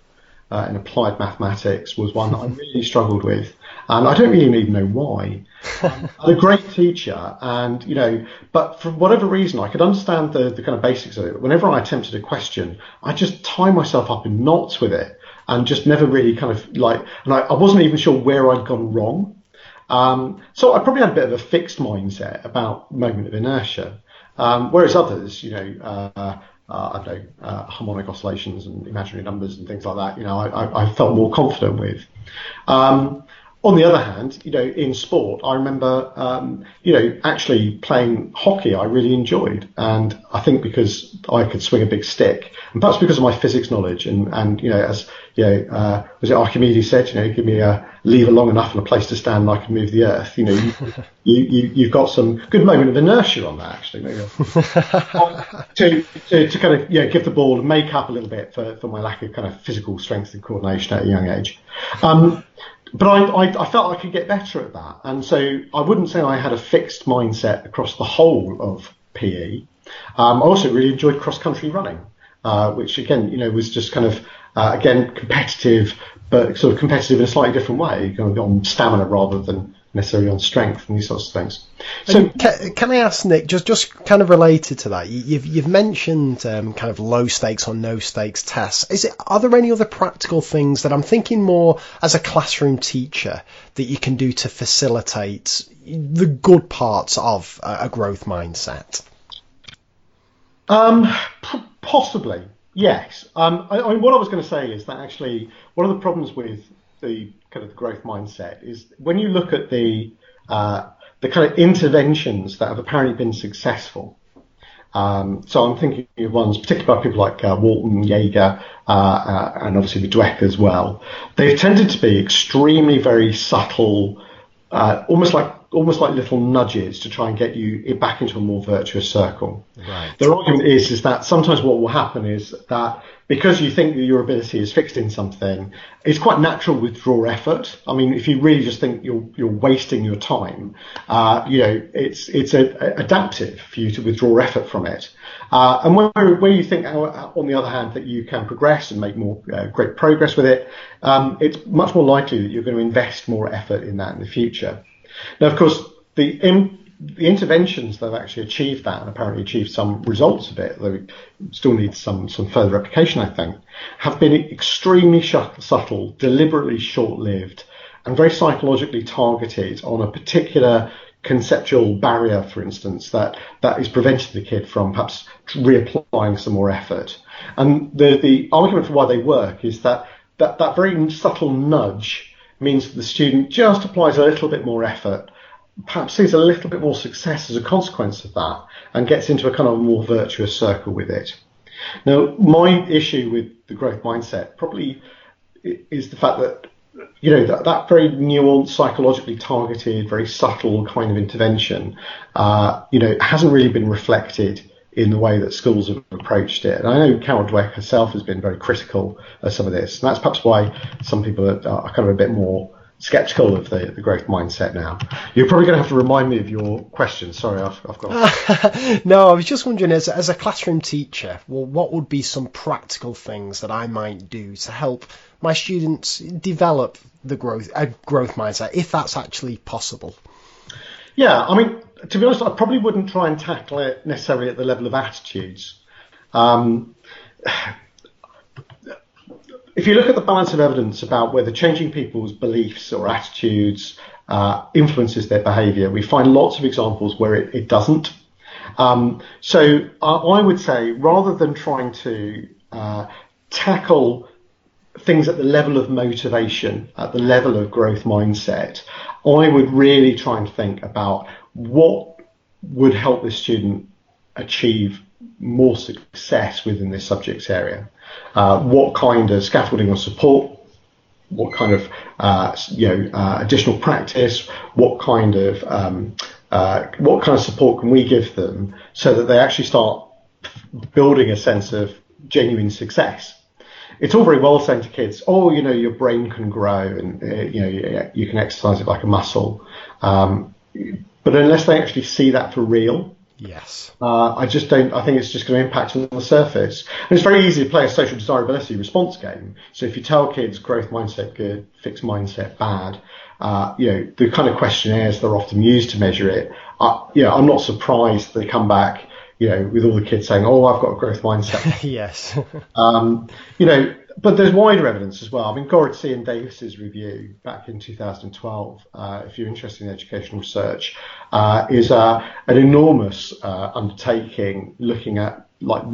uh, in applied mathematics was one that I really struggled with, and I don't really even know why. Um, a great teacher, and you know, but for whatever reason, I could understand the, the kind of basics of it. Whenever I attempted a question, I just tie myself up in knots with it, and just never really kind of like, and I, I wasn't even sure where I'd gone wrong. Um, so I probably had a bit of a fixed mindset about moment of inertia, um, whereas others, you know, uh, uh, I don't know, uh, harmonic oscillations and imaginary numbers and things like that, you know, I, I felt more confident with. Um, on the other hand, you know, in sport, I remember, um, you know, actually playing hockey, I really enjoyed. And I think because I could swing a big stick, and perhaps because of my physics knowledge, and, and you know, as, you know, uh, was it Archimedes said, you know, give me a lever long enough and a place to stand and I can move the earth. You know, you, you, you, you've got some good moment of inertia on that, actually. Maybe. to, to, to kind of, yeah, give the ball and make up a little bit for, for my lack of kind of physical strength and coordination at a young age. Um, but I, I, I, felt I could get better at that. And so I wouldn't say I had a fixed mindset across the whole of PE. Um, I also really enjoyed cross country running, uh, which again, you know, was just kind of, uh, again, competitive, but sort of competitive in a slightly different way, going on stamina rather than necessarily on strength and these sorts of things. So, can, can, I ask Nick, just just kind of related to that, you've you've mentioned um, kind of low stakes or no stakes tests. Is it are there any other practical things that I'm thinking more as a classroom teacher that you can do to facilitate the good parts of a, a growth mindset? Um, p- possibly. Yes. Um, I, I mean, what I was going to say is that actually one of the problems with the kind of the growth mindset is when you look at the uh, the kind of interventions that have apparently been successful. Um, so I'm thinking of ones, particularly by people like uh, Walton, Yeager, uh, uh, and obviously the Dweck as well. They've tended to be extremely very subtle, uh, almost like almost like little nudges to try and get you back into a more virtuous circle. Right. Their argument is is that sometimes what will happen is that because you think that your ability is fixed in something, it's quite natural to withdraw effort. I mean, if you really just think you're you're wasting your time, uh, you know, it's it's a, a adaptive for you to withdraw effort from it. Uh, and where, where you think, uh, on the other hand, that you can progress and make more uh, great progress with it, um, it's much more likely that you're going to invest more effort in that in the future. Now, of course, the, in, the interventions that have actually achieved that and apparently achieved some results of it, though it still needs some, some further application, I think, have been extremely subtle, deliberately short-lived, and very psychologically targeted on a particular conceptual barrier, for instance, that, that is preventing the kid from perhaps reapplying some more effort. And the, the argument for why they work is that that, that very subtle nudge means that the student just applies a little bit more effort, perhaps sees a little bit more success as a consequence of that, and gets into a kind of more virtuous circle with it. Now, my issue with the growth mindset probably is the fact that you know that, that very nuanced, psychologically targeted, very subtle kind of intervention, uh, you know, hasn't really been reflected in the way that schools have approached it. And I know Carol Dweck herself has been very critical of some of this, and that's perhaps why some people are, are kind of a bit more skeptical of the, the growth mindset now. You're probably going to have to remind me of your question. Sorry, I've, I've got. no, I was just wondering, as, as a classroom teacher, well, what would be some practical things that I might do to help my students develop the growth a growth mindset, if that's actually possible? Yeah, I mean, to be honest, I probably wouldn't try and tackle it necessarily at the level of attitudes. Um, if you look at the balance of evidence about whether changing people's beliefs or attitudes uh, influences their behaviour, we find lots of examples where it, it doesn't. Um, so uh, I would say rather than trying to uh, tackle things at the level of motivation, at the level of growth mindset, I would really try and think about what would help the student achieve more success within this subject area. Uh, what kind of scaffolding or support, what kind of uh, you know uh, additional practice, what kind of um, uh, what kind of support can we give them so that they actually start building a sense of genuine success it's all very well saying to kids, oh, you know, your brain can grow and, uh, you know, you, you, can exercise it like a muscle. Um, but unless they actually see that for real, yes, uh, I just don't, I think it's just going to impact on the surface. And it's very easy to play a social desirability response game. So if you tell kids growth mindset good, fixed mindset bad, uh, you know, the kind of questionnaires that are often used to measure it, uh, you know, I'm not surprised they come back you know, with all the kids saying, "Oh, I've got a growth mindset." yes. um, you know, but there's wider evidence as well. I mean, Gorodtzy and Davis's review back in 2012, uh, if you're interested in educational research, uh, is uh, an enormous uh, undertaking looking at like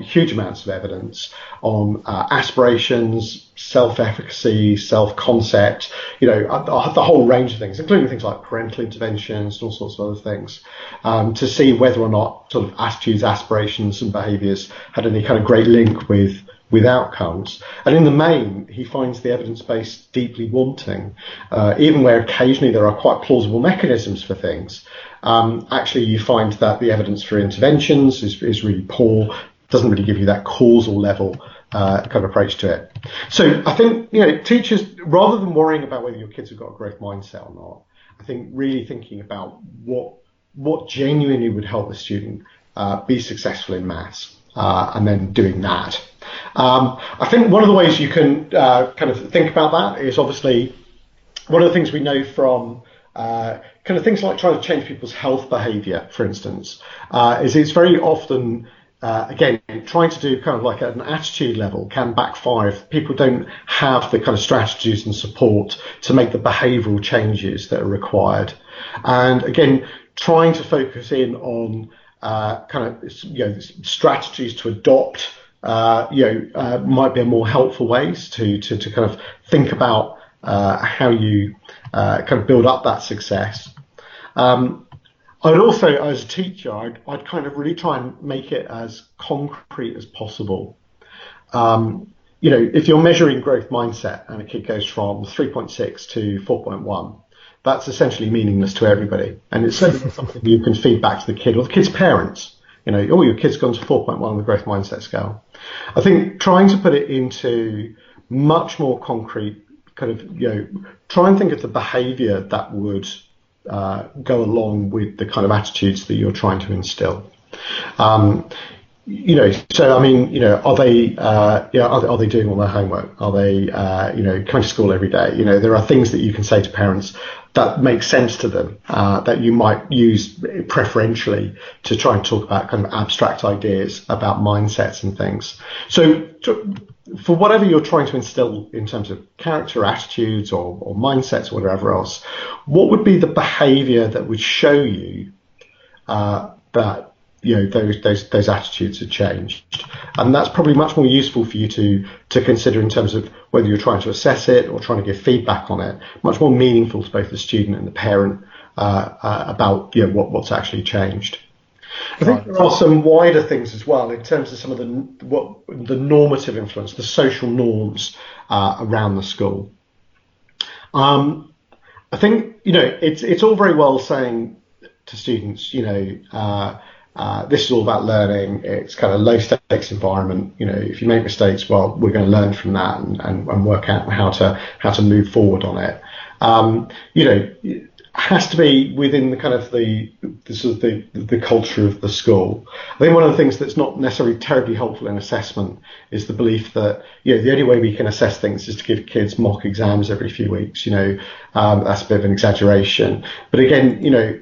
huge amounts of evidence on uh, aspirations, self-efficacy, self-concept, you know, the whole range of things, including things like parental interventions and all sorts of other things, um, to see whether or not sort of attitudes, aspirations, and behaviours had any kind of great link with with outcomes. And in the main, he finds the evidence base deeply wanting, uh, even where occasionally there are quite plausible mechanisms for things. Um, actually, you find that the evidence for interventions is, is really poor, doesn't really give you that causal level uh, kind of approach to it. So I think, you know, teachers, rather than worrying about whether your kids have got a growth mindset or not, I think really thinking about what what genuinely would help the student uh, be successful in maths, uh, and then doing that. Um, I think one of the ways you can uh, kind of think about that is obviously one of the things we know from uh, kind of things like trying to change people's health behavior, for instance, uh, is it's very often uh, again, trying to do kind of like an attitude level can backfire if people don't have the kind of strategies and support to make the behavioural changes that are required. And again, trying to focus in on uh, kind of you know strategies to adopt, uh, you know, uh, might be a more helpful ways to to to kind of think about uh, how you uh, kind of build up that success. Um, I'd also, as a teacher, I'd, I'd, kind of really try and make it as concrete as possible. Um, you know, if you're measuring growth mindset and a kid goes from 3.6 to 4.1, that's essentially meaningless to everybody. And it's certainly something you can feed back to the kid or the kid's parents. You know, oh, your kid's gone to 4.1 on the growth mindset scale. I think trying to put it into much more concrete kind of, you know, try and think of the behavior that would uh, go along with the kind of attitudes that you're trying to instill. Um, you know, so I mean, you know, are they, uh, yeah, are, are, they doing all their homework? Are they, uh, you know, coming to school every day? You know, there are things that you can say to parents that make sense to them uh, that you might use preferentially to try and talk about kind of abstract ideas about mindsets and things. So, to, for whatever you're trying to instill in terms of character, attitudes, or, or mindsets, or whatever else, what would be the behaviour that would show you uh, that you know those those those attitudes have changed, and that's probably much more useful for you to to consider in terms of whether you're trying to assess it or trying to give feedback on it. Much more meaningful to both the student and the parent uh, uh, about you know what what's actually changed. I think there are some wider things as well in terms of some of the what the normative influence, the social norms uh, around the school. Um, I think you know it's it's all very well saying to students, you know, uh, uh, this is all about learning. It's kind of low stakes environment. You know, if you make mistakes, well, we're going to learn from that and, and, and work out how to how to move forward on it. um, you know, has to be within the kind of the, sort of the, the culture of the school. I think one of the things that's not necessarily terribly helpful in assessment is the belief that you know the only way we can assess things is to give kids mock exams every few weeks. You know, um, that's a bit of an exaggeration. But again, you know,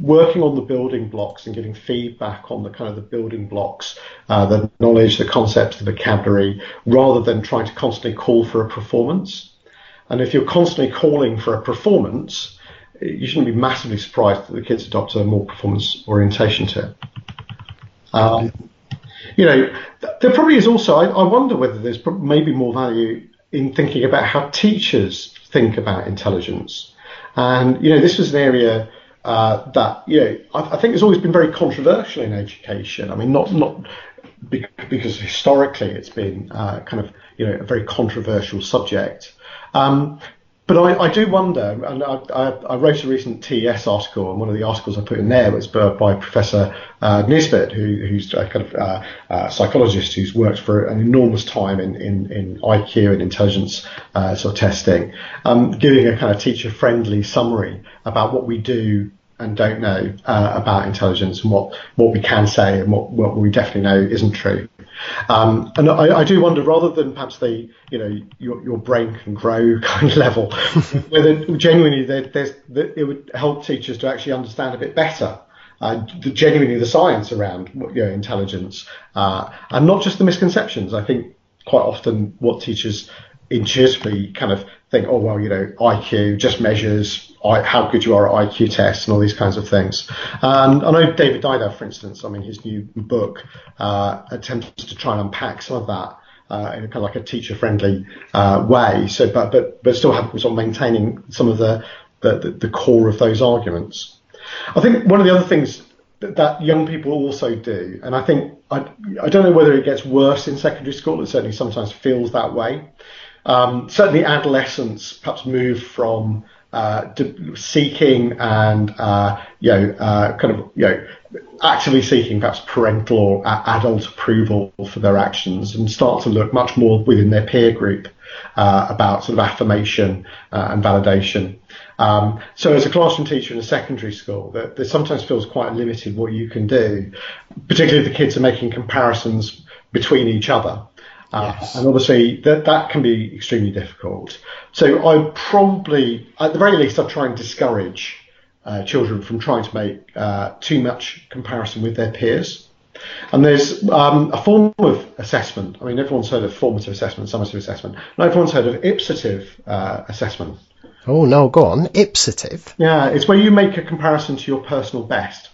working on the building blocks and giving feedback on the kind of the building blocks, uh, the knowledge, the concepts, the vocabulary, rather than trying to constantly call for a performance. And if you're constantly calling for a performance, you shouldn't be massively surprised that the kids adopt a more performance orientation to it. Um, you know, there probably is also, I, I wonder whether there's maybe more value in thinking about how teachers think about intelligence. And, you know, this was an area uh, that, you know, I, I, think has always been very controversial in education. I mean, not, not because historically it's been uh, kind of, you know, a very controversial subject. Um, but I, I, do wonder, and I, I, wrote a recent TES article, and one of the articles I put in there was by, Professor uh, Nisbett, who, who's a kind of uh, uh, psychologist who's worked for an enormous time in, in, in IQ and intelligence uh, sort of testing, um, giving a kind of teacher-friendly summary about what we do and don't know uh, about intelligence and what, what we can say and what, what we definitely know isn't true. Um, and I, I, do wonder, rather than perhaps the, you know, your, your brain can grow kind of level, whether genuinely there, there's, it would help teachers to actually understand a bit better uh, the, genuinely the science around you know, intelligence uh, and not just the misconceptions. I think quite often what teachers intuitively kind of think, oh well, you know, IQ just measures how good you are at IQ tests and all these kinds of things. And I know David Didau, for instance, I mean, his new book uh, attempts to try and unpack some of that. Uh, in a kind of like a teacher-friendly uh, way, so but but but still have sort of maintaining some of the, the the core of those arguments. I think one of the other things that, young people also do, and I think I I don't know whether it gets worse in secondary school. It certainly sometimes feels that way. Um, certainly, adolescents perhaps move from seeking and uh, you know uh, kind of you know actively seeking perhaps parental or adult approval for their actions and start to look much more within their peer group uh, about sort of affirmation uh, and validation. Um, so as a classroom teacher in a secondary school, there sometimes feels quite limited what you can do, particularly if the kids are making comparisons between each other. Uh, yes. And obviously that, that can be extremely difficult. So I probably, at the very least, I try and discourage uh, children from trying to make uh, too much comparison with their peers. And there's um, a form of assessment. I mean, everyone's heard of formative assessment, summative assessment. Not everyone's heard of ipsative uh, assessment. Oh no, go on. Ipsative. Yeah, it's where you make a comparison to your personal best.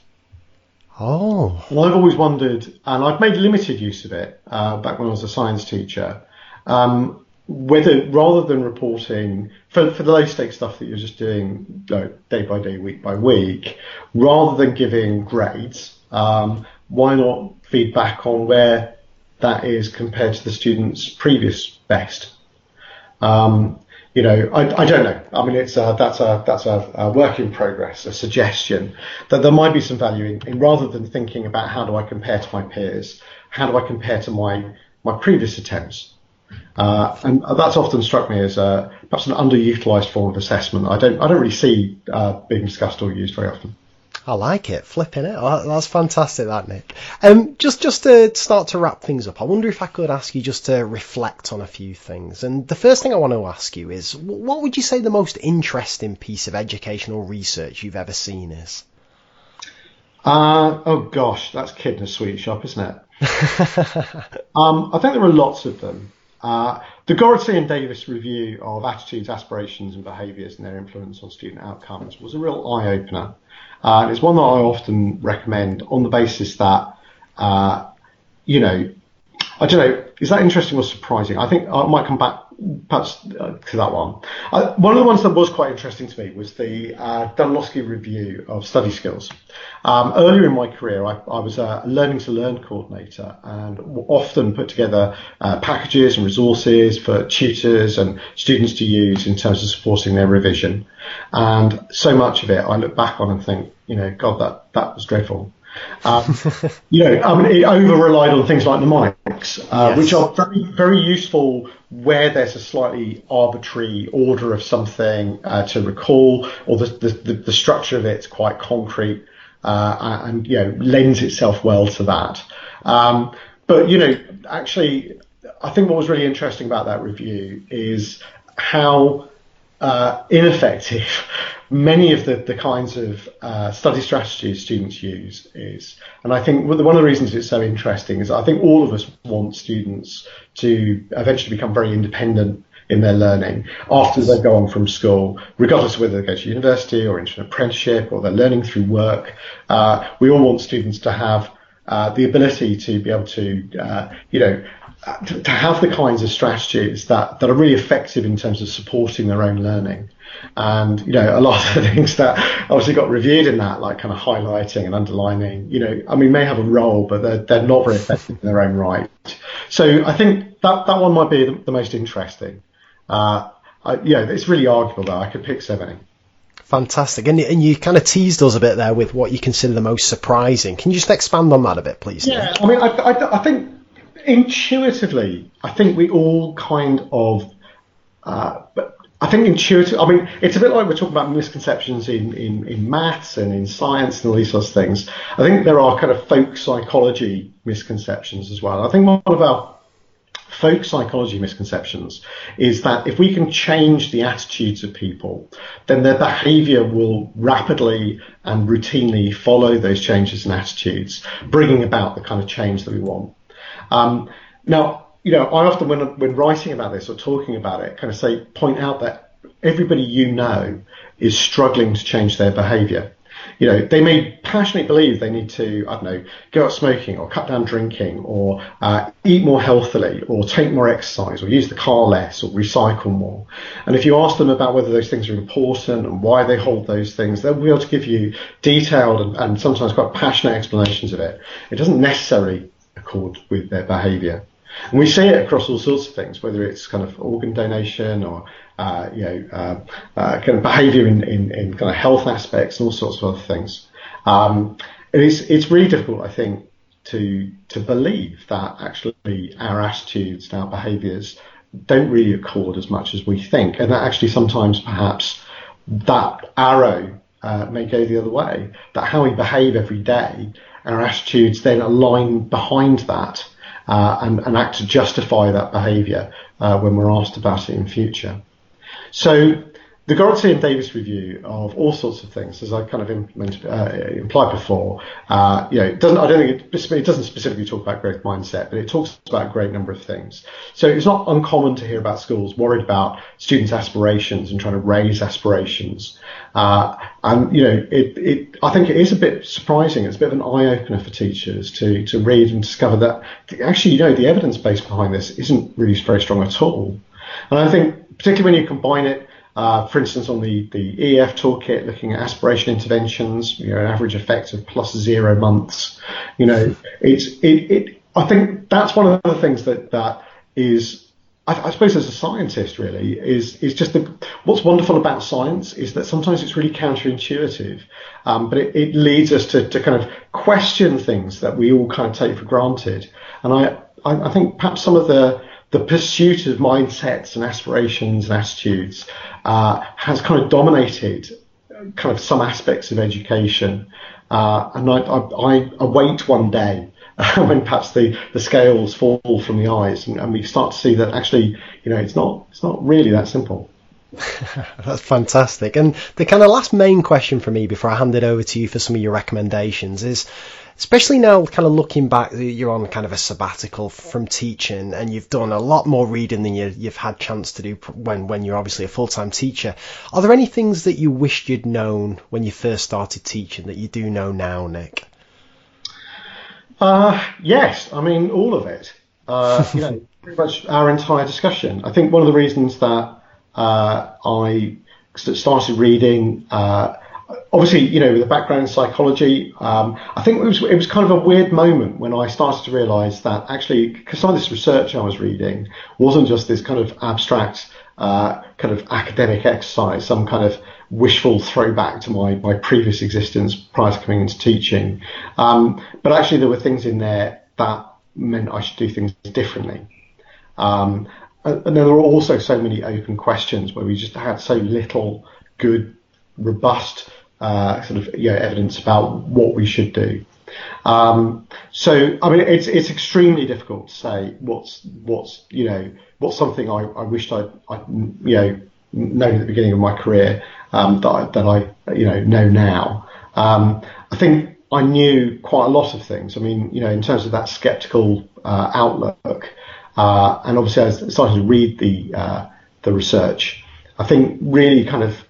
Oh. And I've always wondered, and I've made limited use of it uh, back when I was a science teacher, um, whether rather than reporting for, for the low stakes stuff that you're just doing day by day, week by week, rather than giving grades, um, why not feedback on where that is compared to the student's previous best? Um, you know, I, I don't know. I mean, it's a, that's a that's a, a, work in progress, a suggestion that there might be some value in, in, rather than thinking about how do I compare to my peers, how do I compare to my my previous attempts, uh, and that's often struck me as perhaps an underutilized form of assessment. I don't I don't really see uh, being discussed or used very often. I like it, flipping it. Oh, that's fantastic, that Nick. Um, just just to start to wrap things up, I wonder if I could ask you just to reflect on a few things. And the first thing I want to ask you is, what would you say the most interesting piece of educational research you've ever seen is? Uh, oh gosh, that's kid a sweet shop, isn't it? um, I think there are lots of them. Uh, the Goretzky and Davis review of attitudes, aspirations, and behaviours and their influence on student outcomes was a real eye opener. Uh, it's one that I often recommend on the basis that, uh, you know, I don't know, is that interesting or surprising? I think I might come back perhaps uh, to that one. Uh, one of the ones that was quite interesting to me was the uh, Dunlosky review of study skills. Um, earlier in my career, I, I, was a learning to learn coordinator and often put together uh, packages and resources for tutors and students to use in terms of supporting their revision. And so much of it, I look back on and think, you know, God, that that was dreadful. Um, you know, I mean, it over relied on things like mnemonics, uh, yes. which are very, very useful where there's a slightly arbitrary order of something uh, to recall, or the, the, the, structure of it's quite concrete uh, and you know lends itself well to that. Um, but you know, actually, I think what was really interesting about that review is how uh, ineffective many of the, the kinds of uh, study strategies students use is. And I think one of the reasons it's so interesting is I think all of us want students to eventually become very independent in their learning after they go on from school, regardless of whether they go to university or into an apprenticeship or they're learning through work. Uh, we all want students to have uh, the ability to be able to, uh, you know, to, to, have the kinds of strategies that, that are really effective in terms of supporting their own learning. And, you know, a lot of the things that obviously got reviewed in that, like kind of highlighting and underlining, you know, I mean, may have a role, but they're, they're not very effective in their own right. So I think that, that one might be the, the most interesting. Uh, I, yeah, it's really arguable though. I could pick so many. Fantastic. And, and you kind of teased us a bit there with what you consider the most surprising. Can you just expand on that a bit, please? Yeah, I mean, I, I, I think intuitively, I think we all kind of, uh, I think intuitive. I mean, it's a bit like we're talking about misconceptions in, in, in maths and in science and all these sorts of things. I think there are kind of folk psychology misconceptions as well. I think one of our folk psychology misconceptions is that if we can change the attitudes of people, then their behavior will rapidly and routinely follow those changes in attitudes, bringing about the kind of change that we want. Um, now, you know, I often, when, when writing about this or talking about it, kind of say, point out that everybody you know is struggling to change their behavior you know, they may passionately believe they need to, I don't know, go out smoking or cut down drinking or uh, eat more healthily or take more exercise or use the car less or recycle more. And if you ask them about whether those things are important and why they hold those things, they'll be able to give you detailed and, and sometimes quite passionate explanations of it. It doesn't necessarily accord with their behavior. And we see it across all sorts of things, whether it's kind of organ donation or uh, you know, uh, uh, kind of behaviour in, in, in, kind of health aspects and all sorts of other things. Um, it's it's really difficult, I think, to to believe that actually our attitudes and our behaviours don't really accord as much as we think, and that actually sometimes perhaps that arrow uh, may go the other way. That how we behave every day, our attitudes then align behind that uh, and, and act to justify that behaviour uh, when we're asked about it in future. So the Gorard, See and Davies review of all sorts of things, as I kind of uh, implied before, uh, you know, it doesn't, I don't think it, it, doesn't specifically talk about growth mindset, but it talks about a great number of things. So it's not uncommon to hear about schools worried about students' aspirations and trying to raise aspirations. Uh, and, you know, it, it, I think it is a bit surprising. It's a bit of an eye opener for teachers to, to read and discover that actually, you know, the evidence base behind this isn't really very strong at all. And I think particularly when you combine it, uh, for instance, on the, the EEF toolkit, looking at aspiration interventions, you know, an average effect of plus zero months, you know, it's, it, it, I think that's one of the things that, that is, I, I suppose as a scientist really, is, is just the, what's wonderful about science is that sometimes it's really counterintuitive, um, but it, it leads us to, to kind of question things that we all kind of take for granted. And I, I, I think perhaps some of the, the pursuit of mindsets and aspirations and attitudes uh, has kind of dominated kind of some aspects of education. Uh, and I, I, I, await one day when perhaps the, the scales fall from the eyes and, and, we start to see that actually, you know, it's not it's not really that simple. That's fantastic. And the kind of last main question for me before I hand it over to you for some of your recommendations is especially now kind of looking back you're on kind of a sabbatical from teaching and you've done a lot more reading than you, have had chance to do when, when you're obviously a full-time teacher. Are there any things that you wished you'd known when you first started teaching that you do know now nick? Uh, yes i mean all of it. Uh, you know pretty much our entire discussion. I think one of the reasons that uh, i started reading uh, obviously, you know, with a background in psychology, um, I think it was it was kind of a weird moment when I started to realise that actually, because some of this research I was reading wasn't just this kind of abstract, uh, kind of academic exercise, some kind of wishful throwback to my, my previous existence prior to coming into teaching. Um, but actually, there were things in there that meant I should do things differently. Um, and there were also so many open questions where we just had so little good, robust uh, sort of you know, evidence about what we should do. Um, so I mean, it's it's extremely difficult to say what's what's you know what's something I, I wished I I you know known at the beginning of my career um, that I, that I you know know now. Um, I think I knew quite a lot of things. I mean, you know, in terms of that skeptical uh, outlook, uh, and obviously I started to read the uh, the research. I think really kind of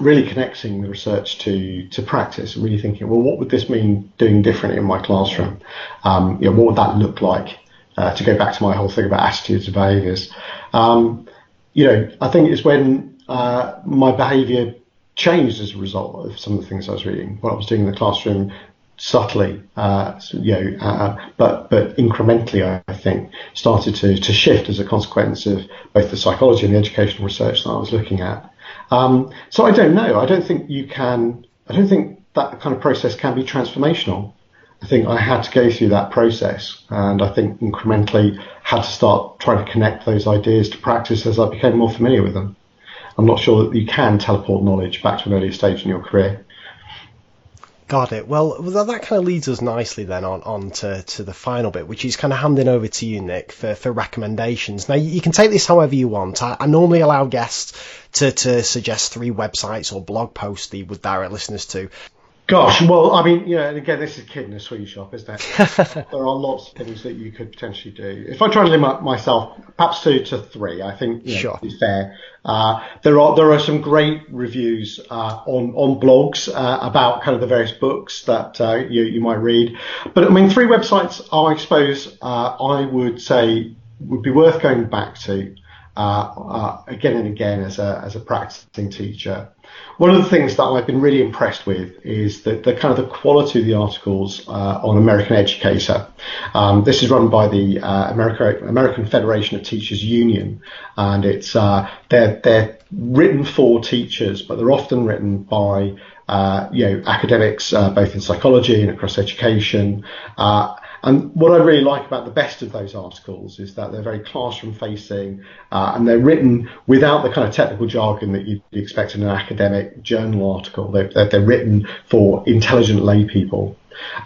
really connecting the research to to practice and really thinking, well, what would this mean doing differently in my classroom? Um, you know, what would that look like? Uh, to go back to my whole thing about attitudes and behaviours, um, you know, I think it's when uh, my behaviour changed as a result of some of the things I was reading. What I was doing in the classroom subtly, uh, you know, uh, but but incrementally, I, I, think started to to shift as a consequence of both the psychology and the educational research that I was looking at. Um, so I don't know. I don't think you can. I don't think that kind of process can be transformational. I think I had to go through that process, and I think incrementally had to start trying to connect those ideas to practice as I became more familiar with them. I'm not sure that you can teleport knowledge back to an earlier stage in your career. Got it. Well, that kind of leads us nicely then on, on to, to the final bit, which is kind of handing over to you, Nick, for, for recommendations. Now, you can take this however you want. I, I normally allow guests to, to suggest three websites or blog posts they would direct listeners to. Gosh, well, I mean, you know, and again, this is kid in a sweet shop, isn't it? there are lots of things that you could potentially do. If I try to limit myself, perhaps two to three, I think you know, sure. is fair. Uh, there are there are some great reviews uh, on on blogs uh, about kind of the various books that uh, you you might read. But I mean, three websites, I suppose, uh, I would say would be worth going back to uh, again and again as a as a practicing teacher. One of the things that I've been really impressed with is the, the kind of the quality of the articles uh, on American Educator. Um, this is run by the uh, America, American Federation of Teachers Union, and it's uh, they're they're written for teachers, but they're often written by uh, you know academics uh, both in psychology and across education. And what I really like about the best of those articles is that they're very classroom facing uh, and they're written without the kind of technical jargon that you'd expect in an academic journal article. They're, they're, they're written for intelligent lay people.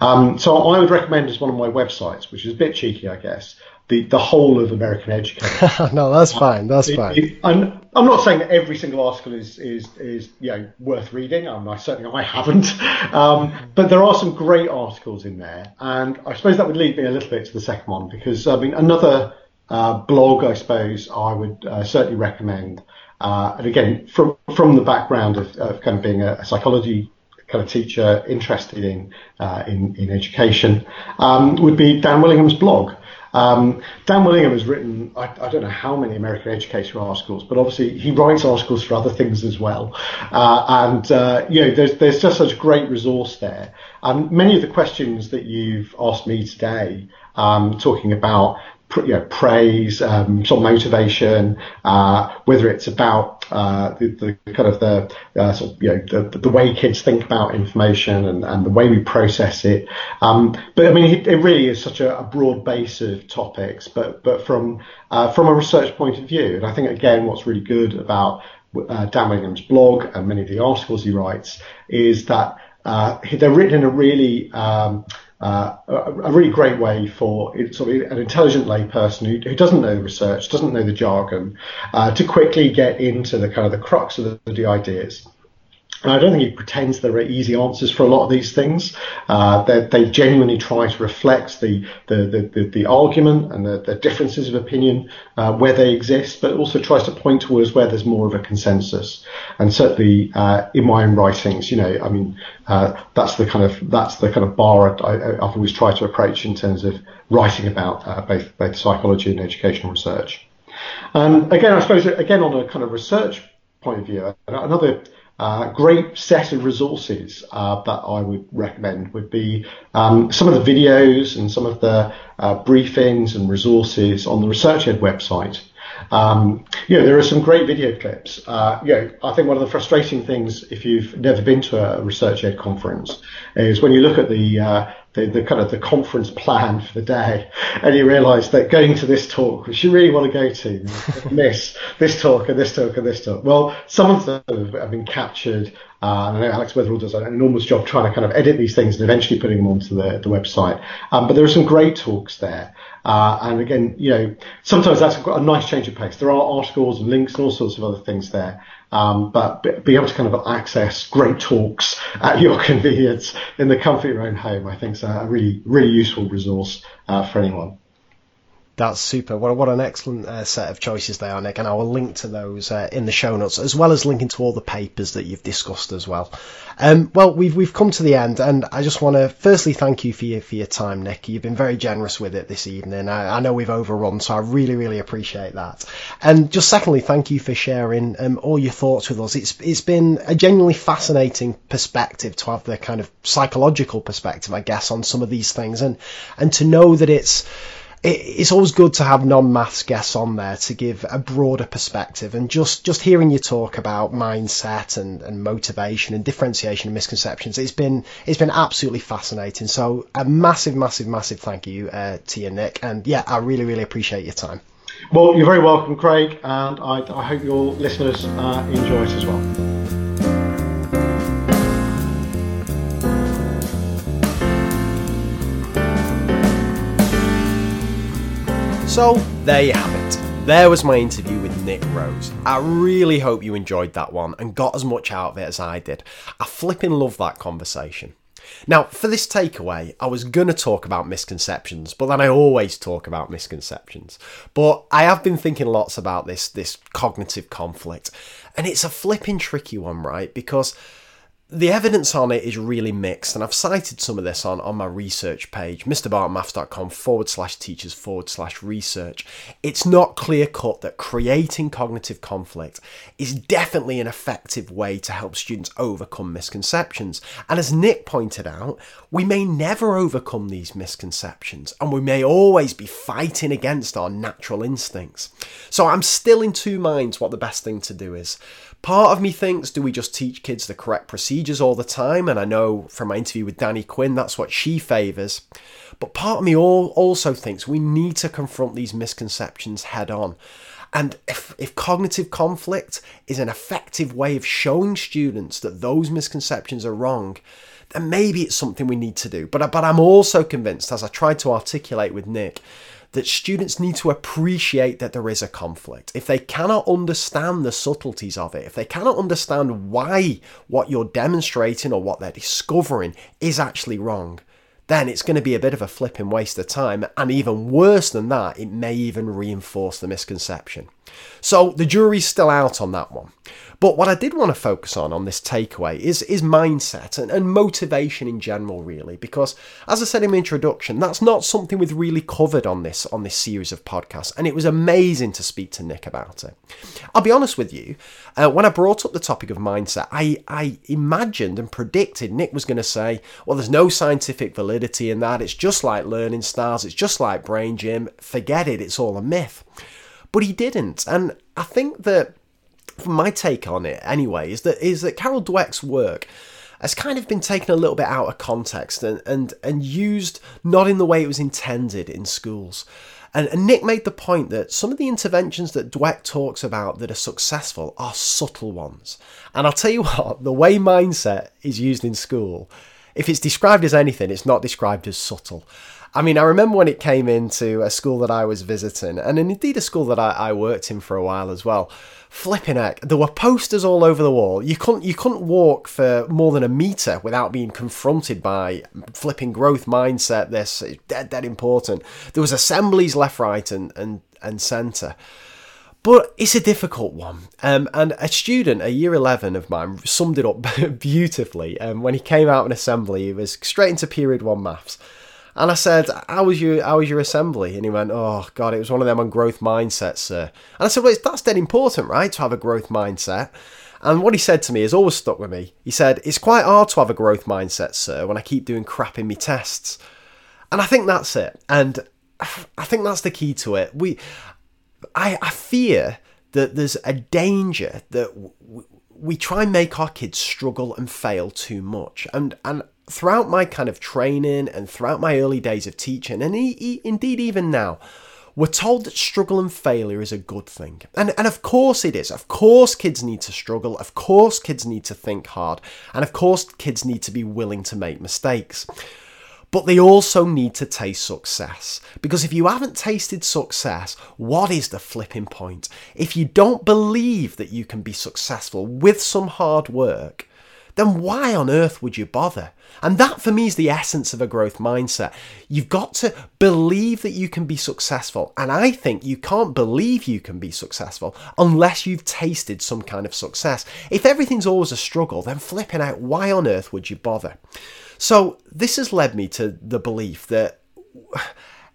Um, so I would recommend as one of my websites, which is a bit cheeky, I guess, the, the whole of American Educator. no, that's fine. That's it, fine. It, I'm, I'm not saying that every single article is is is you know worth reading. Um, I certainly I haven't, um, but there are some great articles in there, and I suppose that would lead me a little bit to the second one because I mean another uh, blog I suppose I would uh, certainly recommend. Uh, and again, from from the background of, of kind of being a, a psychology kind of teacher interested in uh, in, in education, um, would be Dan Willingham's blog. Um, Dan Willingham has written, I, I, don't know how many American educator articles, but obviously he writes articles for other things as well. Uh, and, uh, you know, there's, there's just such great resource there. And many of the questions that you've asked me today, um, talking about you know, praise, um, sort of motivation, uh, whether it's about uh, the, the, kind of the uh, sort of, you know the, the way kids think about information and, and the way we process it. Um, but I mean, it, it, really is such a, a, broad base of topics. But but from uh, from a research point of view, and I think again, what's really good about uh, Dan Willingham's blog and many of the articles he writes is that uh, they're written in a really um, uh, a, really great way for sort of an intelligent layperson who, who doesn't know research, doesn't know the jargon, uh, to quickly get into the kind of the crux of the, the ideas. And I don't think he pretends there are easy answers for a lot of these things. Uh, they genuinely try to reflect the the, the, the, argument and the, the, differences of opinion uh, where they exist, but also tries to point towards where there's more of a consensus. And certainly uh, in my own writings, you know, I mean, uh, that's the kind of that's the kind of bar I, have always tried to approach in terms of writing about uh, both both psychology and educational research. And again, I suppose again on a kind of research point of view, another uh, great set of resources uh, that I would recommend would be um, some of the videos and some of the uh, briefings and resources on the ResearchEd website. Um, you know, there are some great video clips. Uh, you know, I think one of the frustrating things, if you've never been to a research ed conference, is when you look at the uh, the, the kind of the conference plan for the day, and you realise that going to this talk, which you really want to go to, miss this talk and this talk and this talk. Well, some of them have been captured. Uh, I know Alex Wetherell does an enormous job trying to kind of edit these things and eventually putting them onto the, the website. Um, but there are some great talks there. Uh, and again, you know, sometimes that's a nice change of pace. There are articles and links and all sorts of other things there. Um, but be able to kind of access great talks at your convenience in the comfort of your own home, I think is a really, really useful resource uh, for anyone. That's super. What, what an excellent uh, set of choices they are, Nick. And I will link to those uh, in the show notes, as well as linking to all the papers that you've discussed as well. Um, well, we've we've come to the end, and I just want to firstly thank you for your for your time, Nick. You've been very generous with it this evening. I, I know we've overrun, so I really really appreciate that. And just secondly, thank you for sharing um, all your thoughts with us. It's it's been a genuinely fascinating perspective to have the kind of psychological perspective, I guess, on some of these things, and and to know that it's it's always good to have non-maths guests on there to give a broader perspective and just just hearing you talk about mindset and, and motivation and differentiation and misconceptions it's been it's been absolutely fascinating. So a massive massive massive thank you uh, to you nick. And yeah i really really appreciate your time. Well you're very welcome craig and i, I hope your listeners uh, enjoy it as well So, there you have it. There was my interview with Nick Rose. I really hope you enjoyed that one and got as much out of it as I did. I flipping love that conversation. Now, for this takeaway, I was going to talk about misconceptions, but then I always talk about misconceptions. But I have been thinking lots about this this cognitive conflict, and it's a flipping tricky one, right? Because the evidence on it is really mixed, and I've cited some of this on, on my research page, mrbartonmaths.com forward slash teachers forward slash research. It's not clear cut that creating cognitive conflict is definitely an effective way to help students overcome misconceptions. And as Nick pointed out, we may never overcome these misconceptions, and we may always be fighting against our natural instincts. So I'm still in two minds what the best thing to do is. Part of me thinks, do we just teach kids the correct procedures all the time? And I know from my interview with Dani Quinn, that's what she favours. But part of me also thinks we need to confront these misconceptions head on. And if, if cognitive conflict is an effective way of showing students that those misconceptions are wrong, then maybe it's something we need to do. But, but I'm also convinced, as I tried to articulate with Nick, that students need to appreciate that there is a conflict. If they cannot understand the subtleties of it, if they cannot understand why what you're demonstrating or what they're discovering is actually wrong, then it's going to be a bit of a flipping waste of time. And even worse than that, it may even reinforce the misconception. So the jury's still out on that one. But what I did want to focus on on this takeaway is is mindset and, and motivation in general, really, because as I said in my introduction, that's not something we've really covered on this on this series of podcasts, and it was amazing to speak to Nick about it. I'll be honest with you, uh, when I brought up the topic of mindset, I I imagined and predicted Nick was going to say, "Well, there's no scientific validity in that. It's just like learning styles. It's just like brain gym. Forget it. It's all a myth." But he didn't, and I think that my take on it anyway is that is that Carol Dweck's work has kind of been taken a little bit out of context and and, and used not in the way it was intended in schools. And, and Nick made the point that some of the interventions that Dweck talks about that are successful are subtle ones. And I'll tell you what, the way mindset is used in school, if it's described as anything, it's not described as subtle. I mean, I remember when it came into a school that I was visiting, and indeed a school that I, I worked in for a while as well flipping heck, there were posters all over the wall. You couldn't you couldn't walk for more than a meter without being confronted by flipping growth mindset. This is dead dead important. There was assemblies left, right, and and and centre. But it's a difficult one. Um, and a student, a year 11 of mine, summed it up beautifully. Um, when he came out in assembly, he was straight into period one maths. And I said, "How was your How was your assembly?" And he went, "Oh God, it was one of them on growth mindsets, sir." And I said, "Well, that's dead important, right? To have a growth mindset." And what he said to me has always stuck with me. He said, "It's quite hard to have a growth mindset, sir, when I keep doing crap in my tests." And I think that's it. And I think that's the key to it. We I, I fear that there's a danger that we try and make our kids struggle and fail too much. And and throughout my kind of training and throughout my early days of teaching, and e- e- indeed even now, we're told that struggle and failure is a good thing. And, and of course it is. Of course, kids need to struggle. Of course, kids need to think hard. And of course, kids need to be willing to make mistakes. But they also need to taste success. Because if you haven't tasted success, what is the flipping point? If you don't believe that you can be successful with some hard work, then why on earth would you bother? And that for me is the essence of a growth mindset. You've got to believe that you can be successful. And I think you can't believe you can be successful unless you've tasted some kind of success. If everything's always a struggle, then flipping out, why on earth would you bother? So this has led me to the belief that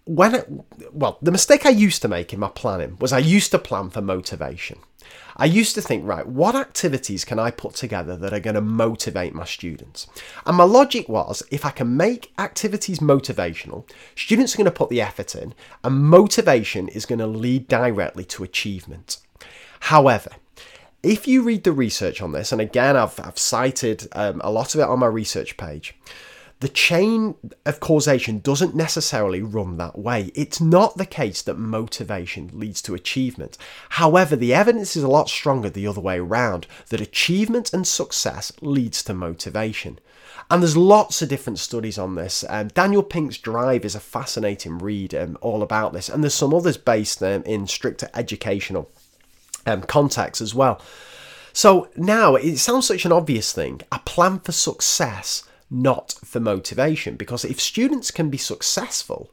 when it, well, the mistake I used to make in my planning was I used to plan for motivation. I used to think, right, what activities can I put together that are going to motivate my students? And my logic was if I can make activities motivational, students are going to put the effort in, and motivation is going to lead directly to achievement. However, if you read the research on this, and again, I've, I've cited um, a lot of it on my research page, the chain of causation doesn't necessarily run that way. It's not the case that motivation leads to achievement. However, the evidence is a lot stronger the other way around that achievement and success leads to motivation. And there's lots of different studies on this. Um, Daniel Pink's Drive is a fascinating read um, all about this, and there's some others based um, in stricter educational um, context as well. So now it sounds such an obvious thing. A plan for success, not for motivation, because if students can be successful,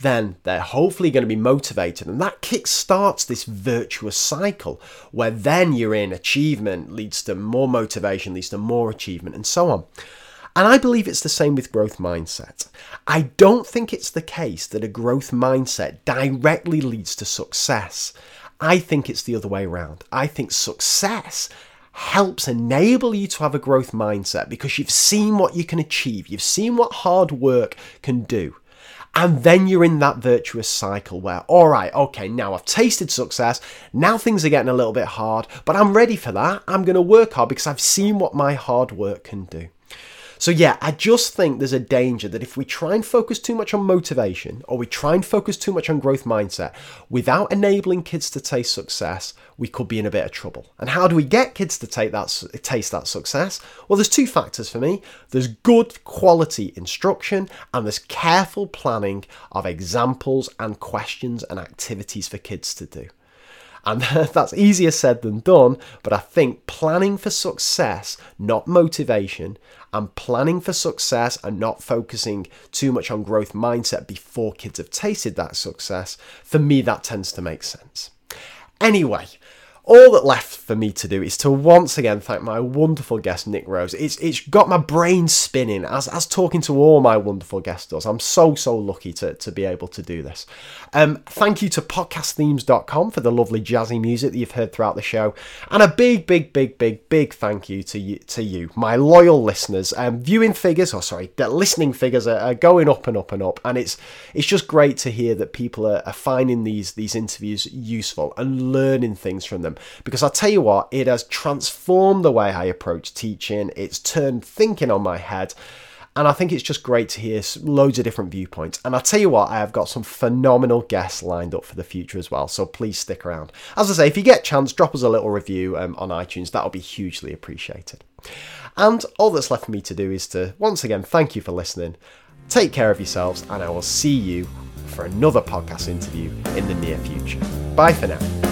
then they're hopefully going to be motivated, and that kick starts this virtuous cycle where then you're in achievement leads to more motivation, leads to more achievement, and so on. And I believe it's the same with growth mindset. I don't think it's the case that a growth mindset directly leads to success. I think it's the other way around. I think success helps enable you to have a growth mindset because you've seen what you can achieve, you've seen what hard work can do. And then you're in that virtuous cycle where, all right, okay, now I've tasted success. Now things are getting a little bit hard, but I'm ready for that. I'm going to work hard because I've seen what my hard work can do. So, yeah, I just think there's a danger that if we try and focus too much on motivation or we try and focus too much on growth mindset without enabling kids to taste success, we could be in a bit of trouble. And how do we get kids to take that taste that success? Well, there's two factors for me. There's good quality instruction and there's careful planning of examples and questions and activities for kids to do. And that's easier said than done, but I think planning for success, not motivation, and planning for success and not focusing too much on growth mindset before kids have tasted that success, for me, that tends to make sense. Anyway, all that left for me to do is to once again thank my wonderful guest Nick Rose. It's it's got my brain spinning as as talking to all my wonderful guests does. I'm so so lucky to to be able to do this. Um, thank you to podcastthemes.com for the lovely jazzy music that you've heard throughout the show, and a big big big big big thank you to you to you, my loyal listeners. Um, viewing figures, or sorry, the listening figures are, are, going up and up and up, and it's it's just great to hear that people are, are finding these these interviews useful and learning things from because I'll tell you what, it has transformed the way I approach teaching. It's turned thinking on my head. And I think it's just great to hear loads of different viewpoints. And I'll tell you what, I have got some phenomenal guests lined up for the future as well. So please stick around. As I say, if you get a chance, drop us a little review um, on iTunes. That'll be hugely appreciated. And all that's left for me to do is to once again thank you for listening. Take care of yourselves, and I will see you for another podcast interview in the near future. Bye for now.